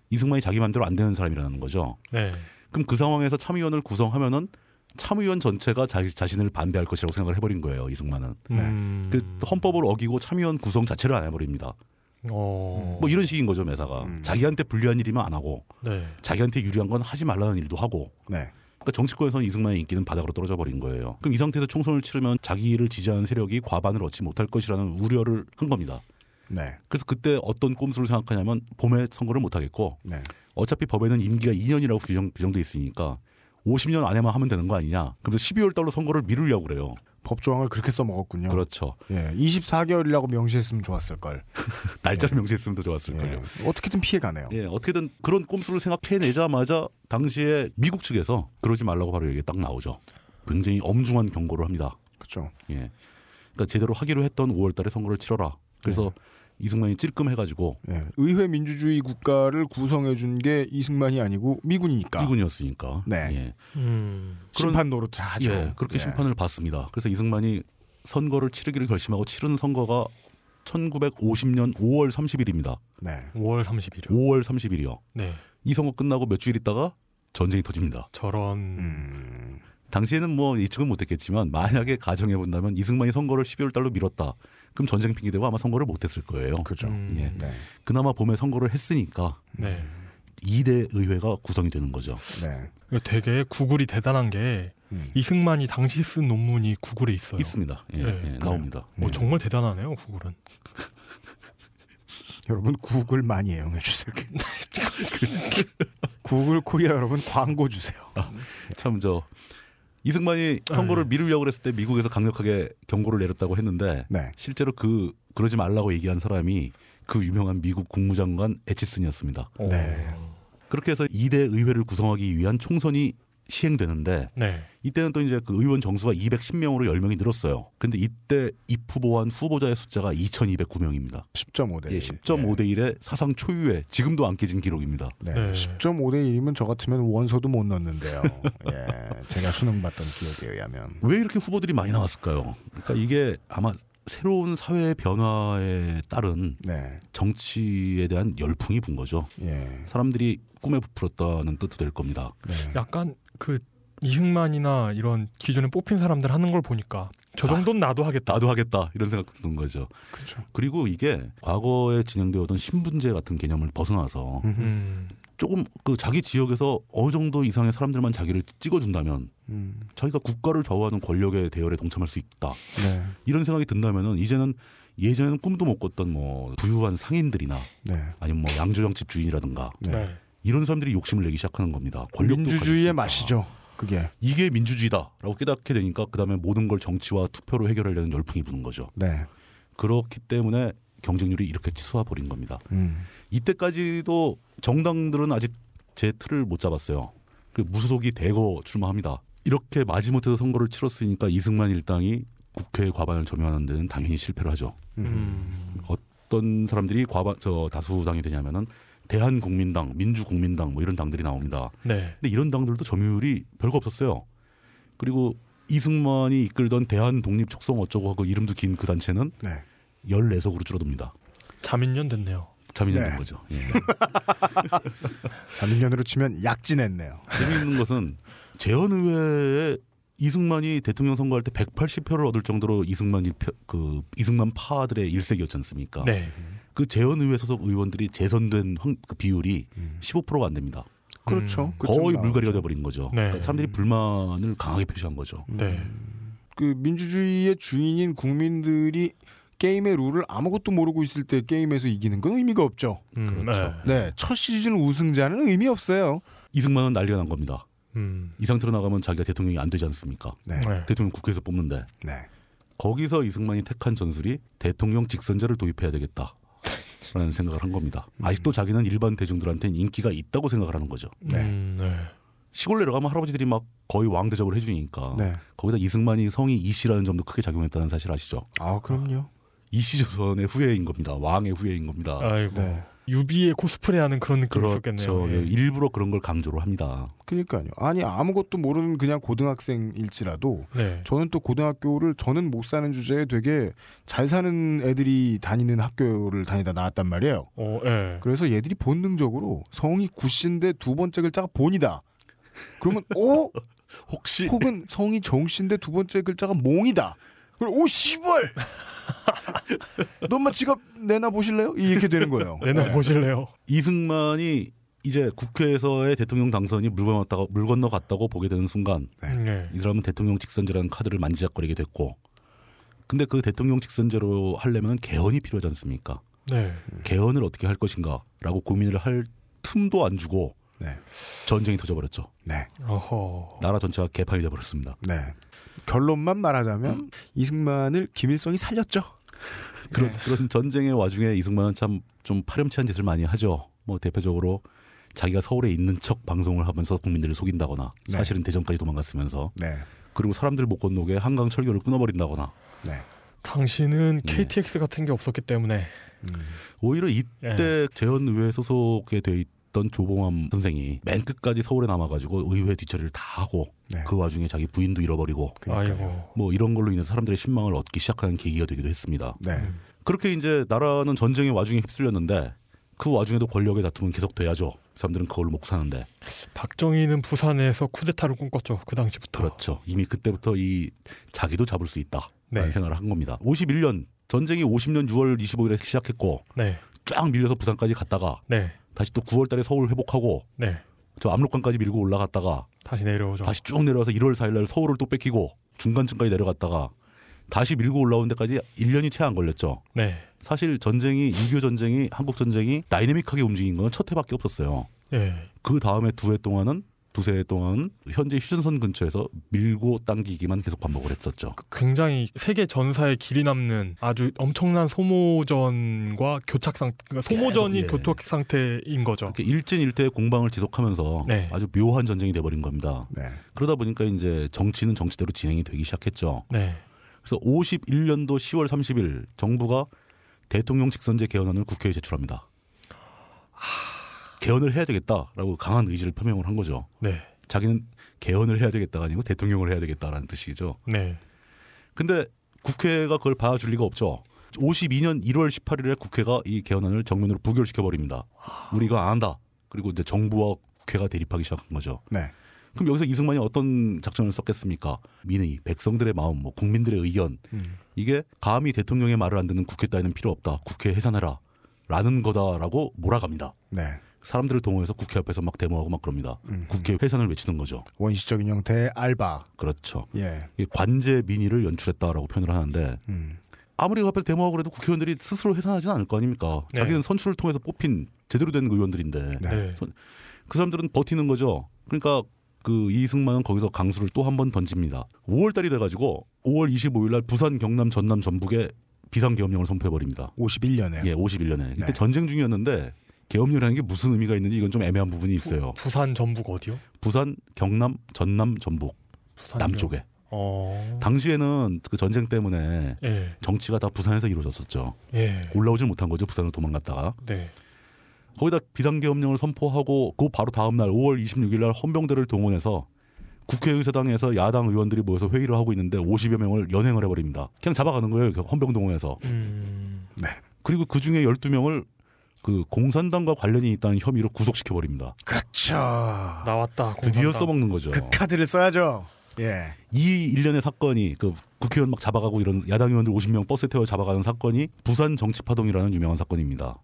이승만이 자기 마음대로 안 되는 사람이라는 거죠. 네. 그럼 그 상황에서 참의원을 구성하면은 참의원 전체가 자, 자신을 반대할 것이라고 생각을 해버린 거예요. 이승만은. 음. 그 헌법을 어기고 참의원 구성 자체를 안 해버립니다. 어. 뭐 이런 식인 거죠 매사가. 음. 자기한테 불리한 일이면 안 하고 네. 자기한테 유리한 건 하지 말라는 일도 하고. 네. 그러니까 정치권에서는 이승만의 인기는 바닥으로 떨어져 버린 거예요. 그럼 이 상태에서 총선을 치르면 자기를 지지하는 세력이 과반을 얻지 못할 것이라는 우려를 한 겁니다. 네. 그래서 그때 어떤 꼼수를 생각하냐면 봄에 선거를 못 하겠고 네. 어차피 법에는 임기가 2년이라고 규정, 규정돼 있으니까 50년 안에만 하면 되는 거 아니냐. 그래서 12월 달로 선거를 미루려고 그래요. 법조항을 그렇게 써먹었군요. 그렇죠. 예. 24개월이라고 명시했으면 좋았을 걸. 날짜를 명시했으면 더 좋았을. 예. 어떻게든 피해가네요. 예, 어떻게든 그런 꼼수를 생각해내자마자 당시에 미국 측에서 그러지 말라고 바로 얘기 딱 나오죠. 굉장히 엄중한 경고를 합니다. 그렇죠. 예. 그러니까 제대로 하기로 했던 5월달에 선거를 치러라. 그래서 이승만이 찔끔해가지고 예. 의회 민주주의 국가를 구성해 준 게 이승만이 아니고 미군이니까. 미군이었으니까. 네. 예. 음. 심판 노릇을 하죠. 예, 그렇게 예. 심판을 받습니다. 그래서 이승만이 선거를 치르기를 결심하고 치른 선거가 1950년 5월 30일입니다. 네. 5월 30일이요. 5월 30일이요. 네. 이 선거 끝나고 몇 주일 있다가 전쟁이 터집니다. 저런. 음. 당시에는 뭐 예측은 못했겠지만 만약에 가정해 본다면 이승만이 선거를 12월 달로 미뤘다. 그럼 전쟁 핑계 대고 아마 선거를 못했을 거예요. 그죠. 음. 예. 네. 그나마 봄에 선거를 했으니까 네. 2대 의회가 구성이 되는 거죠. 네. 이거 되게 구글이 대단한 게 음. 이승만이 당시 쓴 논문이 구글에 있어요. 있습니다. 예, 네. 예, 나옵니다. 어, 정말 대단하네요, 구글은. 여러분 구글 많이 애용해 주세요. 구글 코리아 여러분 광고 주세요. 참저 이승만이 선거를 네. 미루려고 했을 때 미국에서 강력하게 경고를 내렸다고 했는데 네. 실제로 그 그러지 말라고 얘기한 사람이 그 유명한 미국 국무장관 에치슨이었습니다. 네. 어. 그렇게 해서 2대 의회를 구성하기 위한 총선이 시행되는데 네. 이때는 또 이제 그 의원 정수가 210명으로 10명이 늘었어요. 근데 이때 입후보한 후보자의 숫자가 2,209명입니다. 10.5대. 예, 10.5대 1의 사상 초유의 지금도 안 깨진 기록입니다. 네. 네. 10.5대 1이면 저 같으면 원서도 못 넣는데요. 예. 제가 수능 봤던 기억에 의하면. 왜 이렇게 후보들이 많이 나왔을까요? 그러니까 이게 아마 새로운 사회 변화에 따른 네. 정치에 대한 열풍이 분 거죠. 예. 사람들이 꿈에 부풀었다는 뜻도 될 겁니다. 네. 약간 그 이승만이나 이런 기존에 뽑힌 사람들 하는 걸 보니까 저 정도는 나도 하겠다. 나도 하겠다 이런 생각 드는 거죠. 그렇죠. 그리고 이게 과거에 진행되어 오던 신분제 같은 개념을 벗어나서 음. 조금 그 자기 지역에서 어느 정도 이상의 사람들만 자기를 찍어준다면 음. 자기가 국가를 좌우하는 권력의 대열에 동참할 수 있다. 네. 이런 생각이 든다면은 이제는 예전에는 꿈도 못 꿨던 뭐 부유한 상인들이나 네. 아니면 뭐 양조장 집 주인이라든가 네. 네. 이런 사람들이 욕심을 내기 시작하는 겁니다. 권력도 민주주의의. 맛이죠. 그게. 이게 민주주의다라고 깨닫게 되니까 그다음에 모든 걸 정치와 투표로 해결하려는 열풍이 부는 거죠. 네. 그렇기 때문에 경쟁률이 이렇게 치솟아 버린 겁니다. 음. 이때까지도 정당들은 아직 제 틀을 못 잡았어요. 그 무소속이 대거 출마합니다. 이렇게 마지못해서 선거를 치렀으니까 이승만 일당이 국회 과반을 점유하는 데는 당연히 실패를 하죠. 음. 어떤 사람들이 과반 저 다수당이 되냐면은 대한국민당, 민주국민당 뭐 이런 당들이 나옵니다. 네. 근데 이런 당들도 점유율이 별거 없었어요. 그리고 이승만이 이끌던 대한 독립 촉성 어쩌고 하고 이름도 긴 그 단체는 네. 14석으로 줄어듭니다. 자민련 됐네요. 자민련 네. 된 거죠. 예. 자민련으로 치면 약진했네요. 재미있는 것은 재헌의회에 이승만이 대통령 선거할 때 180표를 얻을 정도로 이승만 그 이승만 파들의 일색이었지 않습니까? 네. 그 재헌의회 소속 의원들이 재선된 확- 그 비율이 음. 15%가 안 됩니다. 그렇죠. 음. 거의. 물갈이가 돼버린 거죠. 네. 그러니까 사람들이 불만을 강하게 표시한 거죠. 네. 그 민주주의의 주인인 국민들이 게임의 룰을 아무것도 모르고 있을 때 게임에서 이기는 건 의미가 없죠. 음, 그렇죠. 네. 네, 첫 시즌 우승자는 의미 없어요. 이승만은 난리가 난 겁니다. 음. 이 상태로 나가면 자기가 대통령이 안 되지 않습니까? 네, 네. 대통령 국회에서 뽑는데 네, 거기서 이승만이 택한 전술이 대통령 직선제를 도입해야 되겠다. 라는 생각을 한 겁니다. 아직도 자기는 일반 대중들한테는 인기가 있다고 생각을 하는 거죠. 네. 음, 네. 시골 내려가면 할아버지들이 막 거의 왕 대접을 해주니까 네. 거기다 이승만이 성이 이씨라는 점도 크게 작용했다는 사실 아시죠? 아, 그럼요. 이씨 조선의 후예인 겁니다. 왕의 후예인 겁니다. 아이고. 네, 유비의 코스프레하는 그런 느낌이 있었겠네요. 그렇죠. 예. 일부러 그런 걸 강조를 합니다. 그러니까요. 아니 아무것도 모르는 그냥 고등학생일지라도 네. 저는 또 고등학교를 저는 못 사는 주제에 되게 잘 사는 애들이 다니는 학교를 다니다 나왔단 말이에요. 어, 예. 그래서 얘들이 본능적으로 성이 구씨인데 두 번째 글자가 본이다. 그러면 어? 혹시 혹은 성이 정씨인데 두 번째 글자가 몽이다. 그럼 오 씨발. 너 엄마 지갑 내놔 보실래요? 이렇게 되는 거예요. 내놔 네. 보실래요? 이승만이 이제 국회에서의 대통령 당선이 물 건너갔다고 물 건너갔다고 보게 되는 순간 네. 네. 이 사람은 대통령 직선제라는 카드를 만지작거리게 됐고 근데 그 대통령 직선제로 하려면 개헌이 필요하지 않습니까? 네. 개헌을 어떻게 할 것인가라고 고민을 할 틈도 안 주고 네. 전쟁이 터져버렸죠. 네. 어허. 나라 전체가 개판이 돼버렸습니다. 네. 결론만 말하자면 이승만을 김일성이 살렸죠. 그런, 그런 전쟁의 와중에 이승만은 참 좀 파렴치한 짓을 많이 하죠. 뭐 대표적으로 자기가 서울에 있는 척 방송을 하면서 국민들을 속인다거나 네. 사실은 대전까지 도망갔으면서 네. 그리고 사람들 못 건너게 한강 철교를 끊어버린다거나 네. 당신은 네. KTX 같은 게 없었기 때문에 음. 오히려 예. 이때 재헌의회 소속에 돼 있던 조봉암 선생이 맨 끝까지 서울에 남아가지고 의회 뒤처리를 다 하고 네. 그 와중에 자기 부인도 잃어버리고 그러니까요. 아이고. 뭐 이런 걸로 인해서 사람들의 신망을 얻기 시작하는 계기가 되기도 했습니다. 네. 그렇게 이제 나라는 전쟁의 와중에 휩쓸렸는데 그 와중에도 권력의 다툼은 계속 돼야죠. 사람들은 그걸로 목 사는데 박정희는 부산에서 쿠데타를 꿈꿨죠. 그 당시부터. 그렇죠. 이미 그때부터 이 자기도 잡을 수 있다 라는 네. 생각을 한 겁니다. 51년 전쟁이 50년 6월 25일에 시작했고 네. 쫙 밀려서 부산까지 갔다가 네. 다시 또 9월달에 서울 회복하고 네. 저 압록강까지 밀고 올라갔다가 다시 내려오죠. 다시 쭉 내려와서 1월 4일날 서울을 또 뺏기고 중간층까지 내려갔다가 다시 밀고 올라온 데까지 1년이 채 안 걸렸죠. 네. 사실 전쟁이 6.25 전쟁이 한국 전쟁이 다이내믹하게 움직인 건 첫 해밖에 없었어요. 예. 그 다음에 두 해 동안은 두세 해 동안은 현재 휴전선 근처에서 밀고 당기기만 계속 반복을 했었죠. 굉장히 세계 전사에 길이 남는 아주 엄청난 소모전과 교착 상태, 그러니까 소모전이 예. 교착 상태인 거죠. 이렇게 일진일퇴의 공방을 지속하면서 네. 아주 묘한 전쟁이 돼버린 겁니다. 네. 그러다 보니까 이제 정치는 정치대로 진행이 되기 시작했죠. 네. 그래서 51년도 10월 30일 정부가 대통령 직선제 개헌안을 국회에 제출합니다. 개헌을 해야 되겠다라고 강한 의지를 표명을 한 거죠. 네. 자기는 개헌을 해야 되겠다가 아니고 대통령을 해야 되겠다라는 뜻이죠. 네. 근데 국회가 그걸 봐줄 리가 없죠. 52년 1월 18일에 국회가 이 개헌안을 정면으로 부결시켜 버립니다. 우리가 안 한다. 그리고 이제 정부와 국회가 대립하기 시작한 거죠. 네. 그럼 여기서 이승만이 어떤 작전을 썼겠습니까? 민의, 백성들의 마음, 뭐 국민들의 의견 음. 이게 감히 대통령의 말을 안 듣는 국회 따위는 필요 없다. 국회 해산해라. 라는 거다라고 몰아갑니다. 네. 사람들을 동원해서 국회 앞에서 막 데모하고 막 그럽니다. 음. 국회 해산을 외치는 거죠. 원시적인 형태의 알바. 그렇죠. 예. 이게 관제 민의를 연출했다라고 표현을 하는데 음. 아무리 그 앞에서 데모하고 그래도 국회의원들이 스스로 해산하지는 않을 거 아닙니까? 네. 자기는 선출을 통해서 뽑힌 제대로 된 의원들인데 네. 네. 그 사람들은 버티는 거죠. 그러니까 그 이승만은 거기서 강수를 또 한 번 던집니다. 5월 달이 돼가지고 5월 25일 날 부산, 경남, 전남, 전북에 비상계엄령을 선포해버립니다. 51년에. 예, 51년에. 그때 네. 전쟁 중이었는데 계엄령이라는 게 무슨 의미가 있는지 이건 좀 애매한 부분이 있어요. 부 산 전북 어디요? 부산, 경남, 전남, 전북 부산 남쪽에. 어. 당시에는 그 전쟁 때문에 예. 정치가 다 부산에서 이루어졌었죠. 예. 올라오질 못한 거죠. 부산으로 도망갔다가. 네. 거기다 비상계엄령을 선포하고 그 바로 다음 날 5월 26일 날 헌병대를 동원해서 국회의사당에서 야당 의원들이 모여서 회의를 하고 있는데 50여 명을 연행을 해버립니다. 그냥 잡아가는 거예요. 그 헌병 동원해서. 음. 그리고 그 중에 12명을 그 공산당과 관련이 있다는 혐의로 구속시켜 버립니다. 그렇죠. 나왔다. 드디어 공산당. 써먹는 거죠. 그 카드를 써야죠. 예. 이 일련의 사건이 그 국회의원 막 잡아가고 이런 야당 의원들 50명 버스에 태워 잡아가는 사건이 부산 정치파동이라는 유명한 사건입니다.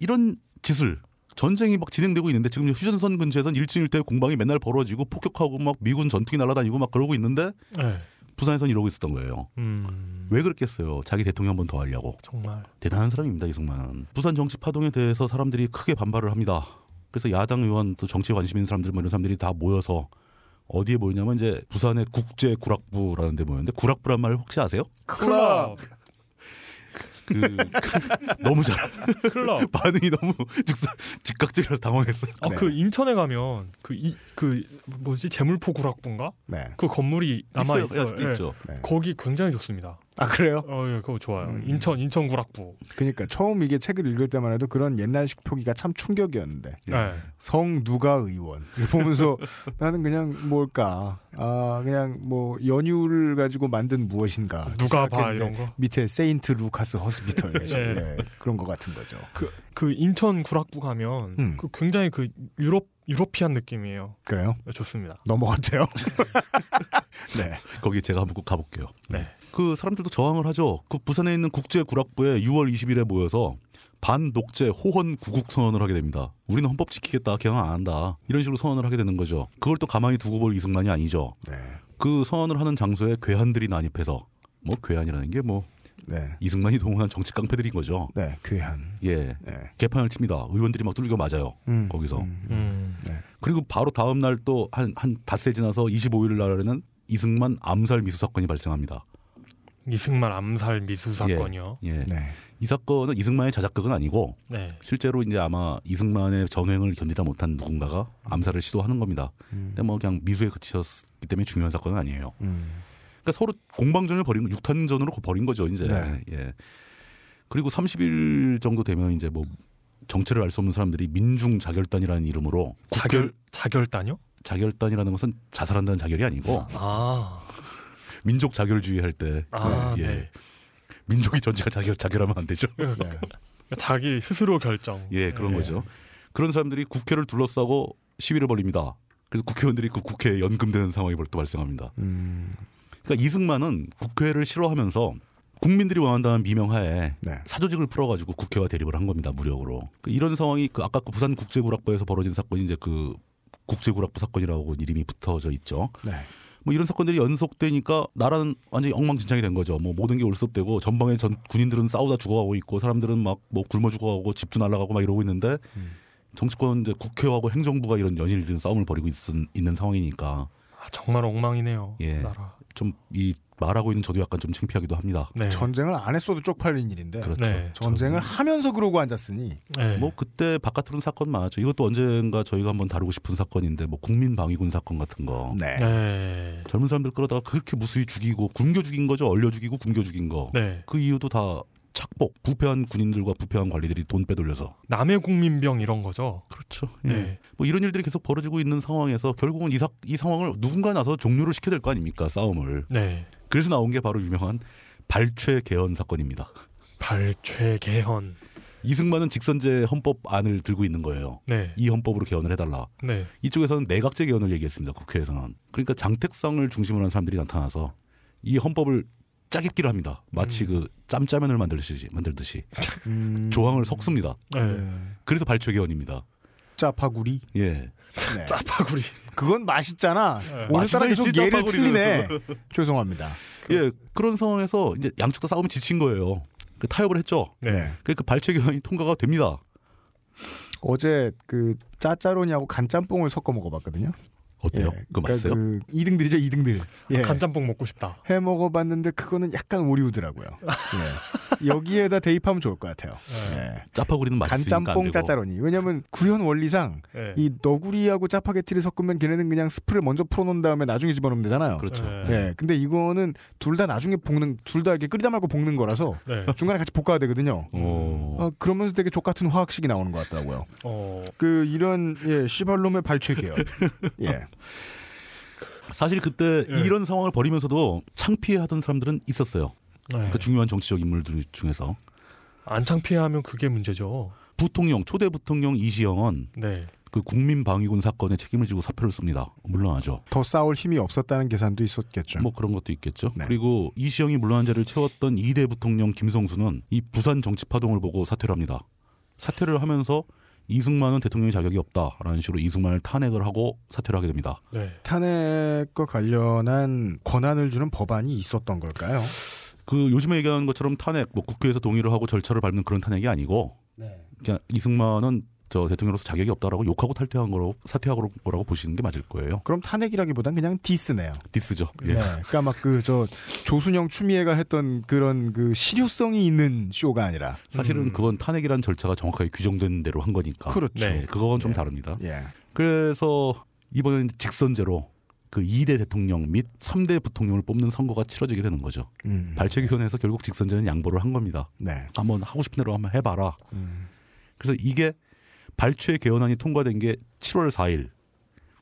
이런 짓을 전쟁이 막 진행되고 있는데 지금 휴전선 근처에선 일진일대 공방이 맨날 벌어지고 폭격하고 막 미군 전투기 날아다니고 막 그러고 있는데 예. 부산에선 이러고 있었던 거예요. 음. 왜 그랬겠어요? 자기 대통령 한 번 더 하려고. 정말. 대단한 사람입니다 이승만은. 부산 정치 파동에 대해서 사람들이 크게 반발을 합니다. 그래서 야당 의원 또 정치에 관심 있는 사람들 뭐 이런 사람들이 다 모여서 어디에 모이냐면 이제 부산의 국제 구락부라는 데 모였는데 구락부란 말 혹시 아세요? 클럽. 그 너무 잘 클럽. 반응이 너무 즉각 즉각적이라서 당황했어요. 아, 네. 그 인천에 가면 그이그 뭐지 재물포 구락부인가? 네. 그 건물이 남아 있어요. 아직도 예. 있죠. 네. 거기 굉장히 좋습니다. 아 그래요? 어, 예, 그거 좋아요. 음. 인천 인천 구락부. 그러니까 처음 이게 책을 읽을 때만 해도 그런 옛날식 표기가 참 충격이었는데 예. 성 누가 의원 보면서 나는 그냥 뭘까 아 그냥 뭐 연유를 가지고 만든 무엇인가 누가 봐 이런 거. 밑에 세인트 루카스 허스피털 네. 예, 그런 것 같은 거죠. 그, 그 인천 구락부 가면 음. 그 굉장히 그 유럽 유러피안 느낌이에요. 그래요? 좋습니다. 넘어갔대요. 네. 거기 제가 한번 꼭 가볼게요. 네. 그 사람들도 저항을 하죠. 그 부산에 있는 국제 구락부에 6월 20일에 모여서 반독재 호헌 구국 선언을 하게 됩니다. 우리는 헌법 지키겠다, 개헌 안 한다. 이런 식으로 선언을 하게 되는 거죠. 그걸 또 가만히 두고 볼 이승만이 아니죠. 네. 그 선언을 하는 장소에 괴한들이 난입해서 뭐 괴한이라는 게뭐 네. 이승만이 동원한 정치 깡패들인 거죠. 네. 괴한. 예. 네. 개판을 칩니다. 의원들이 막 뚫리고 맞아요. 음, 거기서. 음, 음. 그리고 바로 다음 날 또 한 한 닷새 지나서 25일 날에는 이승만 암살 미수 사건이 발생합니다. 이승만 암살 미수 사건이요. 예. 네. 이 사건은 이승만의 자작극은 아니고 네. 실제로 이제 아마 이승만의 전횡을 견디다 못한 누군가가 암살을 시도하는 겁니다. 음, 근데 뭐 그냥 미수에 그치셨기 때문에 중요한 사건은 아니에요. 음. 그러니까 서로 공방전을 벌인 육탄전으로 벌인 거죠, 이제. 네. 예. 그리고 30일 정도 되면 이제 뭐 정체를 알 수 없는 사람들이 민중 자결단이라는 이름으로 자결 자결단요? 자결단이라는 것은 자살한다는 자결이 아니고 아. 민족 자결주의 할 때 아, 예. 네. 민족이 전체가 자결 자결하면 안 되죠. 네. 자기 스스로 결정. 예, 그런 예. 거죠. 그런 사람들이 국회를 둘러싸고 시위를 벌입니다. 그래서 국회의원들이 그 국회에 연금되는 상황이 또 발생합니다. 음. 그러니까 이승만은 국회를 싫어하면서 국민들이 원한다는 미명하에 네. 사조직을 풀어가지고 국회와 대립을 한 겁니다 무력으로 그 이런 상황이 그 아까 그 부산 국제구락부에서 벌어진 사건이 이제 그 국제구락부 사건이라고 이름이 붙어져 있죠. 네. 뭐 이런 사건들이 연속되니까 나라는 완전히 엉망진창이 된 거죠. 뭐 모든 게 올섭되고 전방에 전 군인들은 싸우다 죽어가고 있고 사람들은 막 뭐 굶어 죽어가고 집도 날아가고 막 이러고 있는데 음. 정치권 이제 국회하고 행정부가 이런 연일 이런 싸움을 벌이고 있, 있는 상황이니까 아, 정말 엉망이네요. 예. 나라. 좀 이 말하고 있는 저도 약간 좀 창피하기도 합니다. 네. 전쟁을 안 했어도 쪽팔린 일인데 그렇죠. 네. 전쟁을 하면서 그러고 앉았으니 네. 뭐 그때 바깥으로는 사건 많았죠. 이것도 언젠가 저희가 한번 다루고 싶은 사건인데 뭐 국민 방위군 사건 같은 거. 네. 네. 젊은 사람들 끌어다가 그렇게 무수히 죽이고 굶겨 죽인 거죠. 얼려 죽이고 굶겨 죽인 거. 네. 그 이유도 다 착복, 부패한 군인들과 부패한 관리들이 돈 빼돌려서. 남의 국민병 이런 거죠. 그렇죠. 네. 뭐 이런 일들이 계속 벌어지고 있는 상황에서 결국은 이, 사, 이 상황을 누군가 나서 종료를 시켜야 될 거 아닙니까? 싸움을. 네. 그래서 나온 게 바로 유명한 발췌 개헌 사건입니다. 발췌 개헌. 이승만은 직선제 헌법안을 들고 있는 거예요. 네. 이 헌법으로 개헌을 해달라. 네. 이쪽에서는 내각제 개헌을 얘기했습니다. 국회에서는. 그러니까 장택상을 중심으로 한 사람들이 나타나서 이 헌법을 짜깁기를 합니다. 마치 음. 그 짬짜면을 만들듯이 만들듯이 음. 조항을 섞습니다. 네. 네. 그래서 발췌 개헌입니다. 짜파구리. 예. 네. 짜파구리. 그건 맛있잖아. 네. 오늘따라 계속 예를. 틀리네. 죄송합니다. 예. 그런 상황에서 이제 양쪽 다 싸움이 지친 거예요. 그 타협을 했죠. 네. 네. 그러니까 발췌 개헌이 통과가 됩니다. 어제 그 짜짜로니하고 간짬뽕을 섞어 먹어봤거든요. 어때요? 예, 그거 맛있어요? 그 2등들이죠, 2등들. 예. 간짬뽕 먹고 싶다. 해 먹어봤는데 그거는 약간 오리우더라고요. 예. 여기에다 대입하면 좋을 것 같아요. 예. 짜파구리는 맛있으니까 안 간짬뽕. 짜짜로니. 왜냐면 구현 원리상 예. 이 너구리하고 짜파게티를 섞으면 걔네는 그냥 스프를 먼저 풀어놓은 다음에 나중에 집어넣으면 되잖아요. 그렇죠. 예. 예. 근데 이거는 둘 다 나중에 볶는, 둘 다 이렇게 끓이다 말고 볶는 거라서 네. 중간에 같이 볶아야 되거든요. 어. 어, 그러면서 되게 족 같은 화학식이 나오는 것 같더라고요. 어, 그, 이런, 예, 시발놈의 발췌계열. 예. 사실 그때 예. 이런 상황을 벌이면서도 창피해하던 사람들은 있었어요. 네. 그 중요한 정치적 인물들 중에서 안 창피하면 그게 문제죠. 부통령 초대 부통령 이시영은 네. 그 국민 방위군 사건에 책임을 지고 사표를 씁니다. 물러나죠. 더 싸울 힘이 없었다는 계산도 있었겠죠. 뭐 그런 것도 있겠죠. 네. 그리고 이시영이 물러난 자리를 채웠던 이대 부통령 김성수는 이 부산 정치 파동을 보고 사퇴를 합니다. 사퇴를 하면서 이승만은 대통령의 자격이 없다라는 식으로 이승만을 탄핵을 하고 사퇴를 하게 됩니다. 네. 탄핵과 관련한 권한을 주는 법안이 있었던 걸까요? 그 요즘에 얘기하는 것처럼 탄핵, 뭐 국회에서 동의를 하고 절차를 밟는 그런 탄핵이 아니고 그냥 이승만은 저 대통령으로서 자격이 없다라고 욕하고 탈퇴한 거로 사퇴하고 거라고 보시는 게 맞을 거예요. 그럼 탄핵이라기보단 그냥 디스네요. 디스죠. 예. 네. 그러니까 막 그 저 조순영 추미애가 했던 그런 그 실효성이 있는 쇼가 아니라 사실은 음. 그건 탄핵이라는 절차가 정확하게 규정된 대로 한 거니까. 그렇죠. 네. 예, 그건 좀 예. 다릅니다. 예. 그래서 이번에는 직선제로 그 2대 대통령 및 3대 부통령을 뽑는 선거가 치러지게 되는 거죠. 음. 발췌위원회에서 결국 직선제는 양보를 한 겁니다. 네. 한번 하고 싶은 대로 한번 해봐라. 음. 그래서 이게 발췌 개헌안이 통과된 게 7월 4일,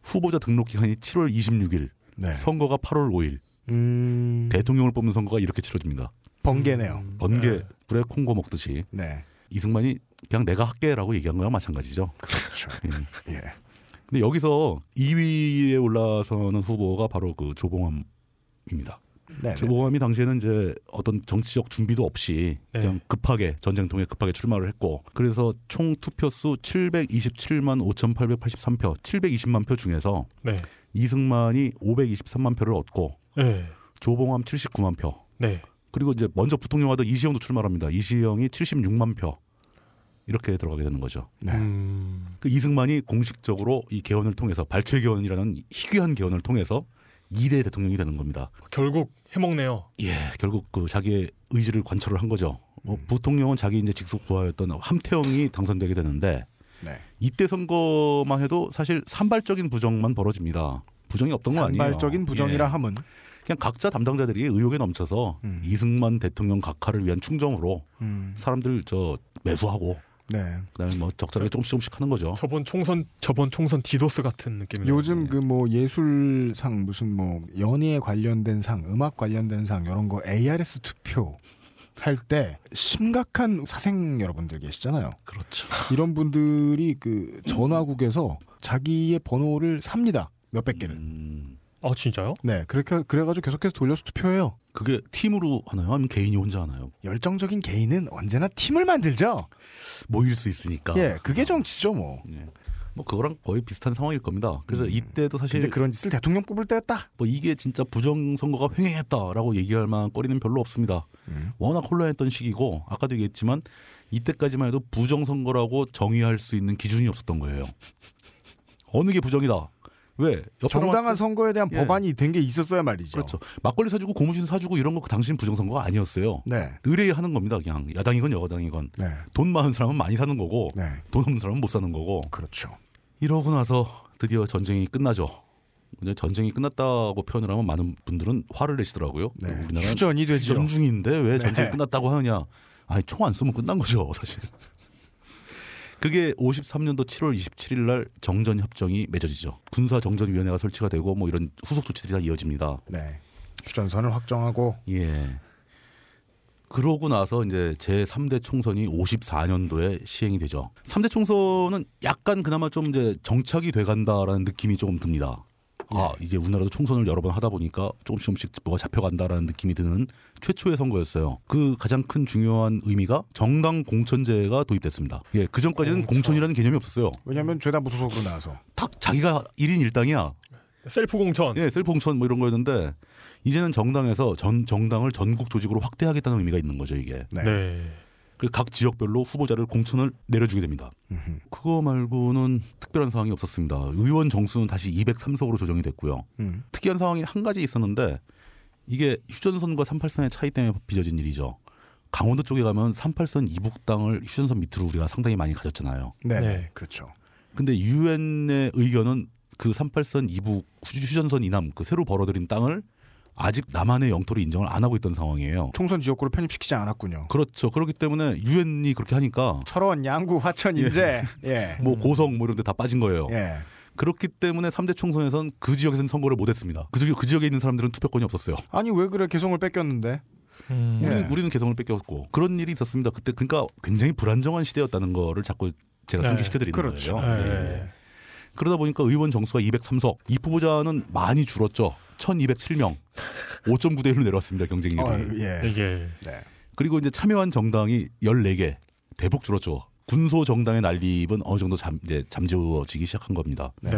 후보자 등록 기간이 7월 26일, 네. 선거가 8월 5일, 음. 대통령을 뽑는 선거가 이렇게 치러집니다. 번개네요. 번개 네. 불에 콩고 먹듯이 네. 이승만이 그냥 내가 할게라고 얘기한 거랑 마찬가지죠. 그렇죠. 예. 예. 근데 여기서 2위에 올라서는 후보가 바로 그 조봉암입니다. 네. 조봉암이 당시에는 이제 어떤 정치적 준비도 없이 네. 그냥 급하게 전쟁통에 급하게 출마를 했고 그래서 총 투표수 727만 5,883표, 720만 표 중에서 네. 이승만이 523만 표를 얻고 네. 조봉암 79만 표. 네. 그리고 이제 먼저 부통령하던 이시영도 출마합니다. 이시영이 76만 표. 이렇게 들어가게 되는 거죠. 네. 음. 그 이승만이 공식적으로 이 개헌을 통해서 발췌 개헌이라는 희귀한 개헌을 통해서 2대 대통령이 되는 겁니다. 결국 해먹네요. 예, 결국 그 자기의 의지를 관철을 한 거죠. 뭐 부통령은 자기 이제 직속 부하였던 함태영이 당선되게 되는데 네. 이때 선거만 해도 사실 산발적인 부정만 벌어집니다. 부정이 없던 거 아니에요. 산발적인 부정이라 예. 함은 그냥 각자 담당자들이 의혹에 넘쳐서 음. 이승만 대통령 각하를 위한 충정으로 음. 사람들 저 매수하고 네. 그다음에 뭐 적절하게 조금씩 조금씩 하는 거죠. 저번 총선 저번 총선 디도스 같은 느낌이네요. 요즘 그 뭐 예술상 무슨 뭐 연예에 관련된 상, 음악 관련된 상 이런 거 ARS 투표 할 때 심각한 사생 여러분들 계시잖아요. 그렇죠. 이런 분들이 그 전화국에서 자기의 번호를 삽니다. 몇백 개를. 음, 아 진짜요? 네, 그렇게 그래가지고 계속해서 돌려서 투표해요. 그게 팀으로 하나요? 아니면 개인이 혼자 하나요? 열정적인 개인은 언제나 팀을 만들죠. 모일 수 있으니까. 예, 그게 정치죠, 뭐. 예. 뭐 그거랑 거의 비슷한 상황일 겁니다. 그래서 이때도 사실 음. 근데 그런 짓을 대통령 뽑을 때였다. 뭐 이게 진짜 부정 선거가 횡행했다라고 얘기할 만한 거리는 별로 없습니다. 음. 워낙 혼란했던 시기고 아까도 얘기했지만 이때까지만 해도 부정 선거라고 정의할 수 있는 기준이 없었던 거예요. 어느 게 부정이다. 왜? 옆 정당한 선거에 대한 예. 법안이 된 게 있었어야 말이죠. 그렇죠. 막걸리 사주고 고무신 사주고 이런 거그 당시는 부정 선거가 아니었어요. 네, 의뢰하는 겁니다. 그냥 야당이건 여당이건 네, 돈 많은 사람은 많이 사는 거고 네, 돈 없는 사람은 못 사는 거고 그렇죠. 이러고 나서 드디어 전쟁이 끝나죠. 전쟁이 끝났다고 표현을 하면 많은 분들은 화를 내시더라고요. 네, 우리나라는 휴전이 되죠. 휴전 중인데 왜 전쟁이 네. 끝났다고 하느냐? 아니 총안 쏘면 끝난 거죠, 사실. 그게 53년도 7월 27일 날 정전 협정이 맺어지죠. 군사 정전 위원회가 설치가 되고 뭐 이런 후속 조치들이 다 이어집니다. 네, 휴전선을 확정하고 예. 그러고 나서 이제 제 3대 총선이 54년도에 시행이 되죠. 3대 총선은 약간 그나마 좀 이제 정착이 돼 간다라는 느낌이 조금 듭니다. 아, 이제 우리나라도 총선을 여러 번 하다 보니까 조금씩 조금씩 뭐가 잡혀간다라는 느낌이 드는 최초의 선거였어요. 그 가장 큰 중요한 의미가 정당 공천제가 도입됐습니다. 예, 그 전까지는 공천 이라는 개념이 없었어요. 왜냐하면 죄다 무소속으로 나와서 딱 자기가 1인 1당이야. 셀프 공천. 예, 셀프 공천 뭐 이런 거였는데 이제는 정당에서 전 정당을 전국 조직으로 확대하겠다는 의미가 있는 거죠, 이게. 네. 네. 그래서 각 지역별로 후보자를 공천을 내려주게 됩니다. 음흠. 그거 말고는 특별한 상황이 없었습니다. 의원 정수는 다시 203석으로 조정이 됐고요. 음. 특이한 상황이 한 가지 있었는데 이게 휴전선과 38선의 차이 때문에 빚어진 일이죠. 강원도 쪽에 가면 38선 이북 땅을 휴전선 밑으로 우리가 상당히 많이 가졌잖아요. 네, 네. 그렇죠. 근데 유엔의 의견은 그 38선 이북 휴- 휴전선 이남 그 새로 벌어들인 땅을 아직 남한의 영토로 인정을 안 하고 있던 상황이에요. 총선 지역구로 편입시키지 않았군요. 그렇죠. 그렇기 때문에 유엔이 그렇게 하니까 철원, 양구, 화천, 인제. 예. 뭐 고성 뭐 이런 데 다 빠진 거예요. 예. 그렇기 때문에 3대 총선에선 그 지역에서는 선거를 못 했습니다. 그, 지역, 그 지역에 있는 사람들은 투표권이 없었어요. 아니 왜 그래 개성을 뺏겼는데? 음. 예. 우리는, 우리는 개성을 뺏겼고 그런 일이 있었습니다. 그때 그러니까 굉장히 불안정한 시대였다는 거를 자꾸 제가 네. 상기시켜 드리는 그렇죠. 거예요. 네. 예, 예. 그러다 보니까 의원 정수가 203석, 이 후보자는 많이 줄었죠. 1207명. 5.9대 1로 내려왔습니다. 경쟁률이. 어, 예. 이게 네. 그리고 이제 참여한 정당이 14개. 대폭 줄었죠. 군소 정당의 난립은 어느 정도 잠, 이제 잠재워지기 시작한 겁니다. 네.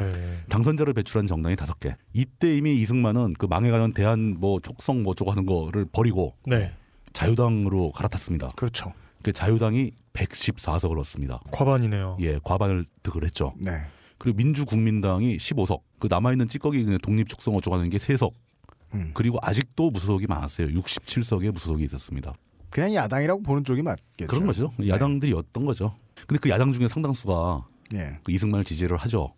당선자를 배출한 정당이 다섯 개. 이때 이미 이승만은 그 망해가는 대한 뭐 촉성 뭐 어쩌고 하는 거를 버리고 네. 자유당으로 갈아탔습니다. 그렇죠. 그 자유당이 114석을 얻습니다. 과반이네요. 예, 과반을 득을 했죠. 네. 그리고 민주국민당이 15석. 그 남아있는 찌꺼기 그냥 독립축성 어쩌고 하는 게 3석. 음. 그리고 아직도 무소속이 많았어요. 67석의 무소속이 있었습니다. 그냥 야당이라고 보는 쪽이 맞겠죠. 그런 거죠. 야당들이었던 거죠. 근데 그 야당 중에 상당수가 예. 그 이승만을 지지를 하죠.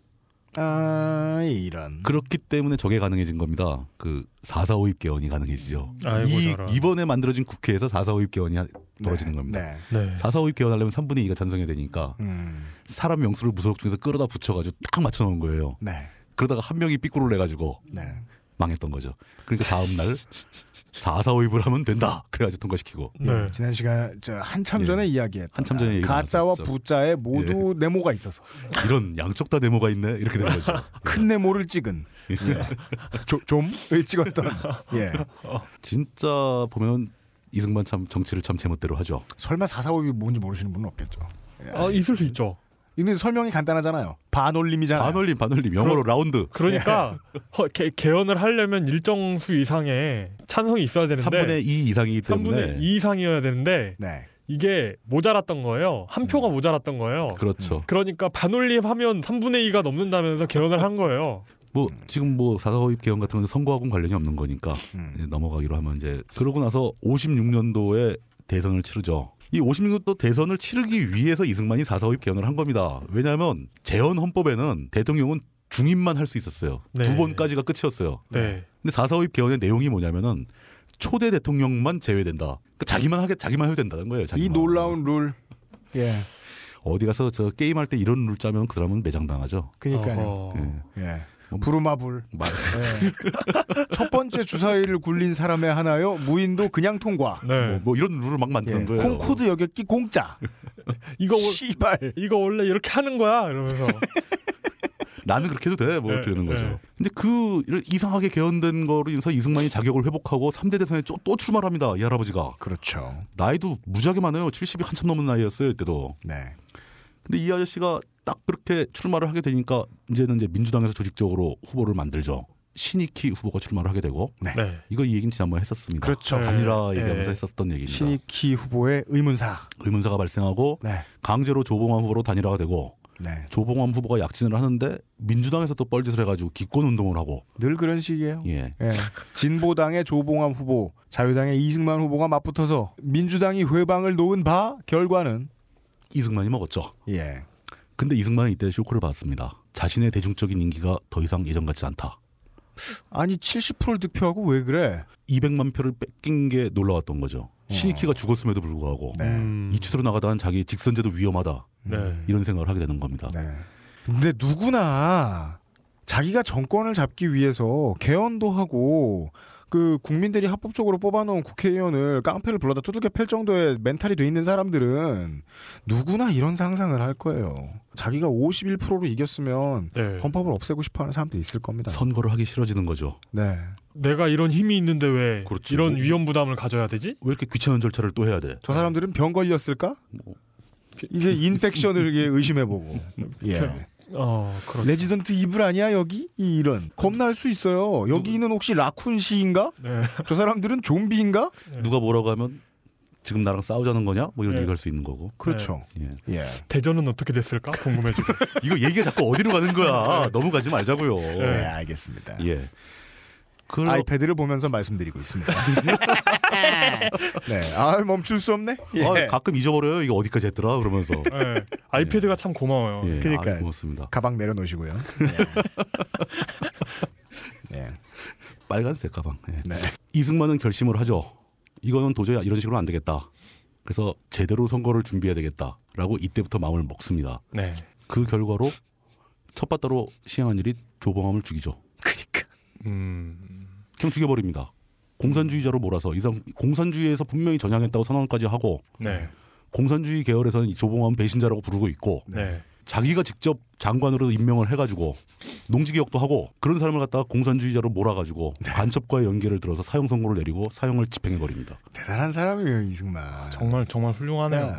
아 이런. 그렇기 때문에 저게 가능해진 겁니다. 그 4.4.5입 개헌이 가능해지죠. 아이고, 이, 저런. 이번에 만들어진 국회에서 4.4.5입 개헌이 벌어지는 네. 겁니다. 네. 네. 4.4.5입 개헌하려면 3분의 2가 찬성해야 되니까 음. 사람 명수를 무소속 중에서 끌어다 붙여가지고 딱 맞춰놓은 거예요. 네. 그러다가 한 명이 삐꾸를 내가지고 네. 망했던 거죠. 그러니까 다음 날 4.4.5입을 하면 된다. 그래가지고 통과시키고. 네. 예, 지난 시간 저 한참 예. 전에 이야기했던 한참 전에 얘기 가짜와 나왔었죠. 부짜에 모두 네모가 있어서 이런 양쪽 다 네모가 있네. 이렇게 된 거죠. 큰 네모를 찍은 예. 조- 좀을 찍었던 예. 진짜 보면 이승만 참 정치를 참 제멋대로 하죠. 설마 445이 뭔지 모르시는 분은 없겠죠. 예. 아 있을 수 있죠. 이는 설명이 간단하잖아요. 반올림이잖아요. 반올림, 반올림, 영어로 라운드. 그러니까 허, 개, 개헌을 하려면 일정 수 이상의 찬성이 있어야 되는데 3분의 2 이상이기 때문에 3분의 2 이상이어야 되는데 네. 이게 모자랐던 거예요. 한 표가 모자랐던 거예요. 그렇죠. 그러니까 반올림 하면 3분의 2가 넘는다면서 개헌을 한 거예요. 뭐 지금 뭐 사사오입 개헌 같은 건 선거하고는 관련이 없는 거니까 음. 넘어가기로 하면 이제 그러고 나서 56년도에 대선을 치르죠. 이 56년도 대선을 치르기 위해서 이승만이 사사오입 개헌을 한 겁니다. 왜냐하면 재헌 헌법에는 대통령은 중임만 할 수 있었어요. 네. 두 번까지가 끝이었어요. 네. 근데 사사오입 개헌의 내용이 뭐냐면은 초대 대통령만 제외된다. 그러니까 자기만 하게 자기만 해도 된다는 거예요. 이 자기만. 놀라운 룰. 예. 어디 가서 저 게임 할 때 이런 룰 짜면 그 사람은 매장 당하죠. 그러니까요. 어허. 예. 예. 뭐- 부루마불. 말- 예. 첫 번째 주사위를 굴린 사람에 하나요. 무인도 그냥 통과. 네. 뭐, 뭐 이런 룰을 막 예. 만드는 거예요. 콩코드 여객기 공짜. 이거 원- 씨발. 이거 원래 이렇게 하는 거야 이러면서 나는 그렇게 해도 돼. 뭐 이렇게 네, 되는 거죠. 네. 근데 그 이상하게 개헌된 거로 인해서 이승만이 자격을 회복하고 3대 대선에 또, 또 출마를 합니다. 이 할아버지가. 그렇죠. 나이도 무지하게 많아요. 70이 한참 넘은 나이였어요. 이때도. 네. 근데 이 아저씨가 딱 그렇게 출마를 하게 되니까 이제는 이제 민주당에서 조직적으로 후보를 만들죠. 신익희 후보가 출마를 하게 되고 네. 이거 이 얘기는 지난번에 했었습니다. 그렇죠. 네. 단일화 네. 얘기하면서 했었던 얘기입니다. 신익희 후보의 의문사. 의문사가 발생하고 네. 강제로 조봉암 후보로 단일화가 되고 네. 조봉암 후보가 약진을 하는데 민주당에서 또 뻘짓을 해가지고 기권 운동을 하고 늘 그런 식이에요. 예 예. 진보당의 조봉암 후보, 자유당의 이승만 후보가 맞붙어서 민주당이 회방을 놓은 바 결과는 이승만이 먹었죠. 예. 근데 이승만은 이때 쇼크를 받았습니다. 자신의 대중적인 인기가 더 이상 예전 같지 않다. 아니 70%를 득표하고 왜 그래? 200만 표를 뺏긴 게 놀라웠던 거죠. 신익희가 죽었음에도 불구하고 네. 음. 이치수로 나가다는 자기 직선제도 위험하다 네. 이런 생각을 하게 되는 겁니다. 네. 근데 누구나 자기가 정권을 잡기 위해서 개헌도 하고 그 국민들이 합법적으로 뽑아놓은 국회의원을 깡패를 불러다 두들겨 팰 정도의 멘탈이 돼 있는 사람들은 누구나 이런 상상을 할 거예요. 자기가 51%로 이겼으면 네. 헌법을 없애고 싶어하는 사람들이 있을 겁니다. 선거를 하기 싫어지는 거죠. 네. 내가 이런 힘이 있는데 왜 그렇지. 이런 뭐- 위험 부담을 가져야 되지? 왜 이렇게 귀찮은 절차를 또 해야 돼? 저 사람들은 병 걸렸을까? 뭐. 이게 infection을 의심해보고. 예. 어, 그렇죠. 레지던트 이블 아니야 여기? 이- 이런 겁날 수 있어요. 여기는 혹시 라쿤 시인가? 네. 저 사람들은 좀비인가? 누가 뭐라고 하면 지금 나랑 싸우자는 거냐? 뭐 이런 네. 얘기할 수 있는 거고. 그렇죠. 예. 예. 대전은 어떻게 됐을까 궁금해지고. 이거 얘기가 자꾸 어디로 가는 거야? 너무 가지 말자고요. 네, 알겠습니다. 예. 그 아이패드를 보면서 말씀드리고 있습니다. 네, 아 멈출 수 없네. 예. 아, 가끔 잊어버려요. 이거 어디까지 했더라? 그러면서. 네. 아이패드가 참 고마워요. 예, 그러니까요. 아, 고맙습니다. 가방 내려놓으시고요. 예. 예. 빨간색 가방. 예. 네. 이승만은 결심을 하죠. 이거는 도저히 이런 식으로 안 되겠다. 그래서 제대로 선거를 준비해야 되겠다라고 이때부터 마음을 먹습니다. 네. 그 결과로 첫 바다로 시행한 일이 조봉암을 죽이죠. 음. 그냥 죽여버립니다. 공산주의자로 몰아서 이상 공산주의에서 분명히 전향했다고 선언까지 하고 네. 공산주의 계열에서는 이 조봉암 배신자라고 부르고 있고 네. 자기가 직접 장관으로 임명을 해가지고 농지개혁도 하고 그런 사람을 갖다가 공산주의자로 몰아가지고 간첩과의 연계를 들어서 사형 선고를 내리고 사형을 집행해버립니다. 대단한 사람이에요 이승만. 정말 정말 훌륭하네요. 네.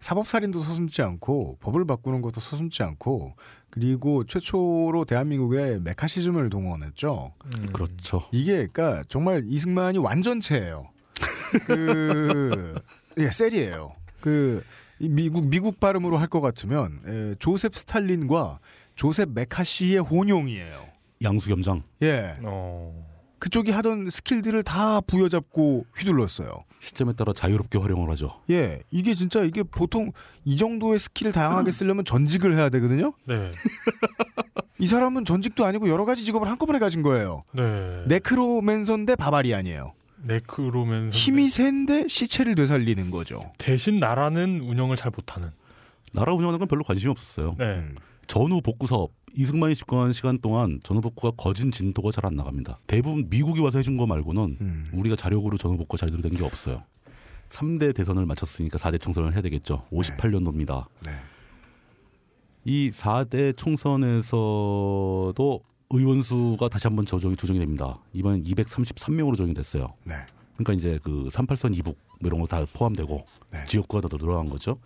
사법살인도 서슴지 않고 법을 바꾸는 것도 서슴지 않고 그리고 최초로 대한민국의 메카시즘을 동원했죠. 음. 그렇죠. 이게 그러니까 정말 이승만이 완전체예요. 그 예, 셀이에요. 그이 미국 미국 발음으로 할 것 같으면 에, 조셉 스탈린과 조셉 매카시의 혼용이에요. 양수겸장. 예. 어. 그쪽이 하던 skill들을 다 부여잡고 휘둘렀어요. 시점에 따라 자유롭게 활용을 하죠. 예, 이게 진짜 이게 보통 이 정도의 skill을 다양하게 쓰려면 전직을 해야 되거든요. 네. 이 사람은 전직도 아니고 여러 가지 직업을 한꺼번에 가진 거예요. 네. necromancer인데 barbarian이에요. necroman 힘이 센데 시체를 되살리는 거죠. 대신 나라는 운영을 잘 못하는. 나라 운영하는 건 별로 관심이 없었어요. 네. 음. 전후 복구 사업 이승만이 집권한 시간 동안 전후 복구가 거진 진도가 잘 안 나갑니다. 대부분 미국이 와서 해준 거 말고는 음. 우리가 자력으로 전후 복구가 잘된게 없어요. 3대 대선을 마쳤으니까 4대 총선을 해야 되겠죠. 58년도입니다. 네. 이 4대 총선에서도 의원 수가 다시 한번 조정이 조정이 됩니다. 이번엔 233명으로 조정이 됐어요. 네. 그러니까 이제 그 38선 이북 뭐 이런 거 다 포함되고 네. 지역구가 더 늘어난 거죠.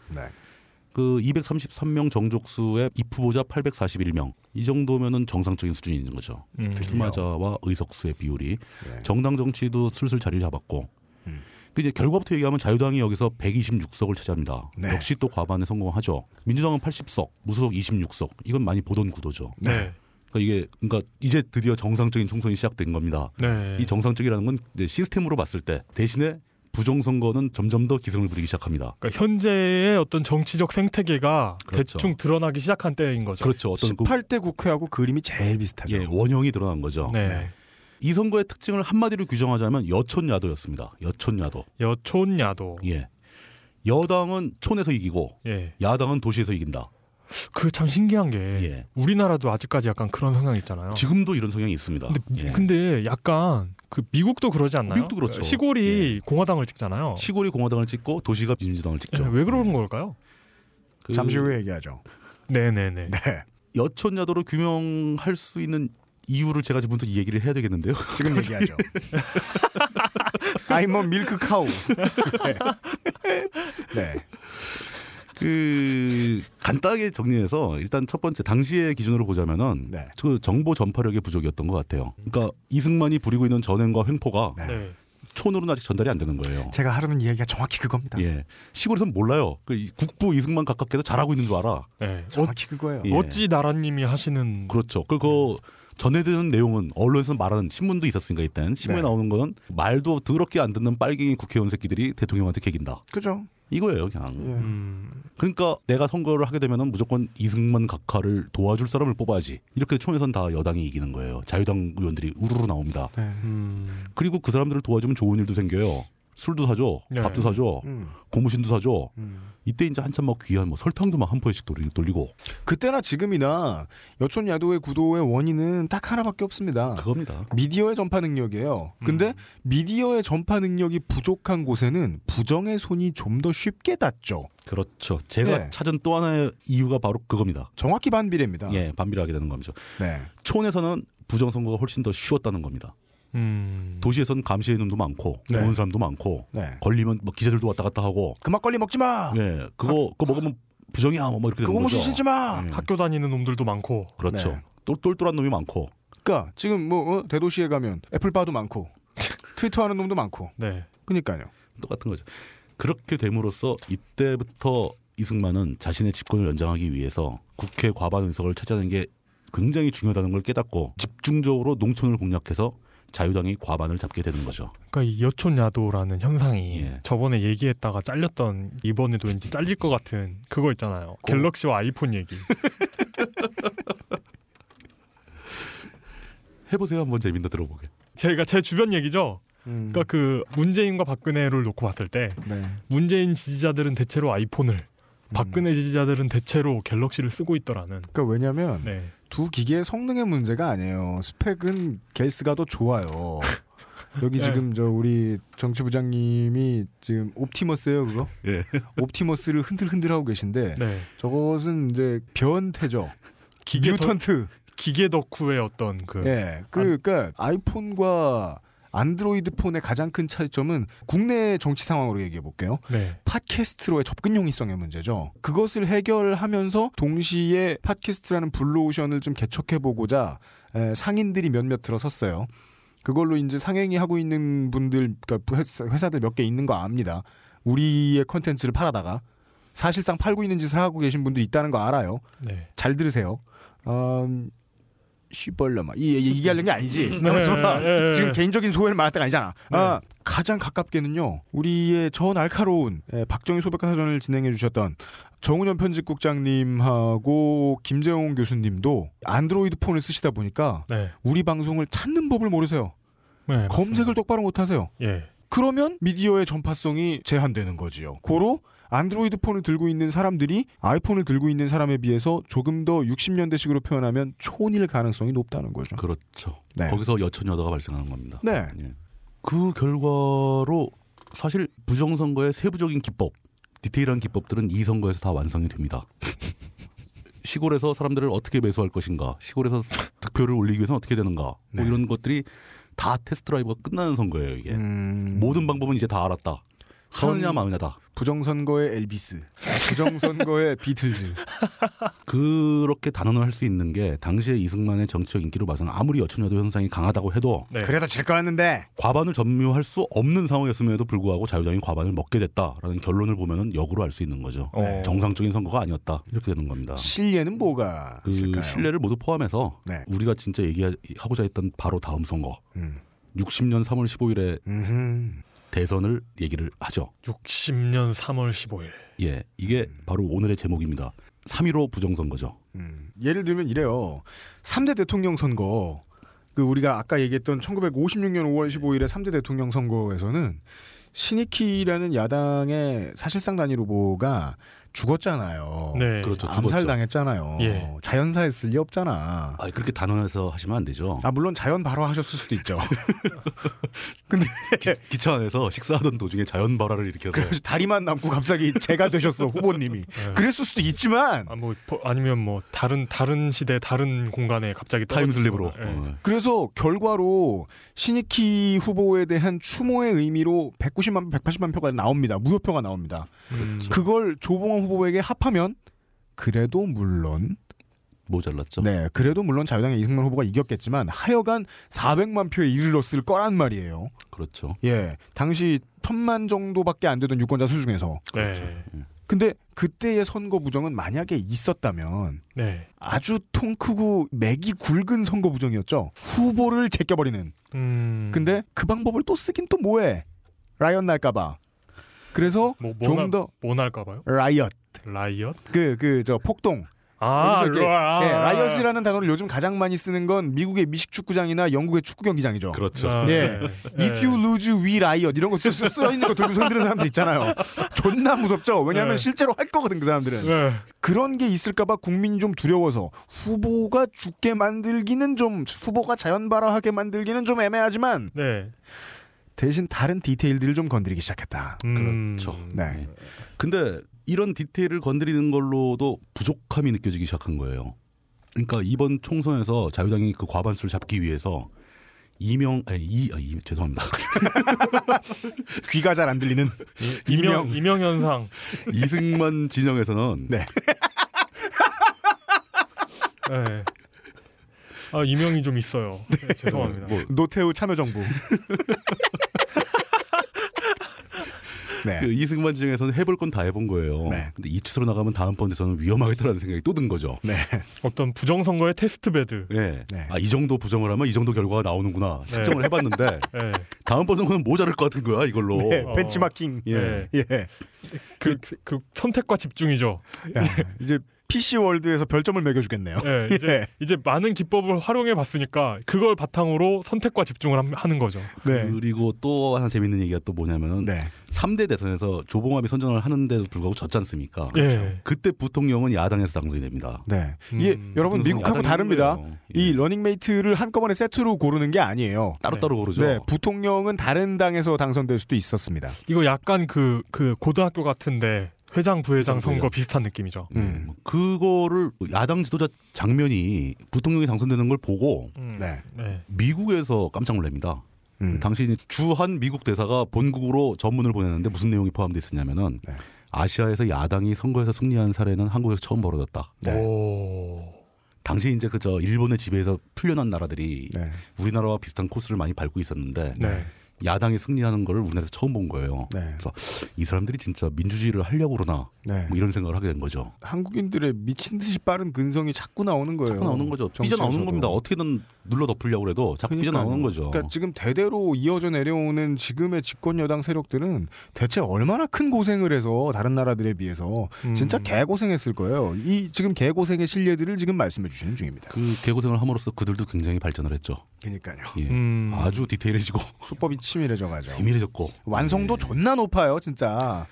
네. 그 233명 정족수의 입 후보자 841명 이 정도면은 정상적인 수준이 있는 거죠. 음. 출마자와 의석수의 비율이 네. 정당 정치도 슬슬 자리를 잡았고 음. 그 이제 결과부터 얘기하면 자유당이 여기서 126석을 차지합니다. 네. 역시 또 과반에 성공하죠. 민주당은 80석, 무소속 26석. 이건 많이 보던 구도죠. 네. 그러니까 이게 그러니까 이제 드디어 정상적인 총선이 시작된 겁니다. 네. 이 정상적이라는 건 이제 시스템으로 봤을 때 대신에 부정선거는 점점 더 기승을 부리기 시작합니다. 그러니까 현재의 어떤 정치적 생태계가 그렇죠. 대충 드러나기 시작한 때인 거죠. 그렇죠. 어떤 그 18대 국회하고 그림이 제일 비슷하죠. 예, 원형이 드러난 거죠. 네. 네. 이 선거의 특징을 한마디로 규정하자면 여촌야도였습니다. 여촌야도. 여촌야도. 예. 여당은 촌에서 이기고 예. 야당은 도시에서 이긴다. 그 참 신기한 게 예. 우리나라도 아직까지 약간 그런 성향이 있잖아요. 지금도 이런 성향이 있습니다. 근데, 예. 근데 약간 그 미국도 그러지 않나요? 미국도 그렇죠. 시골이 공화당을 찍잖아요. 시골이 공화당을 찍고 도시가 민주당을 찍죠. 예, 왜 그러는 걸까요? 그 잠시 후에 얘기하죠. 네네네. 네. 여촌야도를 규명할 수 있는 이유를 제가 지금부터 이 얘기를 해야 되겠는데요. 지금 얘기하죠. I'm a milk cow. 네. 네. 그 간단하게 정리해서 일단 첫 번째 당시의 기준으로 보자면은 네. 그 정보 전파력의 부족이었던 것 같아요. 그러니까 이승만이 부리고 있는 전횡과 횡포가 네. 네. 촌으로는 아직 전달이 안 되는 거예요. 제가 하려는 이야기가 정확히 그겁니다. 예. 시골에서는 몰라요. 그 이- 국부 이승만 각각해서 잘하고 있는 줄 알아. 네. 어, 정확히 그거예요. 예. 어찌 나라님이 하시는 그렇죠. 그, 그 전해드는 내용은 언론에서 말하는 신문도 있었으니까 이땐 신문에 네. 나오는 거는 말도 더럽게 안 듣는 빨갱이 국회의원 새끼들이 대통령한테 개긴다. 그죠? 이거예요, 그냥. 예. 음, 그러니까 내가 선거를 하게 되면은 무조건 이승만 각하를 도와줄 사람을 뽑아야지. 이렇게 총에선 다 여당이 이기는 거예요. 자유당 의원들이 우르르 나옵니다. 네. 음, 그리고 그 사람들을 도와주면 좋은 일도 생겨요. 술도 사줘, 네. 밥도 사줘, 음, 고무신도 사줘. 음. 이때 이제 한참 막 귀한 뭐 설탕도 막 한 포에씩 돌리- 돌리고 그때나 지금이나 여촌 야도의 구도의 원인은 딱 하나밖에 없습니다. 그겁니다. 미디어의 전파 능력이에요. 근데 미디어의 전파 능력이 부족한 곳에는 부정의 손이 좀 더 쉽게 닿죠. 그렇죠. 제가 네. 찾은 또 하나의 이유가 바로 그겁니다. 정확히 반비례입니다. 예, 반비례하게 되는 겁니다. 네. 촌에서는 부정 선거가 훨씬 더 쉬웠다는 겁니다. 음. 도시에서는 감시의 눈도 많고 네. 보는 사람도 많고 네. 걸리면 뭐 기자들도 왔다 갔다 하고 그 막걸리 먹지 마. 예, 그거 그거 먹으면 부정이야 뭐 이렇게 그 되는 고무신 거죠. 신지 마. 예. 학교 다니는 놈들도 많고. 그렇죠. 네. 똘, 똘똘한 놈이 많고 그러니까 지금 뭐 어, 대도시에 가면 애플바도 많고 트위터하는 놈도 많고. 네. 그니까요. 똑같은 거죠. 그렇게 됨으로써 이때부터 이승만은 자신의 집권을 연장하기 위해서 국회 과반 의석을 찾아낸 게 굉장히 중요하다는 걸 깨닫고 집중적으로 농촌을 공략해서 자유당이 과반을 잡게 되는 거죠. 그러니까 이 여촌야도라는 현상이 예. 저번에 얘기했다가 잘렸던 이번에도 왠지 잘릴 것 같은 그거 있잖아요. 갤럭시와 아이폰 얘기. 해보세요 한번 재밌다 들어보게. 제가 제 주변 얘기죠. 음. 그러니까 그 문재인과 박근혜를 놓고 봤을 때 네. 문재인 지지자들은 대체로 아이폰을 음. 박근혜 지지자들은 대체로 갤럭시를 쓰고 있더라는. 그러니까 왜냐하면 네. 두 기계의 성능의 문제가 아니에요. 스펙은 갤스가 더 좋아요. 여기 네. 지금 저 우리 정치 부장님이 지금 옵티머스예요 그거? 예. 옵티머스를 흔들흔들 하고 계신데 네. 저것은 이제 변태죠. 기계 덕, mutant. 기계 덕후의 어떤 그 예. 그, 그니까 아이폰과 안드로이드 폰의 가장 큰 차이점은 국내 정치 상황으로 얘기해 볼게요. 네. 팟캐스트로의 접근 용이성의 문제죠. 그것을 해결하면서 동시에 팟캐스트라는 블루오션을 좀 개척해 보고자 상인들이 몇몇 들어섰어요. 그걸로 이제 상행이 하고 있는 분들, 그러니까 회사- 회사들 몇 개 있는 거 압니다. 우리의 컨텐츠를 팔아다가 사실상 팔고 있는 짓을 하고 계신 분들이 있다는 거 알아요. 네. 잘 들으세요. 음, 시벌러마 이 이- 얘기하려는 게 아니지. 네, 그래서 네, 네. 지금 개인적인 소회를 말할 때가 아니잖아. 아, 가장 가깝게는요. 우리의 저 날카로운 예, 박정희 소백과 사전을 진행해 주셨던 정운현 편집국장님하고 김재용 교수님도 안드로이드 폰을 쓰시다 보니까 네. 우리 방송을 찾는 법을 모르세요. 네, 검색을 똑바로 못 하세요. 예. 그러면 미디어의 전파성이 제한되는 거지요. 고로 안드로이드 폰을 들고 있는 사람들이 아이폰을 들고 있는 사람에 비해서 조금 더 60년대식으로 표현하면 촌일 가능성이 높다는 거죠. 그렇죠. 네. 거기서 여천여다가 발생하는 겁니다. 네. 예. 그 결과로 사실 부정선거의 세부적인 기법, 디테일한 기법들은 이 선거에서 다 완성이 됩니다. 시골에서 사람들을 어떻게 매수할 것인가, 시골에서 득표를 올리기 위해서는 어떻게 되는가, 뭐 네. 이런 것들이 다 테스트 드라이브가 끝나는 선거예요. 이게 음, 모든 방법은 이제 다 알았다. 하느냐 선- 마느냐다. 부정선거의 엘비스, 부정선거의 비틀즈. 그렇게 단언을 할 수 있는 게 당시에 이승만의 정치적 인기로 봐서는 아무리 여천여도 현상이 강하다고 해도 네. 그래도 질 거였는데. 과반을 점유할 수 없는 상황이었음에도 불구하고 자유당이 과반을 먹게 됐다라는 결론을 보면은 역으로 알 수 있는 거죠. 어. 정상적인 선거가 아니었다 이렇게 되는 겁니다. 신뢰는 뭐가 그 있을까요? 신뢰를 모두 포함해서 네. 우리가 진짜 얘기하고자 했던 바로 다음 선거 음. 60년 3월 15일에 음흠. 대선을 얘기를 하죠. 60년 3월 15일. 예, 이게 바로 오늘의 제목입니다. 3.15 부정선거죠. 음, 예를 들면 이래요. 3대 대통령 선거. 그 우리가 아까 얘기했던 1956년 5월 15일의 3대 대통령 선거에서는 신익희라는 야당의 사실상 단일 후보가 죽었잖아요. 네. 그렇죠. 죽었죠. 암살당했잖아요. 예. 자연사했을 리 없잖아. 아, 그렇게 단언해서 하시면 안 되죠. 아 물론 자연 발화 하셨을 수도 있죠. 기차 안에서 식사하던 도중에 자연 발화를 일으켜서 그래서 다리만 남고 갑자기 재가 되셨어 후보님이. 네. 그랬을 수도 있지만 아, 뭐, 버- 아니면 뭐, 다른, 다른 시대, 다른 공간에 갑자기 타임슬립으로 떨어지거나, 예. 어. 그래서 결과로 신익희 후보에 대한 추모의 의미로 190만 180만 표가 나옵니다. 무효표가 나옵니다. 음, 그걸 조봉 원 후보에게 합하면 그래도 물론 모자랐죠. 네 그래도 물론 자유당의 이승만 후보가 이겼겠지만 하여간 400만 표에 이르렀을 거란 말이에요. 그렇죠. 예 당시 천만 정도밖에 안 되던 유권자 수 중에서 네. 근데 그때의 선거 부정은 만약에 있었다면 네. 아주 통 크고 맥이 굵은 선거 부정이었죠. 후보를 제껴버리는. 음. 근데 그 방법을 또 쓰긴 또 뭐해? riot 날까봐. 그래서 뭐, 뭐, 좀 날, 더뭐 날까봐요? riot riot? 그 그 저 폭동. 아, 이렇게, 라- 예, riot이라는 단어를 요즘 가장 많이 쓰는 건 미국의 미식 축구장이나 영국의 축구 경기장이죠. 그렇죠. 아, 예. 네. If you lose, we riot 이런 거 써, 있는 거 들고 손드는 사람들 있잖아요. 존나 무섭죠. 왜냐하면 네. 실제로 할 거거든 그 사람들은. 네. 그런 게 있을까봐 국민이 좀 두려워서 후보가 죽게 만들기는 좀 후보가 자연발화하게 만들기는 좀 애매하지만 네. 대신 다른 디테일들을 좀 건드리기 시작했다. 음. 그렇죠. 네. 근데 이런 디테일을 건드리는 걸로도 부족함이 느껴지기 시작한 거예요. 그러니까 이번 총선에서 자유당이 그 과반수를 잡기 위해서 이명 아니, 이, 아, 이 죄송합니다. 귀가 잘 안 들리는 이명 이명 현상. 이승만 진영에서는 네. 네. 아 이명이 좀 있어요. 네, 죄송합니다. 뭐 노태우 참여정부. 네. 그 이승만 지정에서는 해볼 건 다 해본 거예요. 네. 근데 이 추세로 나가면 다음번에서는 위험하겠다라는 생각이 또 든 거죠. 네. 어떤 부정 선거의 test bed. 예. 네. 아, 이 정도 부정을 하면 이 정도 결과가 나오는구나. 네. 측정을 해봤는데 예. 다음번에는 모자랄 것 같은 거야 이걸로. 네, 어. 벤치마킹. 예. 네. 예. 그, 그 선택과 집중이죠. 야, 이제 PC 월드에서 별점을 매겨주겠네요. 예, 이제 예. 이제 많은 기법을 활용해 봤으니까 그걸 바탕으로 선택과 집중을 함- 하는 거죠. 네. 그리고 또 하나 재밌는 얘기가 또 뭐냐면 네. 3대 대선에서 조봉암이 선전을 하는데도 불구하고 졌지 않습니까? 예. 그때 부통령은 야당에서 당선이 됩니다. 네. 이게 음, 여러분 미국하고 다릅니다. 거예요. 이 예. 러닝메이트를 한꺼번에 세트로 고르는 게 아니에요. 따로따로 고르죠. 네, 부통령은 다른 당에서 당선될 수도 있었습니다. 이거 약간 그, 그 고등학교 같은데 회장, 부회장 회장, 선거 부회장. 비슷한 느낌이죠. 음. 그거를 야당 지도자 장면이 부통령이 당선되는 걸 보고 음, 네. 네. 미국에서 깜짝 놀랍니다. 음. 당시 주한 미국 대사가 본국으로 전문을 보냈는데 무슨 내용이 포함되어 있었냐면은 네. 아시아에서 야당이 선거에서 승리한 사례는 한국에서 처음 벌어졌다. 네. 오. 당시 이제 그저 일본의 지배에서 풀려난 나라들이 네. 우리나라와 비슷한 코스를 많이 밟고 있었는데 네. 야당이 승리하는 거를 우리나라에서 처음 본 거예요. 네. 그래서 이 사람들이 진짜 민주주의를 하려고 그러나 네. 뭐 이런 생각을 하게 된 거죠. 한국인들의 미친 듯이 빠른 근성이 자꾸 나오는 거예요. 자꾸 나오는 거죠. 삐져. 나오는 겁니다. 어떻게든 눌러 덮으려고 그래도 자꾸 삐져. 나오는 거죠. 그러니까 지금 대대로 이어져 내려오는 지금의 집권 여당 세력들은 대체 얼마나 큰 고생을 해서 다른 나라들에 비해서 음. 진짜 개고생했을 거예요. 이 지금 개고생의 실례들을 지금 말씀해 주시는 중입니다. 그 개고생을 함으로써 그들도 굉장히 발전을 했죠. 그러니까요. 예. 음. 아주 디테일해지고 수법이 치밀해져 가지고 세밀해졌고 완성도 예. 존나 높아요, 진짜.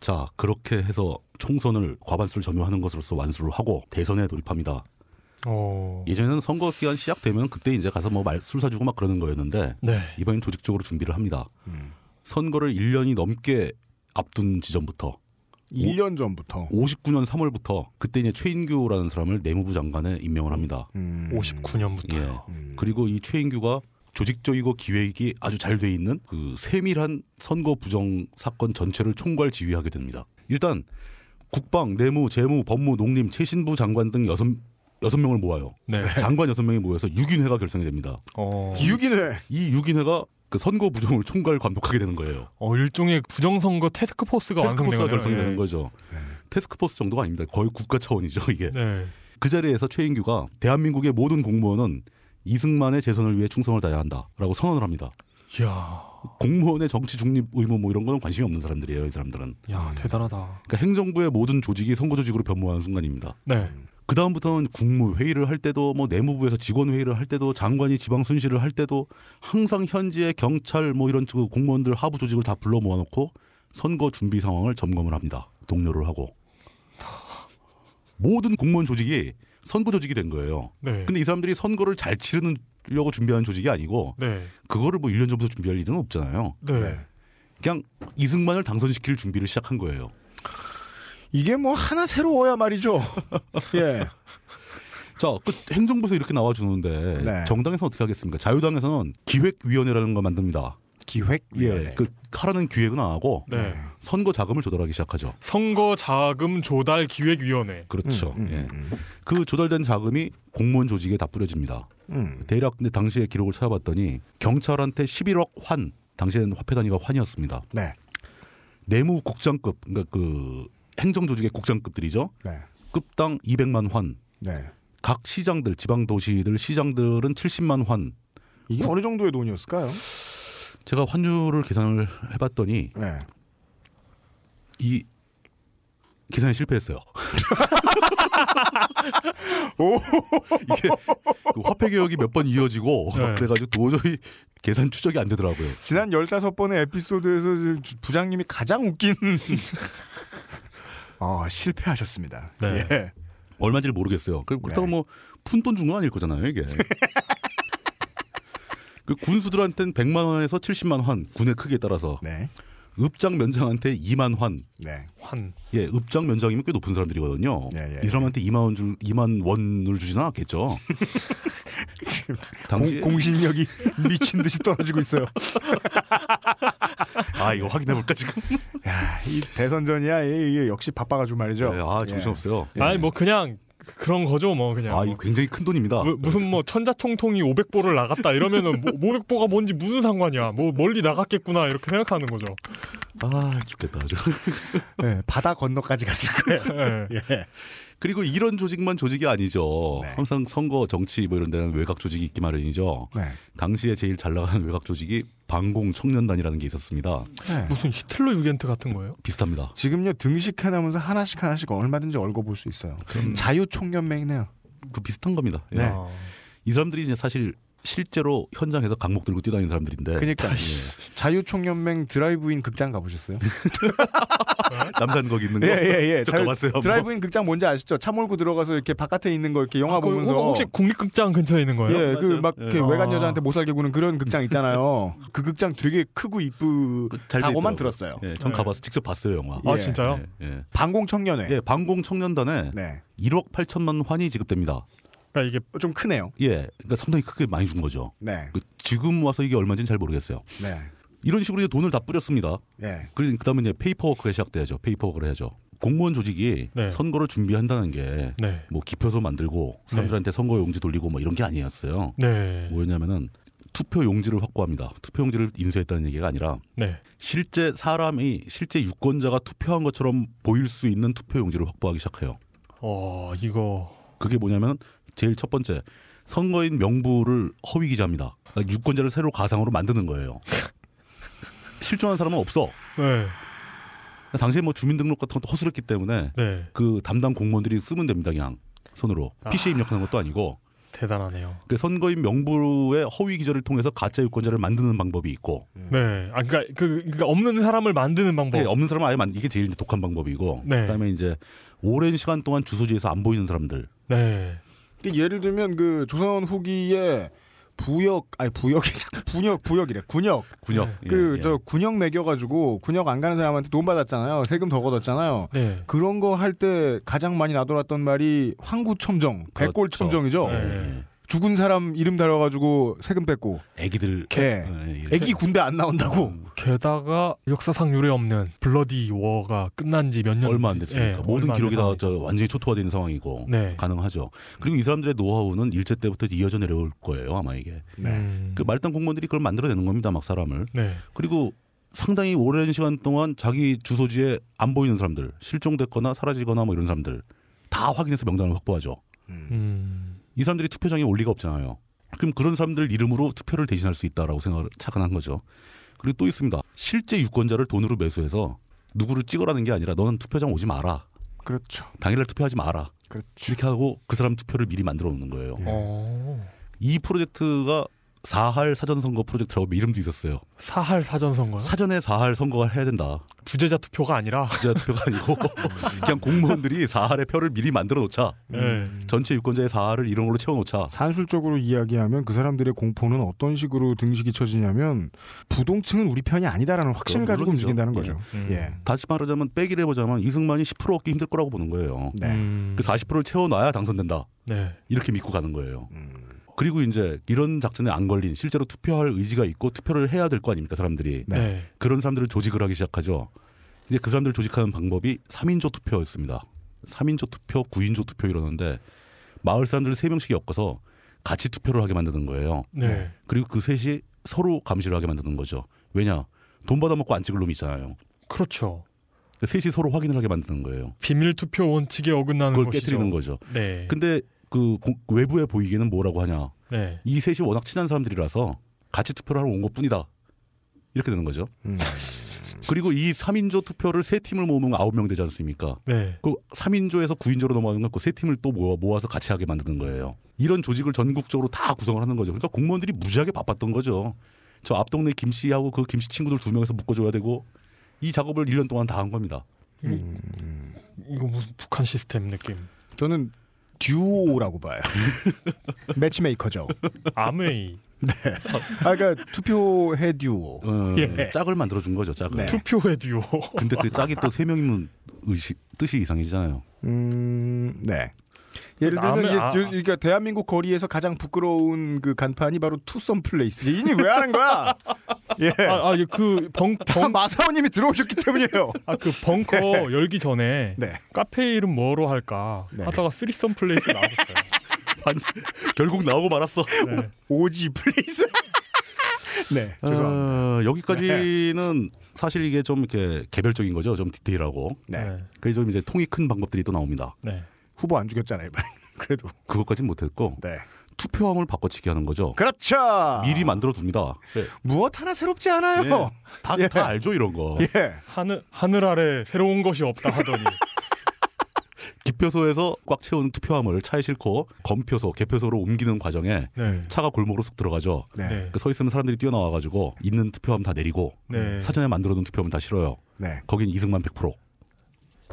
자 그렇게 해서 총선을 과반수를 점유하는 것으로서 완수를 하고 대선에 돌입합니다. 어. 예전에는 선거 기간 시작되면 그때 이제 가서 뭐 술 사주고 막 그러는 거였는데 네. 이번엔 조직적으로 준비를 합니다. 음. 선거를 1년이 넘게 앞둔 지점부터 1년 전부터 59년 3월부터 그때 이제 최인규라는 사람을 내무부 장관에 임명을 합니다. 음. 59년부터. 예. 요 음. 그리고 이 최인규가 조직적이고 기획이 아주 잘 돼 있는 그 세밀한 선거 부정 사건 전체를 총괄 지휘하게 됩니다. 일단 국방, 내무, 재무, 법무, 농림, 최신부 장관 등 여섯 여섯 명을 모아요. 네. 장관 여섯 명이 모여서 6인회가 결성이 됩니다. 어. 유기네. 이 6인회가 그 선거 부정을 총괄 감독하게 되는 거예요. 어, 일종의 부정선거 테스크포스가 테스크포스가 결성이. 되는 거죠. 네. 테스크포스 정도가 아닙니다. 거의 국가 차원이죠, 이게. 네. 그 자리에서 최인규가 대한민국의 모든 공무원은 이승만의 재선을 위해 충성을 다해야 한다라고 선언을 합니다. 이야. 공무원의 정치 중립 의무 뭐 이런 거는 관심이 없는 사람들이에요, 이 사람들은. 야, 대단하다. 그러니까 행정부의 모든 조직이 선거 조직으로 변모하는 순간입니다. 네. 그 다음부터는 국무 회의를 할 때도 뭐 내무부에서 직원 회의를 할 때도 장관이 지방 순시를 할 때도 항상 현지의 경찰 뭐 이런 그 공무원들 하부 조직을 다 불러 모아놓고 선거 준비 상황을 점검을 합니다. 동료를 하고 모든 공무원 조직이 선거 조직이 된 거예요. 네. 근데 이 사람들이 선거를 잘 치르려고 준비하는 조직이 아니고 네. 그거를 뭐 1년 전부터 준비할 일은 없잖아요. 네. 네. 그냥 이승만을 당선시킬 준비를 시작한 거예요. 이게 뭐 하나 새로워야 말이죠. 예. 자, 그 행정부에서 이렇게 나와주는데 네. 정당에서 어떻게 하겠습니까? 자유당에서는 기획위원회라는 걸 만듭니다. 기획 예, 그 하라는 기획은 안 하고 네. 선거 자금을 조달하기 시작하죠. 선거 자금 조달 기획 위원회. 그렇죠. 음, 음, 예. 음, 그 조달된 자금이 공무원 조직에 다 뿌려집니다. 음. 대략 근데 당시의 기록을 찾아봤더니 경찰한테 11억 환, 당시에는 화폐 단위가 환이었습니다. 네. 내무 국장급, 그러니까 그 행정 조직의 국장급들이죠. 네. 급당 200만 환. 네. 각 시장들, 지방 도시들 시장들은 70만 환. 이게 어느 정도의 돈이었을까요? 제가 환율을 계산을 해봤더니 네. 이 계산에 실패했어요. 이게 그 화폐 개혁이 몇 번 이어지고 네. 그래가지고 도저히 계산 추적이 안 되더라고요. 지난 15번의 에피소드에서 주- 부장님이 가장 웃긴 아, 실패하셨습니다. 네. 예. 얼마인지를 모르겠어요. 그- 그렇다고 네. 뭐 푼돈 준 건 아닐 거잖아요, 이게. 그 군수들한테는 100만 원에서 70만 환, 군의 크기에 따라서 네. 읍장 면장한테 2만 환. 네. 환. 예, 읍장 면장이면 꽤 높은 사람들이거든요. 예, 예, 이 사람한테 2만 원 줄, 2만 원을 주지는 않겠죠. 당시 공, 공신력이 미친 듯이 떨어지고 있어요. 아 이거 확인해 볼까 지금? 야, 이 대선전이야. 이게 역시 바빠가지고 말이죠. 네, 아 정신 없어요. 예. 아니 뭐 그냥 그런 거죠, 뭐 그냥. 아, 이거 굉장히 큰 돈입니다. 무, 무슨 뭐 천자총통이 500보를 나갔다 이러면은 뭐 500보가 뭔지 무슨 상관이야. 뭐 멀리 나갔겠구나 이렇게 생각하는 거죠. 아, 죽겠다 아주. 네, 바다 건너까지 갔을 거예요. 예. 예. 그리고 이런 조직만 조직이 아니죠. 네. 항상 선거, 정치 뭐 이런 데는 외곽 조직이 있기 마련이죠. 네. 당시에 제일 잘 나가는 외곽 조직이 방공 청년단이라는 게 있었습니다. 네. 무슨 히틀러 유겐트 같은 거예요? 비슷합니다. 지금요 등식해 나면서 하나씩 하나씩 얼마든지 얽어볼 수 있어요. 자유 총연맹이네요. 그 비슷한 겁니다. 예. 네. 아, 이 사람들이 이제 사실 실제로 현장에서 강목 들고 뛰다니는 사람들인데 그러니까 자유총연맹 드라이브인 극장 가보셨어요? 남산 거기 있는 거. 예예예. 저 가봤어요. 한번. 드라이브인 극장 뭔지 아시죠? 차 몰고 들어가서 이렇게 바깥에 있는 거 이렇게 영화 아, 그 보면서 혹시 국립극장 근처에 있는 거예요? 예, 그 맞아요. 막 예. 이렇게 아. 외간 여자한테 못 살게 구는 그런 극장 있잖아요. 그 극장 되게 크고 잘 이쁘다고만 돼 있더라고요. 들었어요. 예, 전 네. 가봐서 직접 봤어요 영화. 아 예. 진짜요? 예, 예. 방공 청년회. 예, 방공 청년단에 네. 1억 8천만 환이 지급됩니다. 그러니까 이게 좀 크네요. 예, 그러니까 상당히 크게 많이 준 거죠. 네. 그 지금 와서 이게 얼마인지는 잘 모르겠어요. 네. 이런 식으로 이제 돈을 다 뿌렸습니다. 예. 그리고 그다음에 이제 paperwork가 시작돼야죠. paperwork를 해야죠. 공무원 조직이 네. 선거를 준비한다는 게 네. 뭐 기표소 만들고 사람들한테 선거 용지 돌리고 뭐 이런 게 아니었어요. 네. 뭐였냐면은 투표 용지를 확보합니다. 투표 용지를 인쇄했다는 얘기가 아니라 네. 실제 사람이 실제 유권자가 투표한 것처럼 보일 수 있는 투표 용지를 확보하기 시작해요. 어, 이거 그게 뭐냐면 제일 첫 번째 선거인 명부를 허위 기재입니다. 그러니까 유권자를 새로 가상으로 만드는 거예요. 실종한 사람은 없어. 네. 당시에 뭐 주민등록 같은 것도 허술했기 때문에 네. 그 담당 공무원들이 쓰면 됩니다. 그냥 손으로 아. PC에 입력하는 것도 아니고 대단하네요. 그 선거인 명부의 허위 기자를 통해서 가짜 유권자를 만드는 방법이 있고 네. 아 그러니까 그 그러니까 없는 사람을 만드는 방법. 네, 없는 사람은 아예 만 이게 제일 독한 방법이고 네. 그다음에 이제 오랜 시간 동안 주소지에서 안 보이는 사람들 네. 그 예를 들면 그 조선 후기에 부역 아니 부역이 분역 부역이래 군역 군역 네. 그 예, 예. 저 군역 매겨가지고 군역 안 가는 사람한테 돈 받았잖아요 세금 더 걷었잖아요 네. 그런 거 할 때 가장 많이 나돌았던 말이 황구 첨정 백골 첨정이죠 그렇죠. 네. 예, 예. 죽은 사람 이름 달아가지고 세금 뺏고 애기들 예. 예, 이렇게. 애기 군대 안 나온다고 게다가 역사상 유례 없는 블러디 워가 끝난 지 몇 년 얼마 안 됐으니까 모든 기록이 다 저 완전히 있는 상황이고 네. 가능하죠. 그리고 이 사람들의 노하우는 일제 때부터 이어져 내려올 거예요 아마 이게. 네. 음. 그 말단 공무원들이 그걸 만들어내는 겁니다 막 사람을. 네. 그리고 상당히 오랜 시간 동안 자기 주소지에 안 보이는 사람들, 실종됐거나 사라지거나 뭐 이런 사람들 다 확인해서 명단을 확보하죠. 음. 이 사람들이 투표장에 올 리가 없잖아요. 그럼 그런 사람들 이름으로 투표를 대신할 수 있다라고 생각을 착안한 거죠. 그리고 또 있습니다. 실제 유권자를 돈으로 매수해서 누구를 찍으라는 게 아니라 너는 투표장 오지 마라. 그렇죠 당일날 투표하지 마라. 그렇죠 이렇게 하고 그 사람 투표를 미리 만들어 놓는 거예요. 어. 이 프로젝트가 사할 사전 선거 프로젝트라고 이름도 있었어요. 사할 사전 선거요? 사전에 사할 선거가 해야 된다. 부재자 투표가 아니라. 부자 투표가 아니고 그냥 공무원들이 사할의 표를 미리 만들어 놓자. 네. 전체 유권자의 사할을 이름으로 채워 놓자. 산술적으로 이야기하면 그 사람들의 공포는 어떤 식으로 등식이 쳐지냐면 부동층은 우리 편이 아니다라는 확신을 그건 가지고 물론이죠. 움직인다는 거죠 음. 예. 다시 말하자면 빼기를 해보자면 이승만이 10% 얻기 힘들 거라고 보는 거예요. 네. 음. 그 40%를 채워 놔야 당선된다. 네. 이렇게 믿고 가는 거예요. 음. 그리고 이제 이런 작전에 안 걸린 실제로 투표할 의지가 있고 투표를 해야 될 거 아닙니까 사람들이. 네. 네. 그런 사람들을 조직을 하기 시작하죠. 이제 그 사람들 을 조직하는 방법이 3인조 투표였습니다. 3인조 투표, 9인조 투표 이러는데 마을 사람들을 3명씩 엮어서 같이 투표를 하게 만드는 거예요. 네. 그리고 그 셋이 서로 감시를 하게 만드는 거죠. 왜냐? 돈 받아먹고 안 찍을 놈이 있잖아요. 그렇죠. 그 셋이 서로 확인을 하게 만드는 거예요. 비밀 투표 원칙에 어긋나는 그걸 것이죠. 깨뜨리는 거죠. 네. 근데 그 공- 외부에 보이기에는 뭐라고 하냐? 네. 이 셋이 워낙 친한 사람들이라서 같이 투표를 하러 온 것 뿐이다. 이렇게 되는 거죠. 음. 그리고 이 3인조 투표를 세 팀을 모으면 9명 되지 않습니까? 네. 그 3인조에서 9인조로 넘어가는 건그세 팀을 또 모아, 모아서 같이 하게 만드는 거예요. 이런 조직을 전국적으로 다 구성을 하는 거죠. 그러니까 공무원들이 무지하게 바빴던 거죠. 저 앞 동네 김 씨하고 그 김씨 친구들 두 명에서 묶어줘야 되고 이 작업을 1년 동안 다 한 겁니다. 음. 이거 무슨 북한 시스템 느낌. 저는 듀오라고 봐요. 매치메이커죠. 아메이. 아, 그러니까 투표해 듀오. 어, 예. 짝을 만들어준 거죠, 짝을. 네. 투표의 듀오. 근데 그 짝이 또 세 명이면 의식, 뜻이 이상이잖아요. 음, 네. 예를 들면 이게 아- 요- 그러니까 대한민국 거리에서 가장 부끄러운 그 간판이 바로 투썸 플레이스. 이니 왜 하는 거야? 예. 아, 아, 그 벙, 다 벙, 마사오님이 들어오셨기 때문이에요. 아, 그 벙커 열기 전에 네. 카페 이름 뭐로 할까 네. 하다가 threesome place 나왔었어요. 결국 나오고 말았어. 네. orgy place. 네. 죄송합니다. 어, 여기까지는 사실 이게 좀 이렇게 개별적인 거죠. 좀 디테일하고. 네. 네. 그래서 좀 이제 통이 큰 방법들이 또 나옵니다. 네. 후보 안 죽였잖아요. 이번에. 그래도. 그것까진 못했고 네. 투표함을 바꿔치기 하는 거죠. 그렇죠. 미리 만들어 둡니다. 네. 무엇 하나 새롭지 않아요. 다, 예. 다 알죠 이런 거. 예. 하늘 하늘 아래 새로운 것이 없다 하더니 기표소에서 꽉 채운 투표함을 차에 싣고 검표소, 개표소로 옮기는 과정에 네. 차가 골목으로 쑥 들어가죠. 네. 네. 그서 있으면 사람들이 뛰어나와가지고 있는 투표함 다 내리고 네. 사전에 만들어둔 투표함 다 실어요. 네. 거긴 이승만 100%.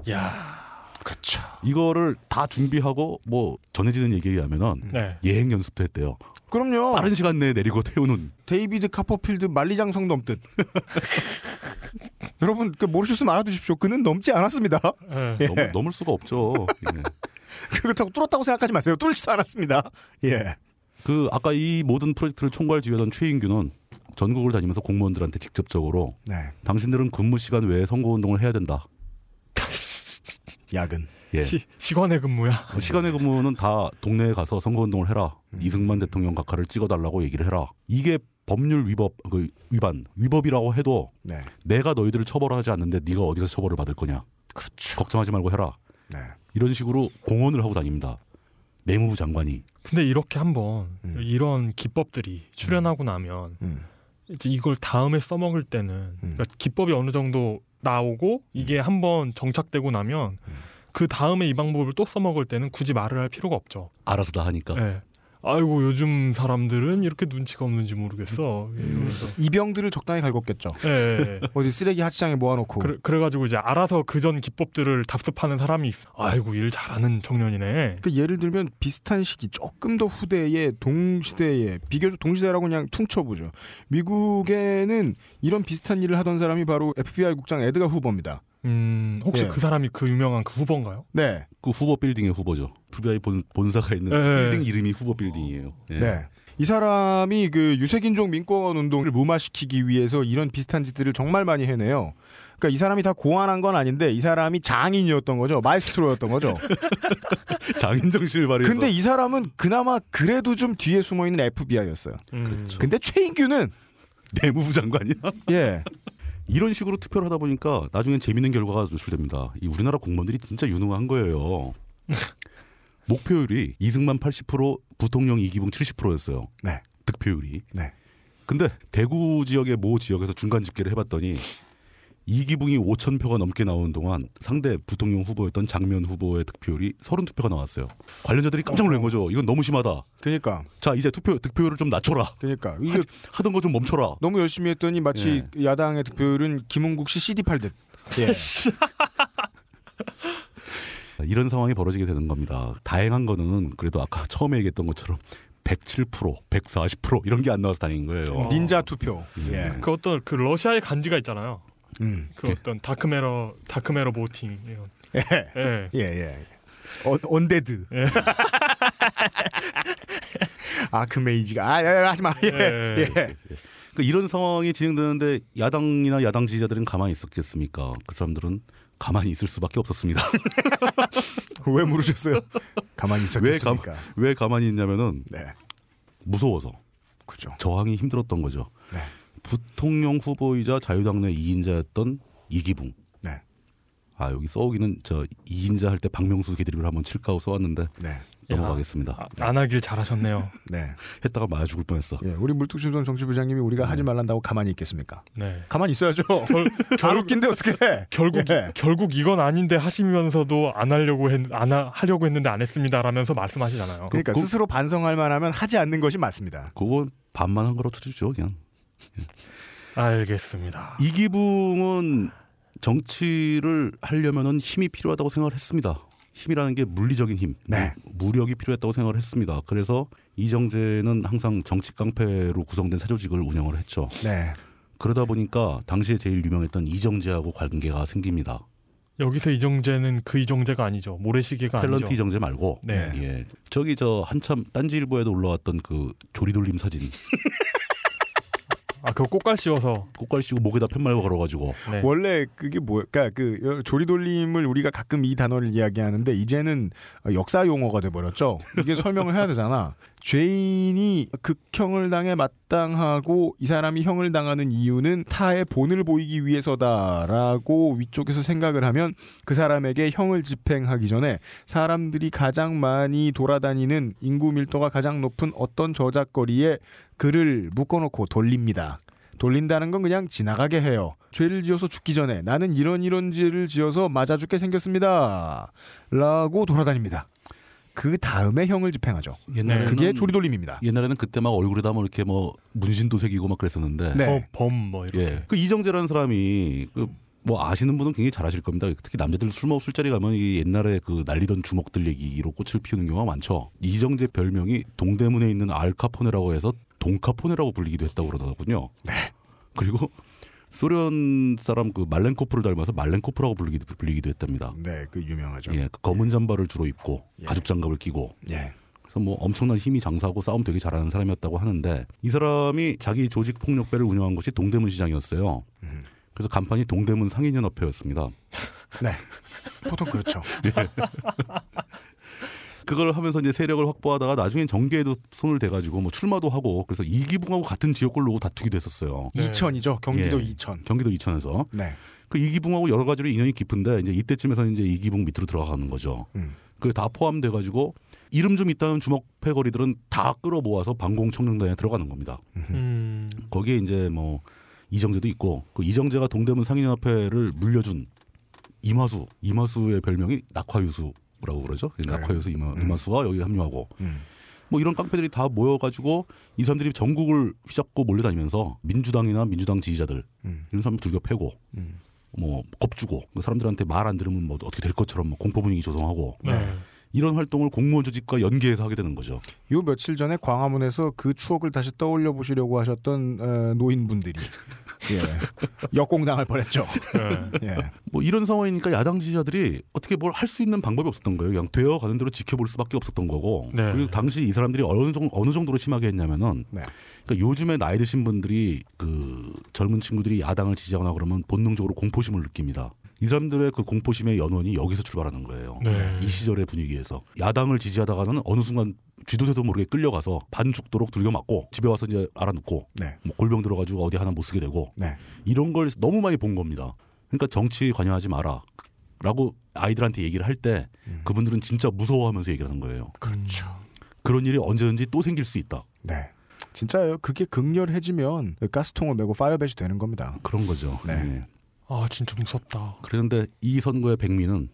야. 그렇죠. 이거를 다 준비하고 뭐 전해지는 얘기에 의하면은 네. 예행 연습도 했대요. 그럼요. 빠른 시간 내에 내리고 태우는 데이비드 카퍼필드 만리장성 넘듯. 여러분 그 모르셨으면 알아두십시오. 그는 넘지 않았습니다. 네. 예. 넘, 넘을 수가 없죠. 예. 그렇다고 뚫었다고 생각하지 마세요. 뚫지도 않았습니다. 예. 그 아까 이 모든 프로젝트를 총괄 지휘하던 최인규는 전국을 다니면서 공무원들한테 직접적으로 네. 당신들은 근무 시간 외에 선거 운동을 해야 된다. 야근. 예. 시, 시간의 근무야. 어, 시간의 근무는 다 동네에 가서 선거운동을 해라. 음. 이승만 대통령 각하를 찍어달라고 얘기를 해라. 이게 법률 위법 그 위반 위법이라고 해도 네. 내가 너희들을 처벌하지 않는데 네가 어디서 처벌을 받을 거냐. 그렇죠. 걱정하지 말고 해라. 네. 이런 식으로 공언을 하고 다닙니다. 내무부 장관이 근데 이렇게 한번 음. 이런 기법들이 출현하고 나면 음. 이제 이걸 다음에 써먹을 때는 그러니까 기법이 어느 정도 나오고 이게 한번 정착되고 나면 음. 그 다음에 이 방법을 또 써먹을 때는 굳이 말을 할 필요가 없죠. 알아서 다 하니까. 예. 아이고 요즘 사람들은 이렇게 눈치가 없는지 모르겠어. 이러면서. 이병들을 적당히 갈궜겠죠. 예. 어디 쓰레기 하치장에 모아놓고. 그래, 그래가지고 이제 알아서 그전 기법들을 답습하는 사람이 있어. 아이고 일 잘하는 청년이네. 그 예를 들면 비슷한 시기 조금 더 후대의 동시대에 비교적 동시대라고 그냥 퉁쳐보죠. 미국에는 이런 비슷한 일을 하던 사람이 바로 FBI 국장 에드가 후버입니다. 음, 혹시 예. 그 사람이 그 유명한 그 후버인가요? 네, 그 후버 빌딩의 후버죠. FBI 본, 본사가 있는 네. 빌딩 이름이 후버 빌딩이에요. 예. 네. 이 사람이 그 유색인종 민권 운동을 무마시키기 위해서 이런 비슷한 짓들을 정말 많이 해내요. 그러니까 이 사람이 다 고안한 건 아닌데 이 사람이 장인이었던 거죠. 마에스트로였던 거죠. 장인 정신을 발휘해서 근데 이 사람은 그나마 그래도 좀 뒤에 숨어 있는 FBI였어요. 음. 그렇죠. 근데 최인규는 내무부 장관이야. 예. 이런 식으로 투표를 하다 보니까 나중엔 재밌는 결과가 노출됩니다. 이 우리나라 공무원들이 진짜 유능한 거예요. 목표율이 이승만 80%, 부통령 이기붕 70%였어요. 네. 득표율이. 네. 근데 대구 지역의 모 지역에서 중간 집계를 해봤더니 이기붕이 5천 표가 넘게 나오는 동안 상대 부통령 후보였던 장면 후보의 득표율이 32표가 나왔어요. 관련자들이 깜짝 놀란 거죠. 이건 너무 심하다. 그러니까 자 이제 투표 득표율을 좀 낮춰라. 그러니까 이게 하 던 거 좀 멈춰라. 너무 열심히 했더니 마치 예. 야당의 득표율은 김은국 씨 CD 팔듯. 예. 이런 상황이 벌어지게 되는 겁니다. 다행한 거는 그래도 아까 처음에 얘기했던 것처럼 107%, 140% 이런 게 안 나와서 다행인 거예요. 어. 닌자 투표. 예. 그 어떤 그 러시아의 간지가 있잖아요. 음. 그 어떤 다크메러 다크메러 보팅 이런. 예. 예. 예, 예. 어, 언데드. 예. 아크메이지가 아, 예, 하지 마. 예. 예. 예. 그러니까 이런 상황이 진행되는데 야당이나 야당 지지자들은 가만히 있었겠습니까? 그 사람들은 가만히 있을 수밖에 없었습니다. 왜 물으셨어요? 가만히 있었겠습니까? 왜 가만히 있냐면은 네. 무서워서 그죠. 저항이 힘들었던 거죠. 네. 부통령 후보이자 자유당 내 2인자였던 이기붕. 네. 아 여기 써오기는 저 2인자 할 때 박명수 개드립을 한번 칠까 하고 써왔는데 네. 넘어가겠습니다. 아, 안 하길 잘하셨네요. 네. 했다가 맞아 죽을 뻔했어. 예. 우리 물뚝심선 정치부장님이 우리가 하지 말란다고 가만히 있겠습니까? 네. 가만히 있어야죠. 결, 안 결, 웃긴데 어떻게 해? 결국 예. 결국 이건 아닌데 하시면서도 안 하려고 했, 안 하, 하려고 했는데 안 했습니다라면서 말씀하시잖아요. 그러니까 그- 스스로 반성할 만하면 하지 않는 것이 맞습니다. 그건 반만 한 거로 쳐주죠 그냥. 알겠습니다. 이기붕은 정치를 하려면은 힘이 필요하다고 생각을 했습니다. 힘이라는 게 물리적인 힘, 네. 무력이 필요했다고 생각을 했습니다. 그래서 이정재는 항상 정치 깡패로 구성된 사조직을 운영을 했죠. 네. 그러다 보니까 당시에 제일 유명했던 이정재하고 관계가 생깁니다. 여기서 이정재는 그 이정재가 아니죠. 모래시계가 탤런트 아니죠. 이정재 말고 네. 예. 저기 저 한참 딴지일보에도 올라왔던 그 조리돌림 사진 아 그거 꽃갈 씌워서 꽃갈 씌고 목에다 팻말 걸어가지고 네. 원래 그게 뭐야? 그러니까 그 조리돌림을 우리가 가끔 이 단어를 이야기하는데 이제는 역사 용어가 돼 버렸죠. 이게 설명을 해야 되잖아. 죄인이 극형을 당해 마땅하고 이 사람이 형을 당하는 이유는 타의 본을 보이기 위해서다라고 위쪽에서 생각을 하면 그 사람에게 형을 집행하기 전에 사람들이 가장 많이 돌아다니는 인구 밀도가 가장 높은 어떤 저작거리에 글을 묶어놓고 돌립니다. 돌린다는 건 그냥 지나가게 해요. 죄를 지어서 죽기 전에 나는 이런 이런 죄를 지어서 맞아 죽게 생겼습니다. 라고 돌아다닙니다. 그 다음에 형을 집행하죠. 옛날에는 그게 조리돌림입니다. 옛날에는 그때 막 얼굴에다 뭐 이렇게 뭐 문신도 새기고 막 그랬었는데 네. 범뭐 이렇게. 예. 그 이정재라는 사람이 그 뭐 아시는 분은 굉장히 잘 아실 겁니다. 특히 남자들 술먹 술자리 가면 이 옛날에 그 날리던 주먹들 얘기로 꽃을 피우는 경우가 많죠. 이정재 별명이 동대문에 있는 알카포네라고 해서 동카포네라고 불리기도 했다고 그러더군요. 네. 그리고 소련 사람 그 말렌코프를 닮아서 말렌코프라고 불리기도, 불리기도 했답니다. 네, 그 유명하죠. 예, 그 검은 잠바를 주로 입고 예. 가죽 장갑을 끼고 예. 그래서 뭐 엄청난 힘이 장사하고 싸움 되게 잘하는 사람이었다고 하는데 이 사람이 자기 조직 폭력배를 운영한 것이 동대문 시장이었어요. 음. 그래서 간판이 동대문 상인연합회였습니다. 네. 보통 그렇죠. 그걸 하면서 이제 세력을 확보하다가 나중엔 정계에도 손을 대가지고 뭐 출마도 하고 그래서 이기붕하고 같은 지역을 놓고 다투기도 했었어요. 네. 이천이죠. 경기도 예. 이천. 경기도 이천에서 네. 그 이기붕하고 여러 가지로 인연이 깊은데 이제 이때쯤에서 이제 이기붕 밑으로 들어가는 거죠. 음. 그게 다 포함돼 가지고 이름 좀 있다는 주먹 패거리들은 다 끌어모아서 방공 청년단에 들어가는 겁니다. 음. 거기에 이제 뭐 이정재도 있고 그 이정재가 동대문 상인연합회를 물려준 이마수 이마수의 별명이 낙화유수 라고 그러죠. 이 그래요. 낙화유수 이마, 음. 이마수가 여기 합류하고 음. 뭐 이런 깡패들이 다 모여가지고 이 사람들이 전국을 휘잡고 몰려다니면서 민주당이나 민주당 지지자들 음. 이런 사람 들겨 패고 음. 뭐 겁주고 그 사람들한테 말 안 들으면 뭐 어떻게 될 것처럼 뭐 공포 분위기 조성하고 네. 이런 활동을 공무원 조직과 연계해서 하게 되는 거죠. 요 며칠 전에 광화문에서 그 추억을 다시 떠올려 보시려고 하셨던 어, 노인분들이 예. 역공당할 뻔했죠. 네. 예. 뭐 이런 상황이니까 야당 지지자들이 어떻게 뭘 할 수 있는 방법이 없었던 거예요. 그냥 되어 가는 대로 지켜볼 수밖에 없었던 거고. 네. 그리고 당시 이 사람들이 어느 정도 어느 정도로 심하게 했냐면은 네. 그러니까 요즘에 나이 드신 분들이 그 젊은 친구들이 야당을 지지하거나 그러면 본능적으로 공포심을 느낍니다. 이 사람들의 그 공포심의 연원이 여기서 출발하는 거예요. 네. 이 시절의 분위기에서 야당을 지지하다가는 어느 순간 쥐도새도 모르게 끌려가서 반 죽도록 들겨 맞고 집에 와서 이제 알아눕고 네. 뭐 골병 들어가지고 어디 하나 못 쓰게 되고 네. 이런 걸 너무 많이 본 겁니다. 그러니까 정치 관여하지 마라. 라고 아이들한테 얘기를 할때 음. 그분들은 진짜 무서워하면서 얘기를 하는 거예요. 그렇죠. 그런 일이 언제든지 또 생길 수 있다. 네. 진짜요. 그게 극렬해지면 가스통을 메고 파이어벳이 되는 겁니다. 그런 거죠. 네. 예. 아 진짜 무섭다. 그런데 이 선거의 백미는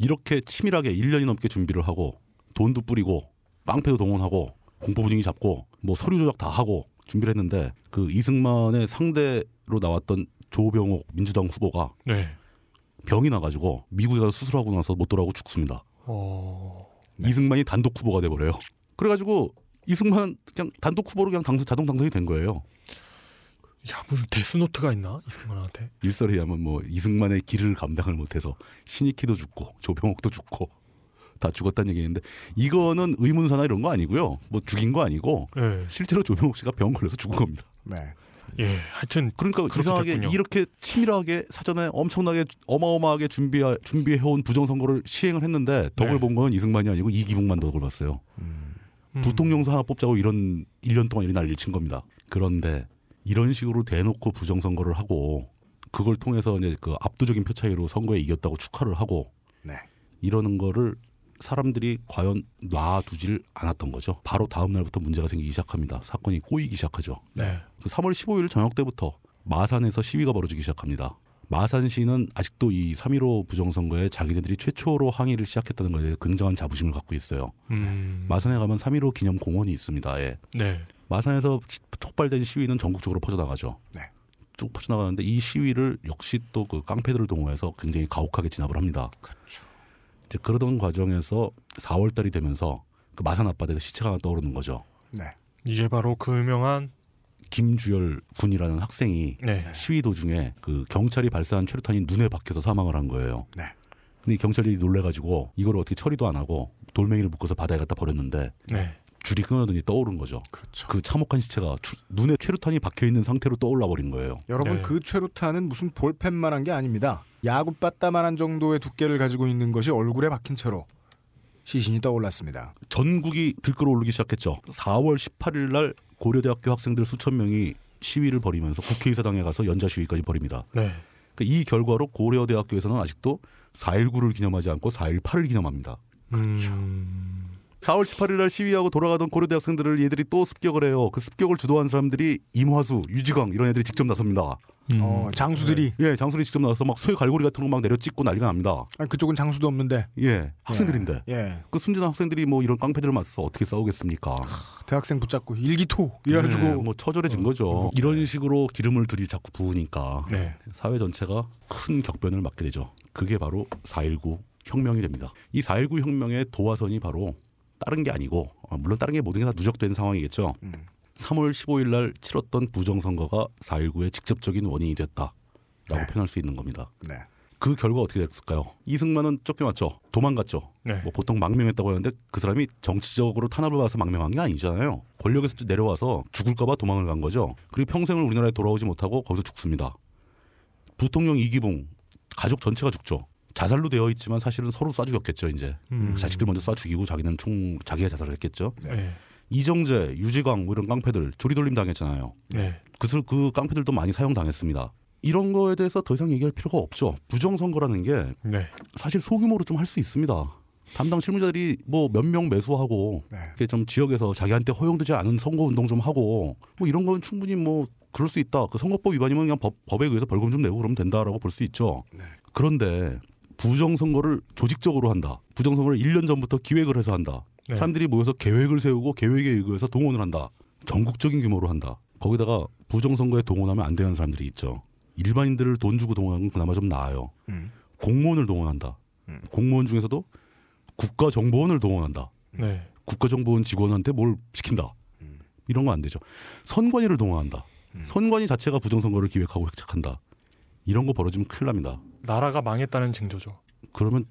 이렇게 치밀하게 1년이 넘게 준비를 하고 돈도 뿌리고 깡패도 동원하고 공포 분위기 잡고 뭐 서류 조작 다 하고 준비를 했는데 그 이승만의 상대로 나왔던 조병옥 민주당 후보가 네. 병이 나가지고 미국에 가서 수술하고 나서 못 돌아오고 죽습니다. 어. 네. 이승만이 단독 후보가 돼버려요. 그래가지고 이승만 그냥 단독 후보로 그냥 당선 자동 당선이 된 거예요. 야 무슨 데스노트가 있나 이승만한테? 일설에 의하면 뭐 이승만의 길을 감당을 못해서 신익희도 죽고 조병옥도 죽고 다 죽었다는 얘기인데 이거는 의문사나 이런 거 아니고요. 뭐 죽인 거 아니고 네. 실제로 조병옥 씨가 병 걸려서 죽은 겁니다. 네. 예. 하여튼 그러니까 이상하게 됐군요. 이렇게 치밀하게 사전에 엄청나게 어마어마하게 준비 준비해 온 부정 선거를 시행을 했는데 덕을 네. 본 건 이승만이 아니고 이기붕만 덕을 봤어요. 음. 음. 부통령사 하나 뽑자고 이런 1년 동안 이런 난리를 친 겁니다. 그런데 이런 식으로 대놓고 부정선거를 하고 그걸 통해서 이제 그 압도적인 표 차이로 선거에 이겼다고 축하를 하고 네. 이러는 거를 사람들이 과연 놔두질 않았던 거죠. 바로 다음 날부터 문제가 생기기 시작합니다. 사건이 꼬이기 시작하죠. 네. 그 3월 15일 저녁 때부터 마산에서 시위가 벌어지기 시작합니다. 마산시는 아직도 이 3.15 부정선거에 자기네들이 최초로 항의를 시작했다는 것에 굉장한 자부심을 갖고 있어요. 음. 마산에 가면 3.15 기념 공원이 있습니다. 예. 네. 마산에서 시- 촉발된 시위는 전국적으로 퍼져나가죠. 네. 쭉 퍼져나가는데 이 시위를 역시 또 그 깡패들을 동원해서 굉장히 가혹하게 진압을 합니다. 그렇죠. 이제 그러던 과정에서 4월 달이 되면서 그 마산 앞바다에서 시체가 하나 떠오르는 거죠. 네. 이게 바로 그 유명한 김주열 군이라는 학생이 네. 시위 도중에 그 경찰이 발사한 최루탄이 눈에 박혀서 사망을 한 거예요. 네. 근데 경찰들이 놀래가지고 이걸 어떻게 처리도 안 하고 돌멩이를 묶어서 바다에 갖다 버렸는데 네. 줄이 끊어더니 떠오른 거죠. 그렇죠. 그 참혹한 시체가 추- 눈에 최루탄이 박혀 있는 상태로 떠올라 버린 거예요. 여러분 네. 그 최루탄은 무슨 볼펜만한 게 아닙니다. 야구 빠따만한 정도의 두께를 가지고 있는 것이 얼굴에 박힌 채로 시신이 떠올랐습니다. 전국이 들끓어 오르기 시작했죠. 4월 18일 날 고려대학교 학생들 수천 명이 시위를 벌이면서 국회의사당에 가서 연자 시위까지 벌입니다. 네. 그러니까 이 결과로 고려대학교에서는 아직도 4.19를 기념하지 않고 4.18을 기념합니다. 그렇죠. 4월 18일 날 시위하고 돌아가던 고려대 학생들을 얘들이 또 습격을 해요. 그 습격을 주도한 사람들이 임화수, 유지광 이런 애들이 직접 나섭니다. 음. 어, 장수들이 예, 장술이 직접 나와서 막 쇠 갈고리 같은 거 막 내려 찍고 난리가 납니다. 아니, 그쪽은 장수도 없는데 예, 학생들인데. 예 그 순진한 학생들이 뭐 이런 깡패들을 맞서 어떻게 싸우겠습니까? 대학생 붙잡고 일기토 이래 가지고 네, 뭐 처절해진 거죠. 이런 식으로 기름을 들이 자꾸 부으니까 네. 사회 전체가 큰 격변을 맞게 되죠. 그게 바로 4.19 혁명이 됩니다. 이 4.19 혁명의 도화선이 바로 다른 게 아니고 어, 물론 다른 게 모든 게 다 누적된 상황이겠죠. 음. 3월 15일 날 치렀던 부정선거가 4.19의 직접적인 원인이 됐다라고 네. 표현할 수 있는 겁니다. 네. 그 결과 어떻게 됐을까요? 이승만은 쫓겨났죠. 도망갔죠. 네. 뭐 보통 망명했다고 하는데 그 사람이 정치적으로 탄압을 받아서 망명한 게 아니잖아요. 권력에서 내려와서 죽을까봐 도망을 간 거죠. 그리고 평생을 우리나라에 돌아오지 못하고 거기서 죽습니다. 부통령 이기붕 가족 전체가 죽죠. 자살로 되어 있지만 사실은 서로 쏴 죽였겠죠. 이제 음. 자식들 먼저 쏴 죽이고 자기는 총 자기가 자살을 했겠죠. 네. 이정재, 유지광 뭐 이런 깡패들 조리돌림 당했잖아요. 네. 그, 그 깡패들도 많이 사용당했습니다. 이런 거에 대해서 더 이상 얘기할 필요가 없죠. 부정선거라는 게 네. 사실 소규모로 좀 할 수 있습니다. 담당 실무자들이 뭐 몇 명 매수하고 네. 이렇게 좀 지역에서 자기한테 허용되지 않은 선거 운동 좀 하고 뭐 이런 건 충분히 뭐 그럴 수 있다. 그 선거법 위반이면 그냥 법, 법에 의해서 벌금 좀 내고 그러면 된다라고 볼 수 있죠. 네. 그런데 부정선거를 조직적으로 한다. 부정선거를 1년 전부터 기획을 해서 한다. 네. 사람들이 모여서 계획을 세우고 계획에 의해서 동원을 한다. 전국적인 규모로 한다. 거기다가 부정선거에 동원하면 안 되는 사람들이 있죠. 일반인들을 돈 주고 동원하는 건 그나마 좀 나아요. 음. 공무원을 동원한다. 음. 공무원 중에서도 국가정보원을 동원한다. 네. 국가정보원 직원한테 뭘 시킨다. 음. 이런 거 안 되죠. 선관위를 동원한다. 음. 선관위 자체가 부정선거를 기획하고 획책한다. 이런 거 벌어지면 큰일 납니다. 나라가 망했다는 징조죠. 그러면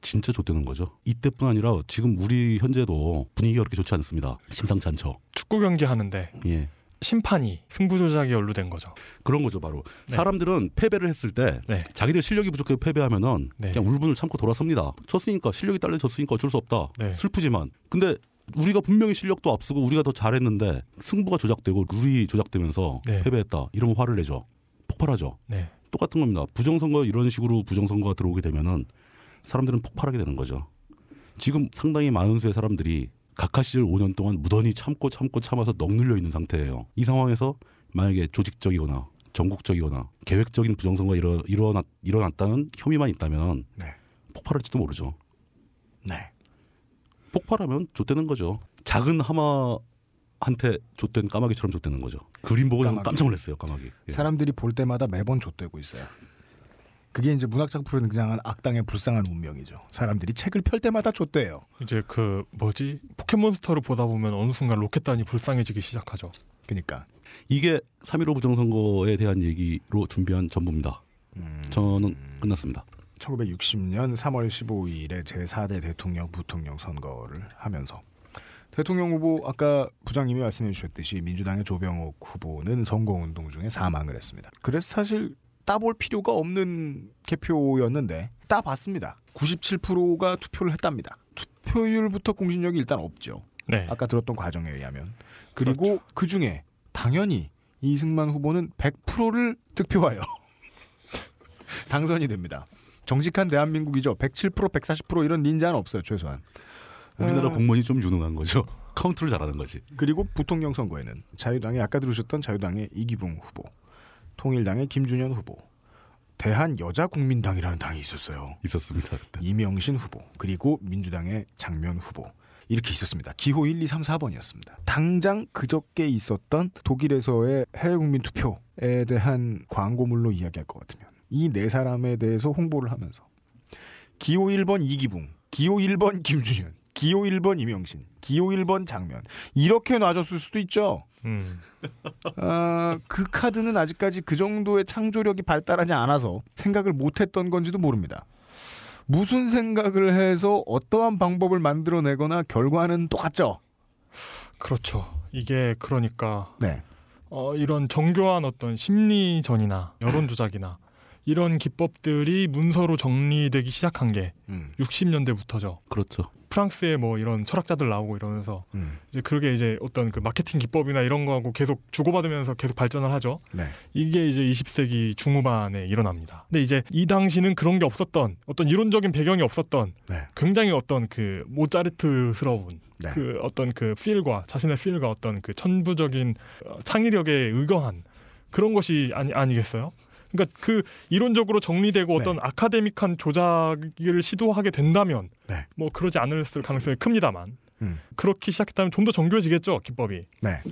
진짜 좆되는 거죠. 이때뿐 아니라 지금 우리 현재도 분위기가 그렇게 좋지 않습니다. 심상치 않죠. 축구 경기 하는데 예. 심판이 승부 조작에 연루된 거죠. 그런 거죠, 바로. 네. 사람들은 패배를 했을 때 네. 자기들 실력이 부족해서 패배하면은 네. 그냥 울분을 참고 돌아섭니다. 졌으니까 실력이 딸려졌으니까 어쩔 수 없다. 네. 슬프지만 근데 우리가 분명히 실력도 앞서고 우리가 더 잘했는데 승부가 조작되고 룰이 조작되면서 네. 패배했다. 이러면 화를 내죠. 폭발하죠. 네. 똑같은 겁니다. 부정선거 이런 식으로 부정선거가 들어오게 되면은 사람들은 폭발하게 되는 거죠. 지금 상당히 많은 수의 사람들이 각하 시절 5년 동안 무던히 참고 참고 참아서 넋눌려 있는 상태예요. 이 상황에서 만약에 조직적이거나 전국적이거나 계획적인 부정선거가 일어, 일어났, 일어났다는 혐의만 있다면 네. 폭발할지도 모르죠. 네. 폭발하면 좆되는 거죠. 작은 하마 한테 좆된 까마귀처럼 좆되는 거죠. 그림 보고 까마귀. 깜짝 놀랐어요, 까마귀. 예. 사람들이 볼 때마다 매번 좆되고 있어요. 그게 이제 문학 작품에 등장한 악당의 불쌍한 운명이죠. 사람들이 책을 펼 때마다 좆돼요. 이제 그 뭐지 포켓몬스터를 보다 보면 어느 순간 로켓단이 불쌍해지기 시작하죠. 그러니까 이게 3.15 부정선거에 대한 얘기로 준비한 전부입니다. 음, 저는 끝났습니다. 1960년 3월 15일에 제4대 대통령 부통령 선거를 하면서 대통령 후보 아까 부장님이 말씀해 주셨듯이 민주당의 조병옥 후보는 선거운동 중에 사망을 했습니다. 그래서 사실 따볼 필요가 없는 개표였는데 따봤습니다. 97%가 투표를 했답니다. 투표율부터 공신력이 일단 없죠. 네. 아까 들었던 과정에 의하면. 그리고 그 중에 당연히 이승만 후보는 100%를 득표하여 당선이 됩니다. 정직한 대한민국이죠. 107%, 140% 이런 닌자는 없어요, 최소한. 우리나라 어, 공무원이 좀 유능한 거죠. 카운트를 잘하는 거지. 그리고 부통령 선거에는 자유당의 아까 들으셨던 자유당의 이기붕 후보, 통일당의 김준현 후보, 대한 여자국민당이라는 당이 있었어요. 있었습니다. 그때. 이명신 후보, 그리고 민주당의 장면 후보. 이렇게 있었습니다. 기호 1, 2, 3, 4번이었습니다. 당장 그저께 있었던 독일에서의 해외국민 투표에 대한 광고물로 이야기할 것 같으면 이 네 사람에 대해서 홍보를 하면서 기호 1번 이기붕, 기호 1번 김준현, 기호 1번 이명신, 기호 1번 장면 이렇게 놔줬을 수도 있죠. 음. 아, 그 카드는 아직까지 그 정도의 창조력이 발달하지 않아서 생각을 못했던 건지도 모릅니다. 무슨 생각을 해서 어떠한 방법을 만들어내거나 결과는 똑같죠. 그렇죠. 이게 그러니까 네. 어, 이런 정교한 어떤 심리전이나 여론 조작이나 이런 기법들이 문서로 정리되기 시작한 게 음. 60년대부터죠. 그렇죠. 프랑스에 뭐 이런 철학자들 나오고 이러면서 음. 이제 그게 이제 어떤 그 마케팅 기법이나 이런 거하고 계속 주고받으면서 계속 발전을 하죠. 네. 이게 이제 20세기 중후반에 일어납니다. 근데 이제 이 당시는 그런 게 없었던 어떤 이론적인 배경이 없었던 네. 굉장히 어떤 그 모차르트스러운 네. 그 어떤 그 필과 자신의 필과 어떤 그 천부적인 어, 창의력에 의거한 그런 것이 아니 아니겠어요? 그러니까 그 이론적으로 정리되고 어떤 아카데믹한 조작을 시도하게 된다면 네. 뭐 그러지 않을 가능성이 큽니다만 음. 그렇게 시작했다면 좀 더 정교해지겠죠 기법이. 네.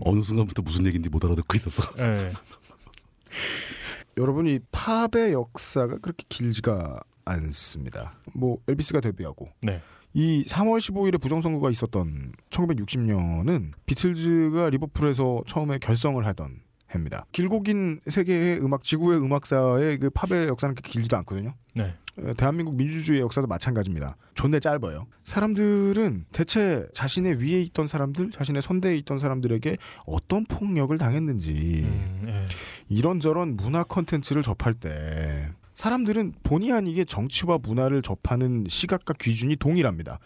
어느 순간부터 무슨 얘기인지 못 알아듣고 있었어. 예. 여러분 이 팝의 역사가 그렇게 길지가 않습니다. 뭐 엘비스가 데뷔하고 네. 이 3월 15일에 부정선거가 있었던 1960년은 비틀즈가 리버풀에서 처음에 결성을 하던 해입니다. 길고 긴 세계의 음악 지구의 음악사의 그 팝의 역사는 그렇게 길지도 않거든요. 네. 에, 대한민국 민주주의 역사도 마찬가지입니다. 존내 짧아요. 사람들은 대체 자신의 위에 있던 사람들, 자신의 선대에 있던 사람들에게 어떤 폭력을 당했는지 음, 예. 이런저런 문화 컨텐츠를 접할 때 사람들은 본의 아니게 정치와 문화를 접하는 시각과 기준이 동일합니다.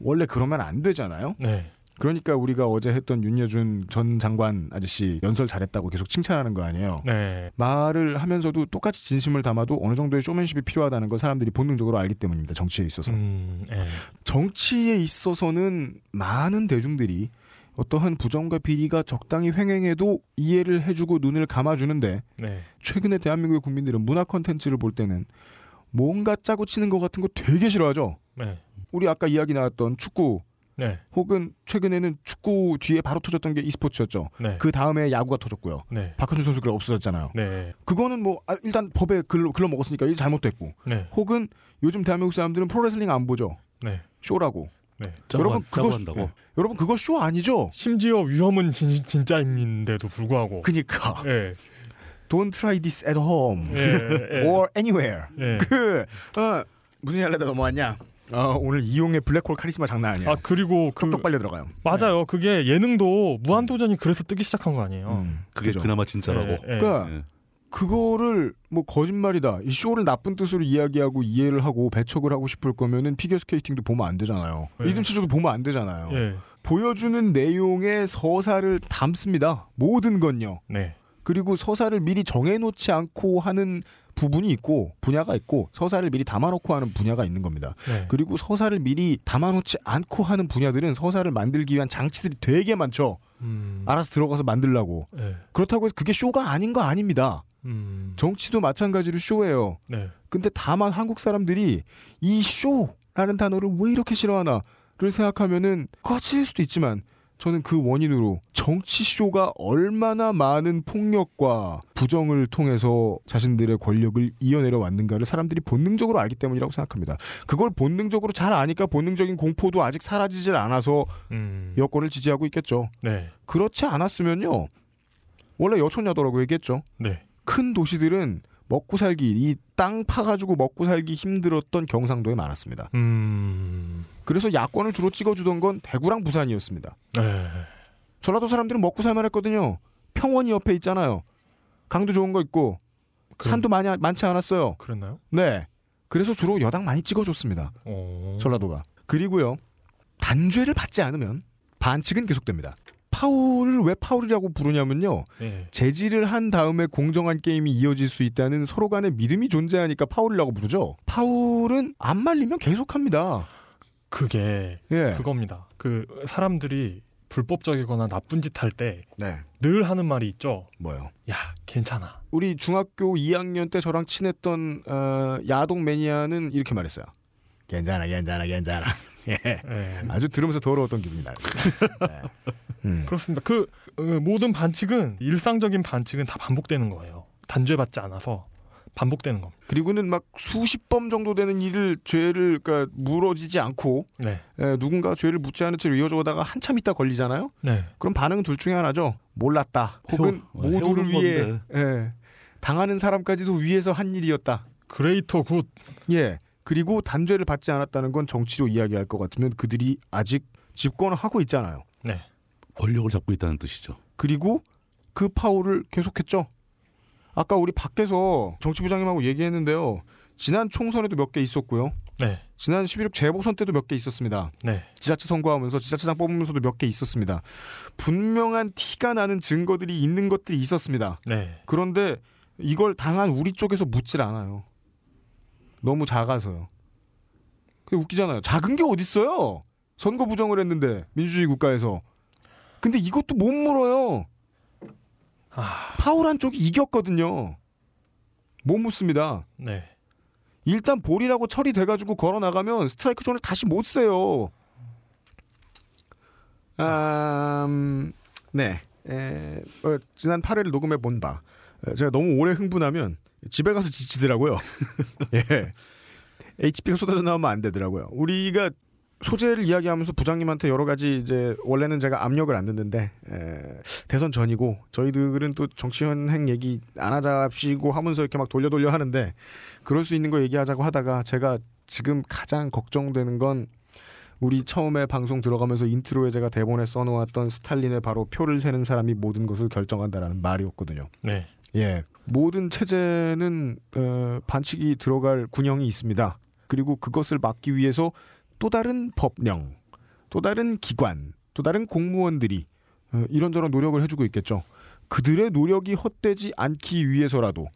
원래 그러면 안 되잖아요. 네. 그러니까 우리가 어제 했던 윤여준 전 장관 아저씨 연설 잘했다고 계속 칭찬하는 거 아니에요. 네. 말을 하면서도 똑같이 진심을 담아도 어느 정도의 쇼맨십이 필요하다는 걸 사람들이 본능적으로 알기 때문입니다. 정치에 있어서. 음, 예. 정치에 있어서는 많은 대중들이 어떠한 부정과 비리가 적당히 횡행해도 이해를 해주고 눈을 감아주는데 네. 최근에 대한민국의 국민들은 문화 컨텐츠를 볼 때는 뭔가 짜고 치는 것 같은 거 되게 싫어하죠. 네. 우리 아까 이야기 나왔던 축구 네. 혹은 최근에는 축구 뒤에 바로 터졌던 게 e스포츠였죠. 네. 그 다음에 야구가 터졌고요. 네. 박현준 선수가 없어졌잖아요. 네. 그거는 뭐 아, 일단 법에 글러, 글러 먹었으니까 일 잘못됐고 네. 혹은 요즘 대한민국 사람들은 프로레슬링 안 보죠. 네. 쇼라고. 네. 짜고, 여러분 그거 한다고. 예. 여러분 그거 쇼 아니죠? 심지어 위험은 진, 진짜인데도 불구하고. 그니까 예. Don't try this at home 예. 예. or anywhere. 예. 그 어, 무슨 얘기하려다 넘어왔냐? 어, 오늘 이용의 블랙홀 카리스마 장난 아니야. 아 그리고 그 쪽쪽 빨려 들어가요. 맞아요. 그게 예능도 무한도전이 그래서 뜨기 시작한 거 아니에요. 음, 그게 그죠. 그나마 진짜라고. 예, 예. 그러니까 예. 그거를 뭐 거짓말이다. 이 쇼를 나쁜 뜻으로 이야기하고 이해를 하고 배척을 하고 싶을 거면은 피겨 스케이팅도 보면 안 되잖아요. 네. 리듬 체조도 보면 안 되잖아요. 예. 보여주는 내용의 서사를 담습니다. 모든 건요. 네. 그리고 서사를 미리 정해놓지 않고 하는 부분이 있고 분야가 있고 서사를 미리 담아놓고 하는 분야가 있는 겁니다. 네. 그리고 서사를 미리 담아놓지 않고 하는 분야들은 서사를 만들기 위한 장치들이 되게 많죠. 음. 알아서 들어가서 만들라고. 예. 그렇다고 해서 그게 쇼가 아닌 거 아닙니다. 음. 정치도 마찬가지로 쇼예요. 네. 근데 다만 한국 사람들이 이 쇼라는 단어를 왜 이렇게 싫어하나를 생각하면은 거칠 수도 있지만 저는 그 원인으로 정치 쇼가 얼마나 많은 폭력과 부정을 통해서 자신들의 권력을 이어내려 왔는가를 사람들이 본능적으로 알기 때문이라고 생각합니다. 그걸 본능적으로 잘 아니까 본능적인 공포도 아직 사라지질 않아서 음. 여권을 지지하고 있겠죠. 네. 그렇지 않았으면요. 원래 여촌야도라고 얘기했죠. 네. 큰 도시들은 먹고 살기 이 땅 파가지고 먹고 살기 힘들었던 경상도에 많았습니다. 음. 그래서 야권을 주로 찍어주던 건 대구랑 부산이었습니다. 네. 전라도 사람들은 먹고 살만했거든요. 평원이 옆에 있잖아요. 강도 좋은 거 있고 그럼- 산도 많이 많지 않았어요. 그랬나요? 네. 그래서 주로 여당 많이 찍어줬습니다. 어. 전라도가. 그리고요 단죄를 받지 않으면 반칙은 계속됩니다. 파울을 왜 파울이라고 부르냐면요. 예. 제지를 한 다음에 공정한 게임이 이어질 수 있다는 서로 간의 믿음이 존재하니까 파울이라고 부르죠. 파울은 안 말리면 계속합니다. 그게 예. 그겁니다. 그 사람들이 불법적이거나 나쁜 짓 할 때늘 네. 하는 말이 있죠. 뭐요? 야, 괜찮아. 우리 중학교 2학년 때 저랑 친했던 어, 야동 매니아는 이렇게 말했어요. 괜찮아, 괜찮아, 괜찮아. 예. 예. 아주 들으면서 더러웠던 기분이 나요. 네. 음. 그렇습니다. 그 어, 모든 반칙은 일상적인 반칙은 다 반복되는 거예요. 단죄받지 않아서 반복되는 겁니다. 그리고는 막 수십 범 정도 되는 일을 죄를 그러니까 물어지지 않고 네. 예, 누군가 죄를 묻지 않은 채로 이어져가다가 한참 있다 걸리잖아요. 네. 그럼 반응은 둘 중에 하나죠. 몰랐다. 혹은 해오- 모두를 해오는 위해. 예, 당하는 사람까지도 위해서 한 일이었다. greater good. 예. 그리고 단죄를 받지 않았다는 건 정치로 이야기할 것 같으면 그들이 아직 집권을 하고 있잖아요. 네. 권력을 잡고 있다는 뜻이죠. 그리고 그 파워를 계속했죠. 아까 우리 밖에서 정치부장님하고 얘기했는데요. 지난 총선에도 몇 개 있었고요. 네. 지난 11월 재보선 때도 몇 개 있었습니다. 네. 지자체 선거하면서 지자체장 뽑으면서도 몇 개 있었습니다. 분명한 티가 나는 증거들이 있는 것들이 있었습니다. 네. 그런데 이걸 당한 우리 쪽에서 묻질 않아요. 너무 작아서요. 웃기잖아요. 작은 게 어딨어요? 선거 부정을 했는데 민주주의 국가에서. 근데 이것도 못 물러요. 아, 파울한 쪽이 이겼거든요. 못 무릅니다. 네. 일단 볼이라고 처리돼가지고 걸어 나가면 스트라이크 존을 다시 못 세요. 음, 네. 에, 어, 지난 8일 녹음해 본 바. 에, 제가 너무 오래 흥분하면 집에 가서 지치더라고요. 예. HP가 쏟아져 나오면 안 되더라고요. 우리가 소재를 이야기하면서 부장님한테 여러 가지 이제 원래는 제가 압력을 안 듣는데 에, 대선 전이고 저희들은 또 정치현안 얘기 안 하자시고 하면서 이렇게 막 돌려 돌려 하는데 그럴 수 있는 거 얘기하자고 하다가 제가 지금 가장 걱정되는 건 우리 처음에 방송 들어가면서 인트로에 제가 대본에 써놓았던 스탈린의 바로 표를 세는 사람이 모든 것을 결정한다라는 말이었거든요. 네. 예. 모든 체제는 어, 반칙이 들어갈 구멍이 있습니다. 그리고 그것을 막기 위해서 또 다른 법령, 또 다른 기관, 또 다른 공무원들이 어, 이런저런 노력을 해주고 있겠죠. 그들의 노력이 헛되지 않기 위해서라도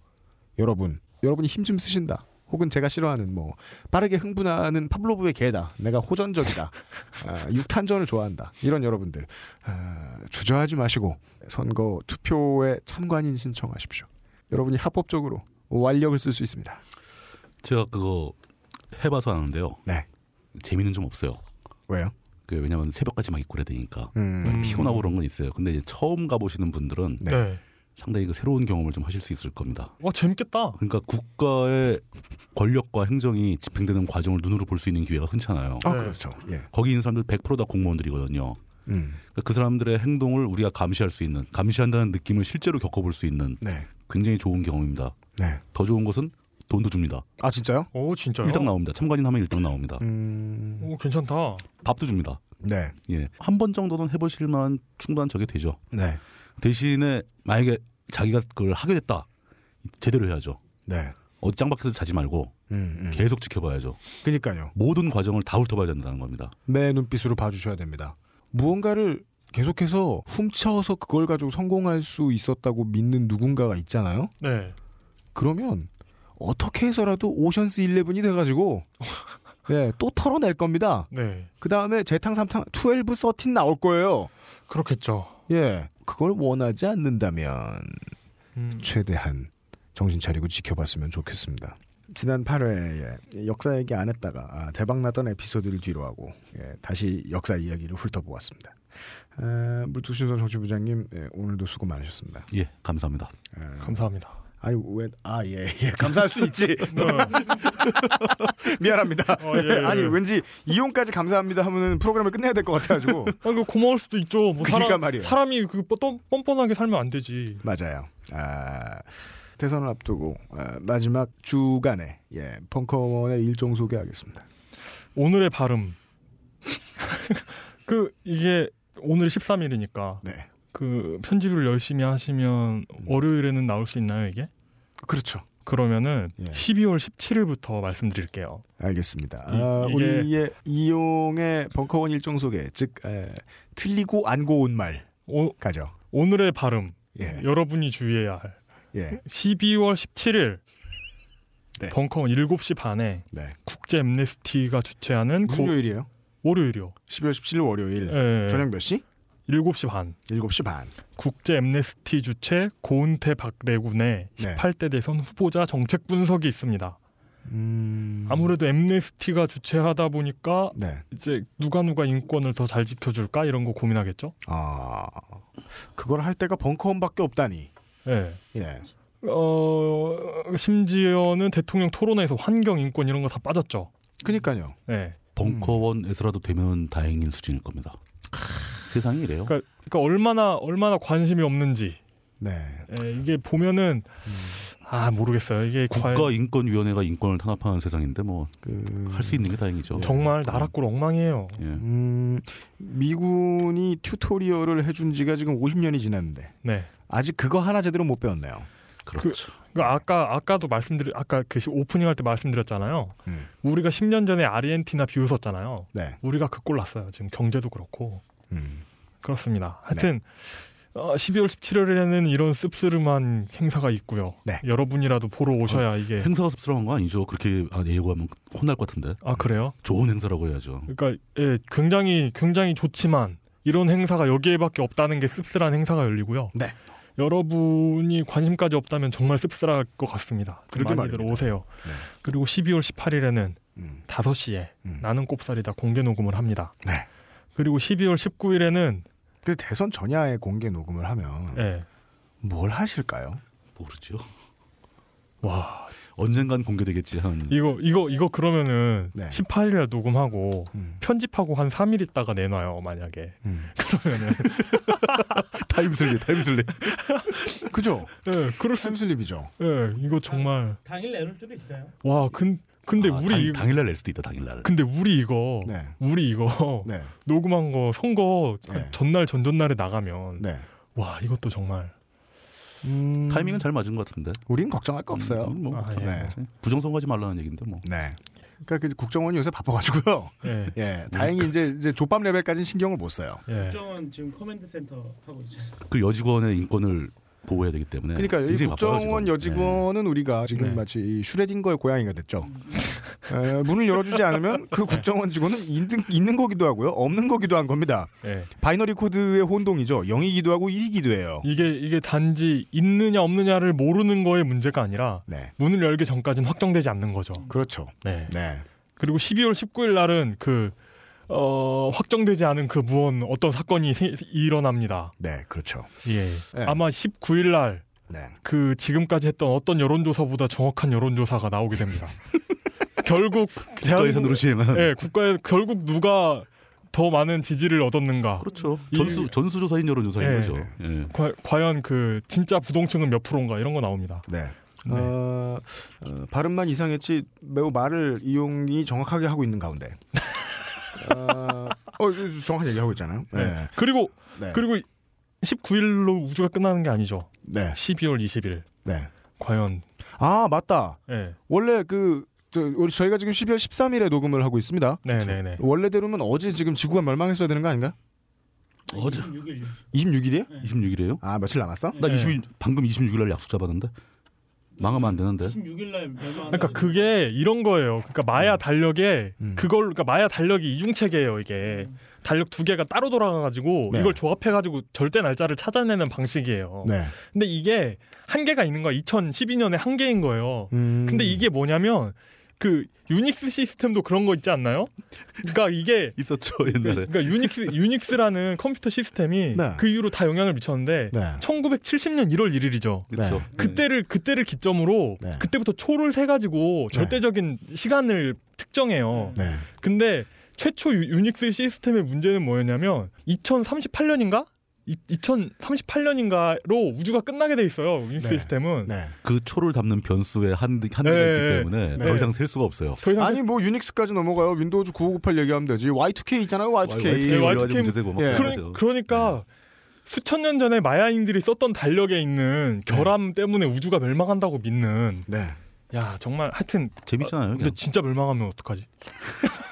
여러분, 여러분이 힘 좀 쓰신다. 혹은 제가 싫어하는 뭐 빠르게 흥분하는 파블로브의 개다. 내가 호전적이다. 아, 육탄전을 좋아한다. 이런 여러분들 아, 주저하지 마시고 선거 투표에 참관인 신청하십시오. 여러분이 합법적으로 완력을 쓸 수 있습니다. 제가 그거 해봐서 아는데요. 네. 재미는 좀 없어요. 왜요? 그 왜냐면 새벽까지 막 있고 그래야 되니까 음, 음. 피곤하고 그런 건 있어요. 근데 이제 처음 가보시는 분들은 네. 네. 상당히 그 새로운 경험을 좀 하실 수 있을 겁니다. 와 재밌겠다. 그러니까 국가의 권력과 행정이 집행되는 과정을 눈으로 볼 수 있는 기회가 흔찮아요. 아 네. 그렇죠. 예. 거기 있는 사람들 100%다 공무원들이거든요. 음. 그러니까 그 사람들의 행동을 우리가 감시할 수 있는, 감시한다는 느낌을 실제로 겪어볼 수 있는 네. 굉장히 좋은 경험입니다. 네. 더 좋은 것은 돈도 줍니다. 아 진짜요? 오 진짜요? 일당 나옵니다. 참관인 하면 일당 나옵니다. 음. 오 괜찮다. 밥도 줍니다. 네. 예. 한 번 정도는 해보실 만한 충분한 적이 되죠. 네. 대신에 만약에 자기가 그걸 하게 됐다. 제대로 해야죠. 네. 어디 짱박혀서 자지 말고 음, 음. 계속 지켜봐야죠. 그러니까요. 모든 과정을 다 훑어봐야 된다는 겁니다. 매 눈빛으로 봐주셔야 됩니다. 무언가를 계속해서 훔쳐서 그걸 가지고 성공할 수 있었다고 믿는 누군가가 있잖아요. 네. 그러면 어떻게 해서라도 오션스 11이 돼가지고 네, 또 털어낼 겁니다. 네. 그 다음에 재탕, 삼탕, 12, 13 나올 거예요. 그렇겠죠. 예. 그걸 원하지 않는다면 음. 최대한 정신 차리고 지켜봤으면 좋겠습니다. 지난 8회에 역사 얘기 안 했다가 아, 대박났던 에피소드를 뒤로 하고 예, 다시 역사 이야기를 훑어보았습니다. 아, 물뚝신선 정치부장님 예, 오늘도 수고 많으셨습니다. 예, 감사합니다. 아, 감사합니다. 아유 왜아예 예, 감사할 수 있지 미안합니다. 어, 예, 예. 아니 왠지 이용까지 감사합니다 하면은 프로그램을 끝내야 될 것 같아가지고 아, 그 고마울 수도 있죠. 뭐 그러니까 사람, 말이에요. 사람이 그 뻔- 뻔뻔하게 살면 안 되지. 맞아요. 아, 대선을 앞두고 아, 마지막 주간에 예, 벙커원의 일정 소개하겠습니다. 오늘의 발음. 그 이게 오늘 13일이니까 네, 그 편집을 열심히 하시면 월요일에는 나올 수 있나요 이게? 그렇죠. 그러면은 예. 12월 17일부터 말씀드릴게요. 알겠습니다. 이- 아, 우리의 이용의 벙커원 일정 소개, 즉 에, 틀리고 안 고운 말 오, 가죠. 오늘의 발음 예, 여러분이 주의해야 할 예, 12월 17일 네. 벙커원 7시 반에 네. 국제 엠네스티가 주최하는 무슨 고- 요일이에요? 월요일이요. 12월 17일 월요일 예, 저녁 몇 시? 7시 반. 7시 반. 국제 엠네스티 주최 고은태 박래군의 네. 18대 대선 후보자 정책 분석이 있습니다. 음... 아무래도 엠네스티가 주최하다 보니까 네. 이제 누가 누가 인권을 더 잘 지켜줄까 이런 거 고민하겠죠. 아, 그걸 할 때가 벙커원밖에 없다니. 예. 예. 어 심지어는 대통령 토론회에서 환경 인권 이런 거 다 빠졌죠. 그니까요. 예. 벙커원에서라도 되면 다행인 수준일 겁니다. 세상이 이래요. 그러니까, 그러니까 얼마나 얼마나 관심이 없는지 네. 예, 이게 보면은 음. 아 모르겠어요. 이게 국가인권위원회가 인권을 탄압하는 세상인데 뭐할그수 있는 게 다행이죠. 정말 나라꼴 엉망이에요. 예. 음, 미군이 튜토리얼을 해준 지가 지금 50년이 지났는데 네. 아직 그거 하나 제대로 못 배웠네요. 그렇죠. 그 아까 아까도 말씀드리 아까 그 시- 오프닝 할 때 말씀드렸잖아요. 음. 우리가 10년 전에 아르헨티나 비웃었잖아요. 네. 우리가 그 꼴 났어요. 지금 경제도 그렇고 음. 그렇습니다. 하여튼 어, 12월 17일에는 이런 씁쓸한 행사가 있고요. 네. 여러분이라도 보러 오셔야 이게 행사가 씁쓸한 거 아니죠. 그렇게 아, 예고하면 혼날 것 같은데. 아 그래요? 좋은 행사라고 해야죠. 그러니까 예, 굉장히 굉장히 좋지만 이런 행사가 여기에밖에 없다는 게 씁쓸한 행사가 열리고요. 네. 여러분이 관심까지 없다면 정말 씁쓸할 것 같습니다. 그러게 많이들 말입니다. 오세요. 네. 그리고 12월 18일에는 음. 5시에 음. 나는 꼽살이다 공개 녹음을 합니다. 네. 그리고 12월 19일에는 그 대선 전야에 공개 녹음을 하면 예. 뭘 하실까요? 모르죠. 와 언젠간 공개되겠지 한. 이거 이거 이거 그러면은 네. 18일에 녹음하고 음. 편집하고 한 3일 있다가 내놔요 만약에 음. 그러면은 time slip, time slip. 그죠? 예 그럴 수 time slip이죠. 예 이거 정말 당일 내놓을 수도 있어요. 와 근, 근데 아, 우리 당, 이거- 당일날 낼 수도 있다. 당일날. 근데 우리 이거 네. 우리 이거 네. 녹음한 거 선거 네. 전날 전전날에 나가면 네. 와 이것도 정말 음, 타이밍은 잘 맞은 것 같은데. 우린 걱정할 거 없어요. 음, 뭐 아, 예. 네. 부정선거하지 말라는 얘기인데 뭐. 네. 그러니까 그 국정원이 요새 바빠가지고요. 예. 예, 다행히 이제 이제 좆밥 레벨까지는 신경을 못 써요. 예. 국정원 지금 command center 하고 있죠. 그 여직원의 인권을 보호해야 되기 때문에. 그러니까 이 국정원. 여직원은 우리가 지금 네. 마치 이 슈뢰딩거의 고양이가 됐죠. 에, 문을 열어주지 않으면 그 국정원 직원은 있는, 있는 거기도 하고요, 없는 거기도 한 겁니다. 예. binary code의 혼동이죠. 0이기도 하고 1이기도 해요. 이게 이게 단지 있느냐 없느냐를 모르는 거의 문제가 아니라 네, 문을 열기 전까지는 확정되지 않는 거죠. 그렇죠. 네. 네, 그리고 12월 19일 날은 그 어, 확정되지 않은 그 무언 어떤 사건이 세- 일어납니다. 네, 그렇죠. 예. 네. 아마 19일 날 네, 그 지금까지 했던 어떤 여론조사보다 정확한 여론조사가 나오게 됩니다. 결국 대한민국-. 예, 국가에 결국 누가 더 많은 지지를 얻었는가? 그렇죠. 이- 전수 전수조사인 여론조사인 예. 거죠. 예. 과, 과연 그 진짜 부동층은 몇 프로인가 이런 거 나옵니다. 네. 네. 어, 어, 발음만 이상했지 매우 말을 이용이 정확하게 하고 있는 가운데. 어, 어, 정확한 얘기하고 있잖아요. 네. 그리고 네. 그리고 19일로 우주가 끝나는 게 아니죠. 네. 12월 20일. 네. 과연 아, 맞다. 예. 원래 그, 저, 우리 저희가 지금 12월 13일에 녹음을 하고 있습니다. 네, 네, 네. 원래대로면 어제 지금 지구가 멸망했어야 되는 거 아닌가? 어제- 26일. 26일이에요? 네. 26일이에요? 아, 며칠 남았어? 나 네. 20일 방금 26일 날 약속 잡았는데. 망하면 안 되는데. 26일 날 멸망. 그러니까 그게 이런 거예요. 그러니까 마야 달력에 음. 그걸 그러니까 마야 달력이 이중 체계예요. 이게 달력 두 개가 따로 돌아가가지고 네. 이걸 조합해가지고 절대 날짜를 찾아내는 방식이에요. 네. 근데 이게 한계가 있는 거야. 2012년에 한계인 거예요. 음. 근데 이게 뭐냐면 그 유닉스 시스템도 그런 거 있지 않나요? 그러니까 이게 있었죠 그, 옛날에. 그러니까 유닉스 유닉스라는 컴퓨터 시스템이 네. 그 이후로 다 영향을 미쳤는데 네. 1970년 1월 1일이죠. 그렇죠. 네. 그때를 그때를 기점으로 네. 그때부터 초를 세 가지고 절대적인 시간을 측정해요. 네. 근데 최초 유, 유닉스 시스템의 문제는 뭐였냐면 2038년인가? 2038년인가로 우주가 끝나게 돼 있어요. 유닉스 네. 시스템은 네. 그 초를 담는 변수에 한 한계가 네. 있기 때문에 네. 더 이상 셀 수가 없어요. 더 이상 아니 뭐 Unix까지 넘어가요. Windows 95 98 얘기하면 되지. Y2K 있잖아요. Y2K. Y2K. Y2K Y2K 올려가지고 문제 되고 막 예. 그러죠. 그러, 니까 수천 년 전에 마야인들이 썼던 달력에 있는 결함 때문에 우주가 멸망한다고 믿는 네. 야 정말 하여튼 재밌잖아요. 근데 그냥. 진짜 멸망하면 어떡하지?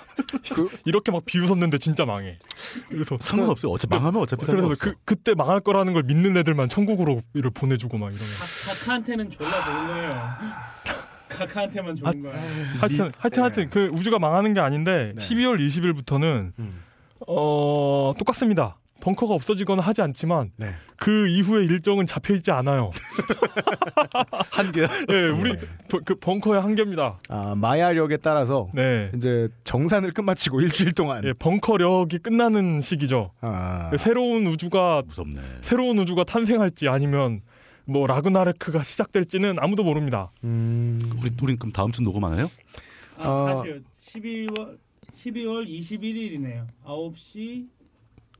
그- 이렇게 막 비웃었는데 진짜 망해. 그래서 상관없어 요. 어차피 망하면 어차피 그래서 상관없어. 그 그때 망할 거라는 걸 믿는 애들만 천국으로 이를 보내주고 막 이러면. 각하한테는 졸라 좋은 거예요. 각하한테만 좋은 아, 거야. 하여튼 하여튼 하여튼 그 우주가 망하는 게 아닌데 네. 12월 20일부터는 음. 어 똑같습니다. 벙커가 없어지거나 하지 않지만 네. 그 이후의 일정은 잡혀 있지 않아요. 한계. 예, 우리 네. 버- 그 벙커의 한계입니다. 아, 마야력에 따라서 네. 이제 정산을 끝마치고 일주일 동안 예, 벙커력이 끝나는 시기죠. 아, 새로운 우주가 무섭네. 새로운 우주가 탄생할지 아니면 뭐 라그나르크가 시작될지는 아무도 모릅니다. 음, 우리 우린 그럼 다음 주 녹음하나요? 아, 어. 다시요. 12월 12월 21일이네요. 9시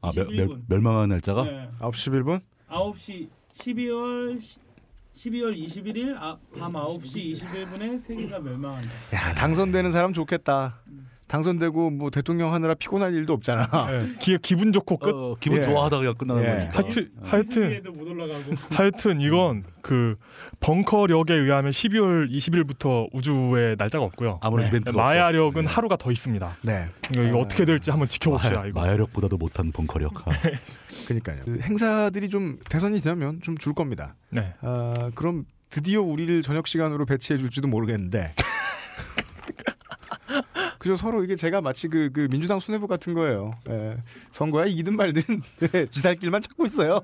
아 멸, 멸, 11분. 멸망하는 날짜가 네. 9시 11분? 9시 12월 12월 21일 아, 밤 9시 21분에 세계가 멸망한다. 야 당선되는 사람 좋겠다. 당선되고 뭐 대통령 하느라 피곤할 일도 없잖아. 예, 기, 기분 좋고 끝. 어, 기분 예. 좋아하다가 그냥 끝나는 예. 거니까. 하여튼 하여튼 못 올라가고. 하여튼 이건 그 벙커력에 의하면 12월 20일부터 우주에 날짜가 없고요. 아무런 네. 마야력은 없어. 하루가 더 있습니다. 네. 이거, 이거 어떻게 될지 한번 지켜봅시다. 마야, 이거. 마야 력보다도 못한 벙커력. 아, 그러니까요. 그 행사들이 좀 대선이 되면 좀 줄 겁니다. 네. 아, 그럼 드디어 우리를 저녁 시간으로 배치해 줄지도 모르겠는데. 그죠 서로 이게 제가 마치 그, 그 민주당 수뇌부 같은 거예요. 예. 선거야 이기든 말든 예, 지살길만 찾고 있어요.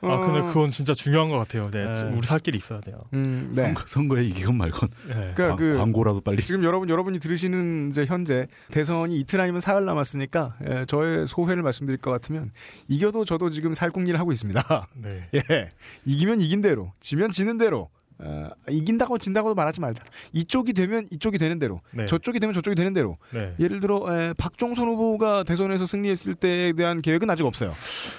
아 근데 그건 진짜 중요한 것 같아요. 네, 네. 우리 살 길이 있어야 돼요. 음, 네. 선거, 선거에 이기건 말건 네. 그러니까 광- 그 광고라도 빨리. 지금 여러분 여러분이 들으시는 이제 현재 대선이 이틀 아니면 사흘 남았으니까 예, 저의 소회를 말씀드릴 것 같으면 이겨도 저도 지금 살궁리를 하고 있습니다. 네. 예, 이기면 이긴 대로, 지면 지는 대로. 어, 이긴다고 진다고도 말하지 말자. 이쪽이 되면 이쪽이 되는 대로, 네. 저쪽이 되면 저쪽이 되는 대로. 네. 예를 들어 에, 박종선 후보가 대선에서 승리했을 때에 대한 계획은 아직 없어요.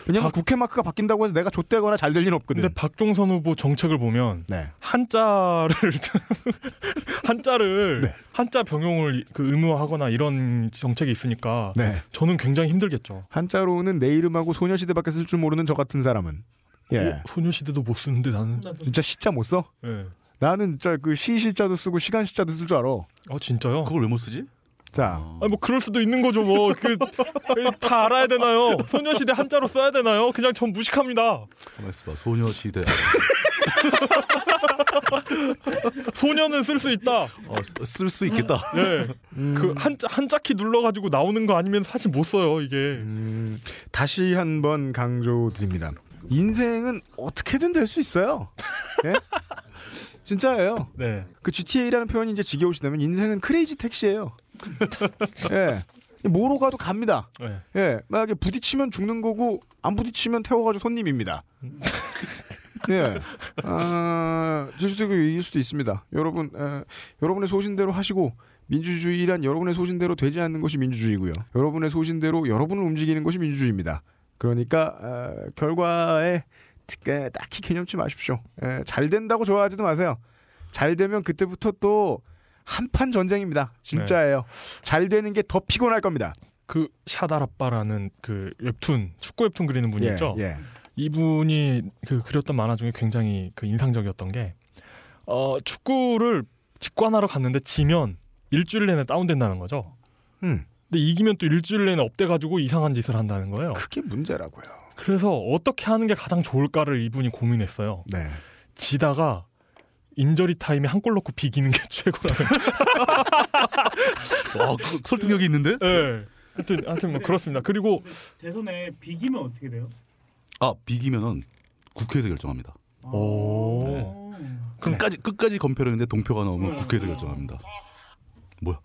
왜냐하면 박- 국회 마크가 바뀐다고 해서 내가 좆되거나 잘될 리는 없거든. 근데 박종선 후보 정책을 보면 네. 한자를 한자를 네. 한자 병용을 그 의무화하거나 이런 정책이 있으니까 네. 저는 굉장히 힘들겠죠. 한자로는 내 이름하고 소녀시대밖에 쓸 줄 모르는 저 같은 사람은 예. 어, 소녀시대도 못 쓰는데 나는. 나도 진짜 시자 못 써? 네. 나는 진짜 그 시시자도 쓰고 시간 시자도 쓸 줄 알아. 아 진짜요? 그걸 왜 못 쓰지? 자, 어. 아니 뭐 그럴 수도 있는 거죠 뭐. 그 다 알아야 되나요? 소녀시대 한자로 써야 되나요? 그냥 전 무식합니다. 가만 있어봐. 소녀시대. 소녀는 쓸 수 있다. 어, 쓸수 있겠다. 네. 음, 그 한자 한자 키 눌러가지고 나오는 거 아니면 사실 못 써요 이게. 음, 다시 한번 강조드립니다. 인생은 어떻게든 될 수 있어요. 예? 진짜예요. 네. 그 GTA라는 표현이 이제 지겨우시다면 인생은 크레이지 택시예요. 예. 뭐로 가도 갑니다. 네. 예. 만약에 부딪히면 죽는 거고 안 부딪히면 태워가지고 손님입니다. 예. 아, 질 수도 있고 이길 수도 있습니다. 여러분, 에, 여러분의 소신대로 하시고 민주주의란 여러분의 소신대로 되지 않는 것이 민주주의고요. 여러분의 소신대로 여러분을 움직이는 것이 민주주의입니다. 그러니까 어, 결과에 딱히 개념치 마십시오. 에, 잘 된다고 좋아하지도 마세요. 잘 되면 그때부터 또 한판 전쟁입니다. 진짜예요. 잘 되는 게 더 피곤할 겁니다. 그 샤다라빠라는 그 웹툰 축구 웹툰 그리는 분이 예, 있죠. 예. 이분이 그 그렸던 만화 중에 굉장히 그 인상적이었던 게 어, 축구를 직관하러 갔는데 지면 일주일 내내 다운된다는 거죠. 음, 근데 이기면 또 일주일 내내 up돼가지고 이상한 짓을 한다는 거예요. 그게 문제라고요. 그래서 어떻게 하는 게 가장 좋을까를 이분이 고민했어요. 네. 지다가 인저리 타임에 한 골 넣고 비기는 게 최고라는. 와, 그 설득력이 있는데? 네. 하여튼 하여튼 뭐 그렇습니다. 그리고 대선에 비기면 어떻게 돼요? 아, 비기면은 국회에서 결정합니다. 오. 어. 끝까지 끝까지 검표를 했는데 동표가 나오면 음. 국회에서 결정합니다. 뭐야?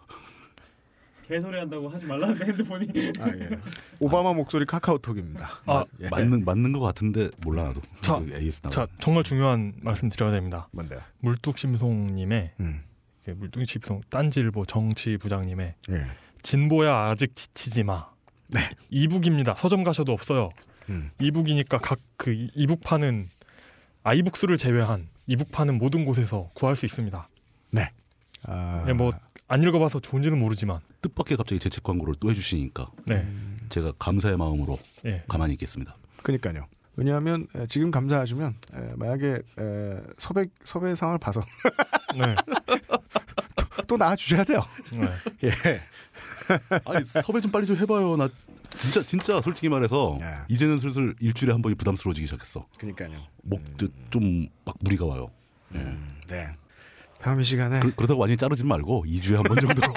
개소리 한다고 하지 말라는데 핸드폰이. 아, 예. 오바마 목소리 카카오톡입니다. 아, 예. 맞는 맞는 것 같은데 몰라 나도. 자, AS. 자 정말 중요한 말씀 드려야 됩니다. 뭔데요? 물뚝심송님의 음. 그 물뚝심송 딴지일보 정치 부장님의 예. 진보야 아직 지치지 마. 네. 이북입니다. 서점 가셔도 없어요. 음. 이북이니까 각 그 이북파는 아이북스를 제외한 이북파는 모든 곳에서 구할 수 있습니다. 아, 예, 뭐 안 읽어봐서 좋은지는 모르지만, 뜻밖의 갑자기 재책 광고를 또 해주시니까 네, 제가 감사의 마음으로 예, 가만히 있겠습니다. 그러니까요. 왜냐하면 에, 지금 감사하시면 에, 만약에 에, 섭외 섭외 상황을 봐서 네, 또 나와 주셔야 돼요. 네. 예. 아니 섭외 좀 빨리 좀 해봐요. 나 진짜 진짜 솔직히 말해서 야. 이제는 슬슬 일주일에 한 번이 부담스러워지기 시작했어. 그러니까요. 목좀 막 무리가 와요. 예. 음, 네. 다음 이 시간에 그, 그렇다고 완전히 자르지 말고 2주에 한 번 정도로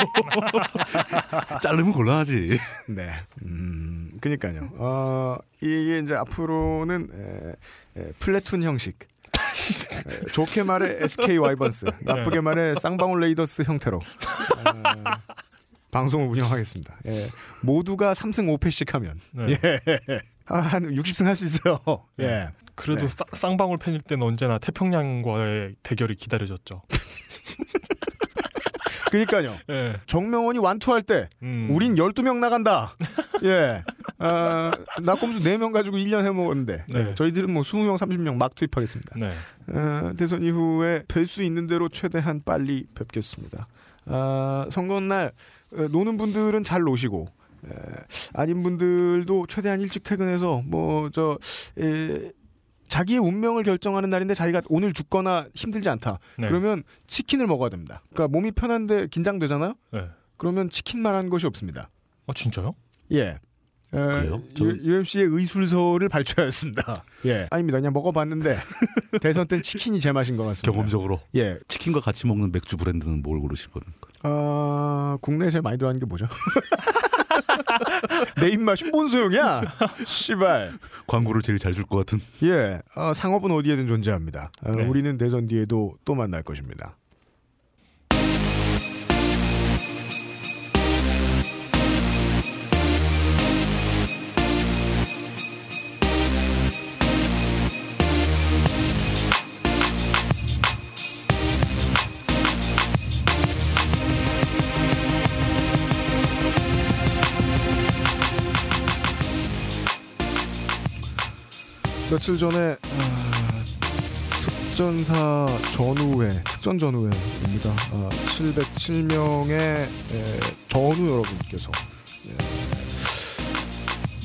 자르면 곤란하지. 네. 음, 그러니까요. 어, 이게 이제 앞으로는 에, 에, 플래툰 형식. 에, 좋게 말해 SK 와이번스, 나쁘게 말해 쌍방울 레이더스 형태로 어, 방송을 운영하겠습니다. 예. 모두가 3승 5패씩 하면 네. 예. 한 60승 할 수 있어요. 예. 그래도 네. 싸- 쌍방울 팬일 때는 언제나 태평양과의 대결이 기다려졌죠. 그러니까요. 예, 정명원이 완투할 때 음, 우린 12명 나간다. 예. 아, 낙검수 4명 가지고 1년 해먹었는데 네. 저희들은 뭐 20명, 30명 막 투입하겠습니다. 네. 어, 대선 이후에 뵐 수 있는 대로 최대한 빨리 뵙겠습니다. 아, 선거날 어, 노는 분들은 잘 노시고 에, 아닌 분들도 최대한 일찍 퇴근해서 뭐 저 자기의 운명을 결정하는 날인데 자기가 오늘 죽거나 힘들지 않다. 네. 그러면 치킨을 먹어야 됩니다. 그러니까 몸이 편한데 긴장되잖아요. 네. 그러면 치킨만 한 것이 없습니다. 아 진짜요? 예. 그래요? 저는- UMC의 의술서를 발표하였습니다. 예. 아닙니다. 그냥 먹어봤는데 대선 땐 치킨이 제 맛인 것 같습니다. 경험적으로 예. 치킨과 같이 먹는 맥주 브랜드는 뭘 고르실 겁니까? 아 국내에 제일 많이 들어가는 게 뭐죠? 내 입맛이 뭔 소용이야? 씨발. 광고를 제일 잘 줄 것 같은. 예. 어, 상업은 어디에든 존재합니다. 어, 네. 우리는 대선 뒤에도 또 만날 것입니다. 며칠 전에 아, 특전사 전후회, 특전 전후회입니다. 아, 707명의 전후 여러분께서 예,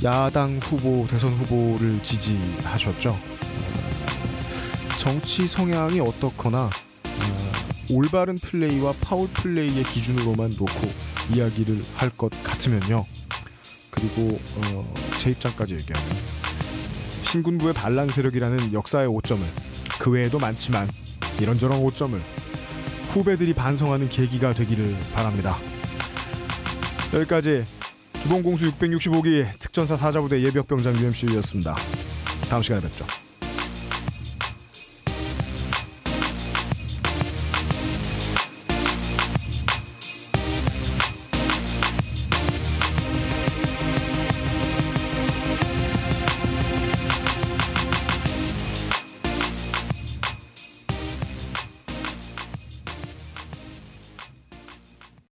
야당 후보, 대선 후보를 지지하셨죠. 아, 정치 성향이 어떻거나 아, 올바른 플레이와 파울 플레이의 기준으로만 놓고 이야기를 할 것 같으면요. 그리고 어, 제 입장까지 얘기하면 신군부의 반란 세력이라는 역사의 오점을 그 외에도 많지만 이런저런 오점을 후배들이 반성하는 계기가 되기를 바랍니다. 여기까지 기본공수 665기 특전사 사자부대 예비역병장 UMC였습니다. 다음 시간에 뵙죠.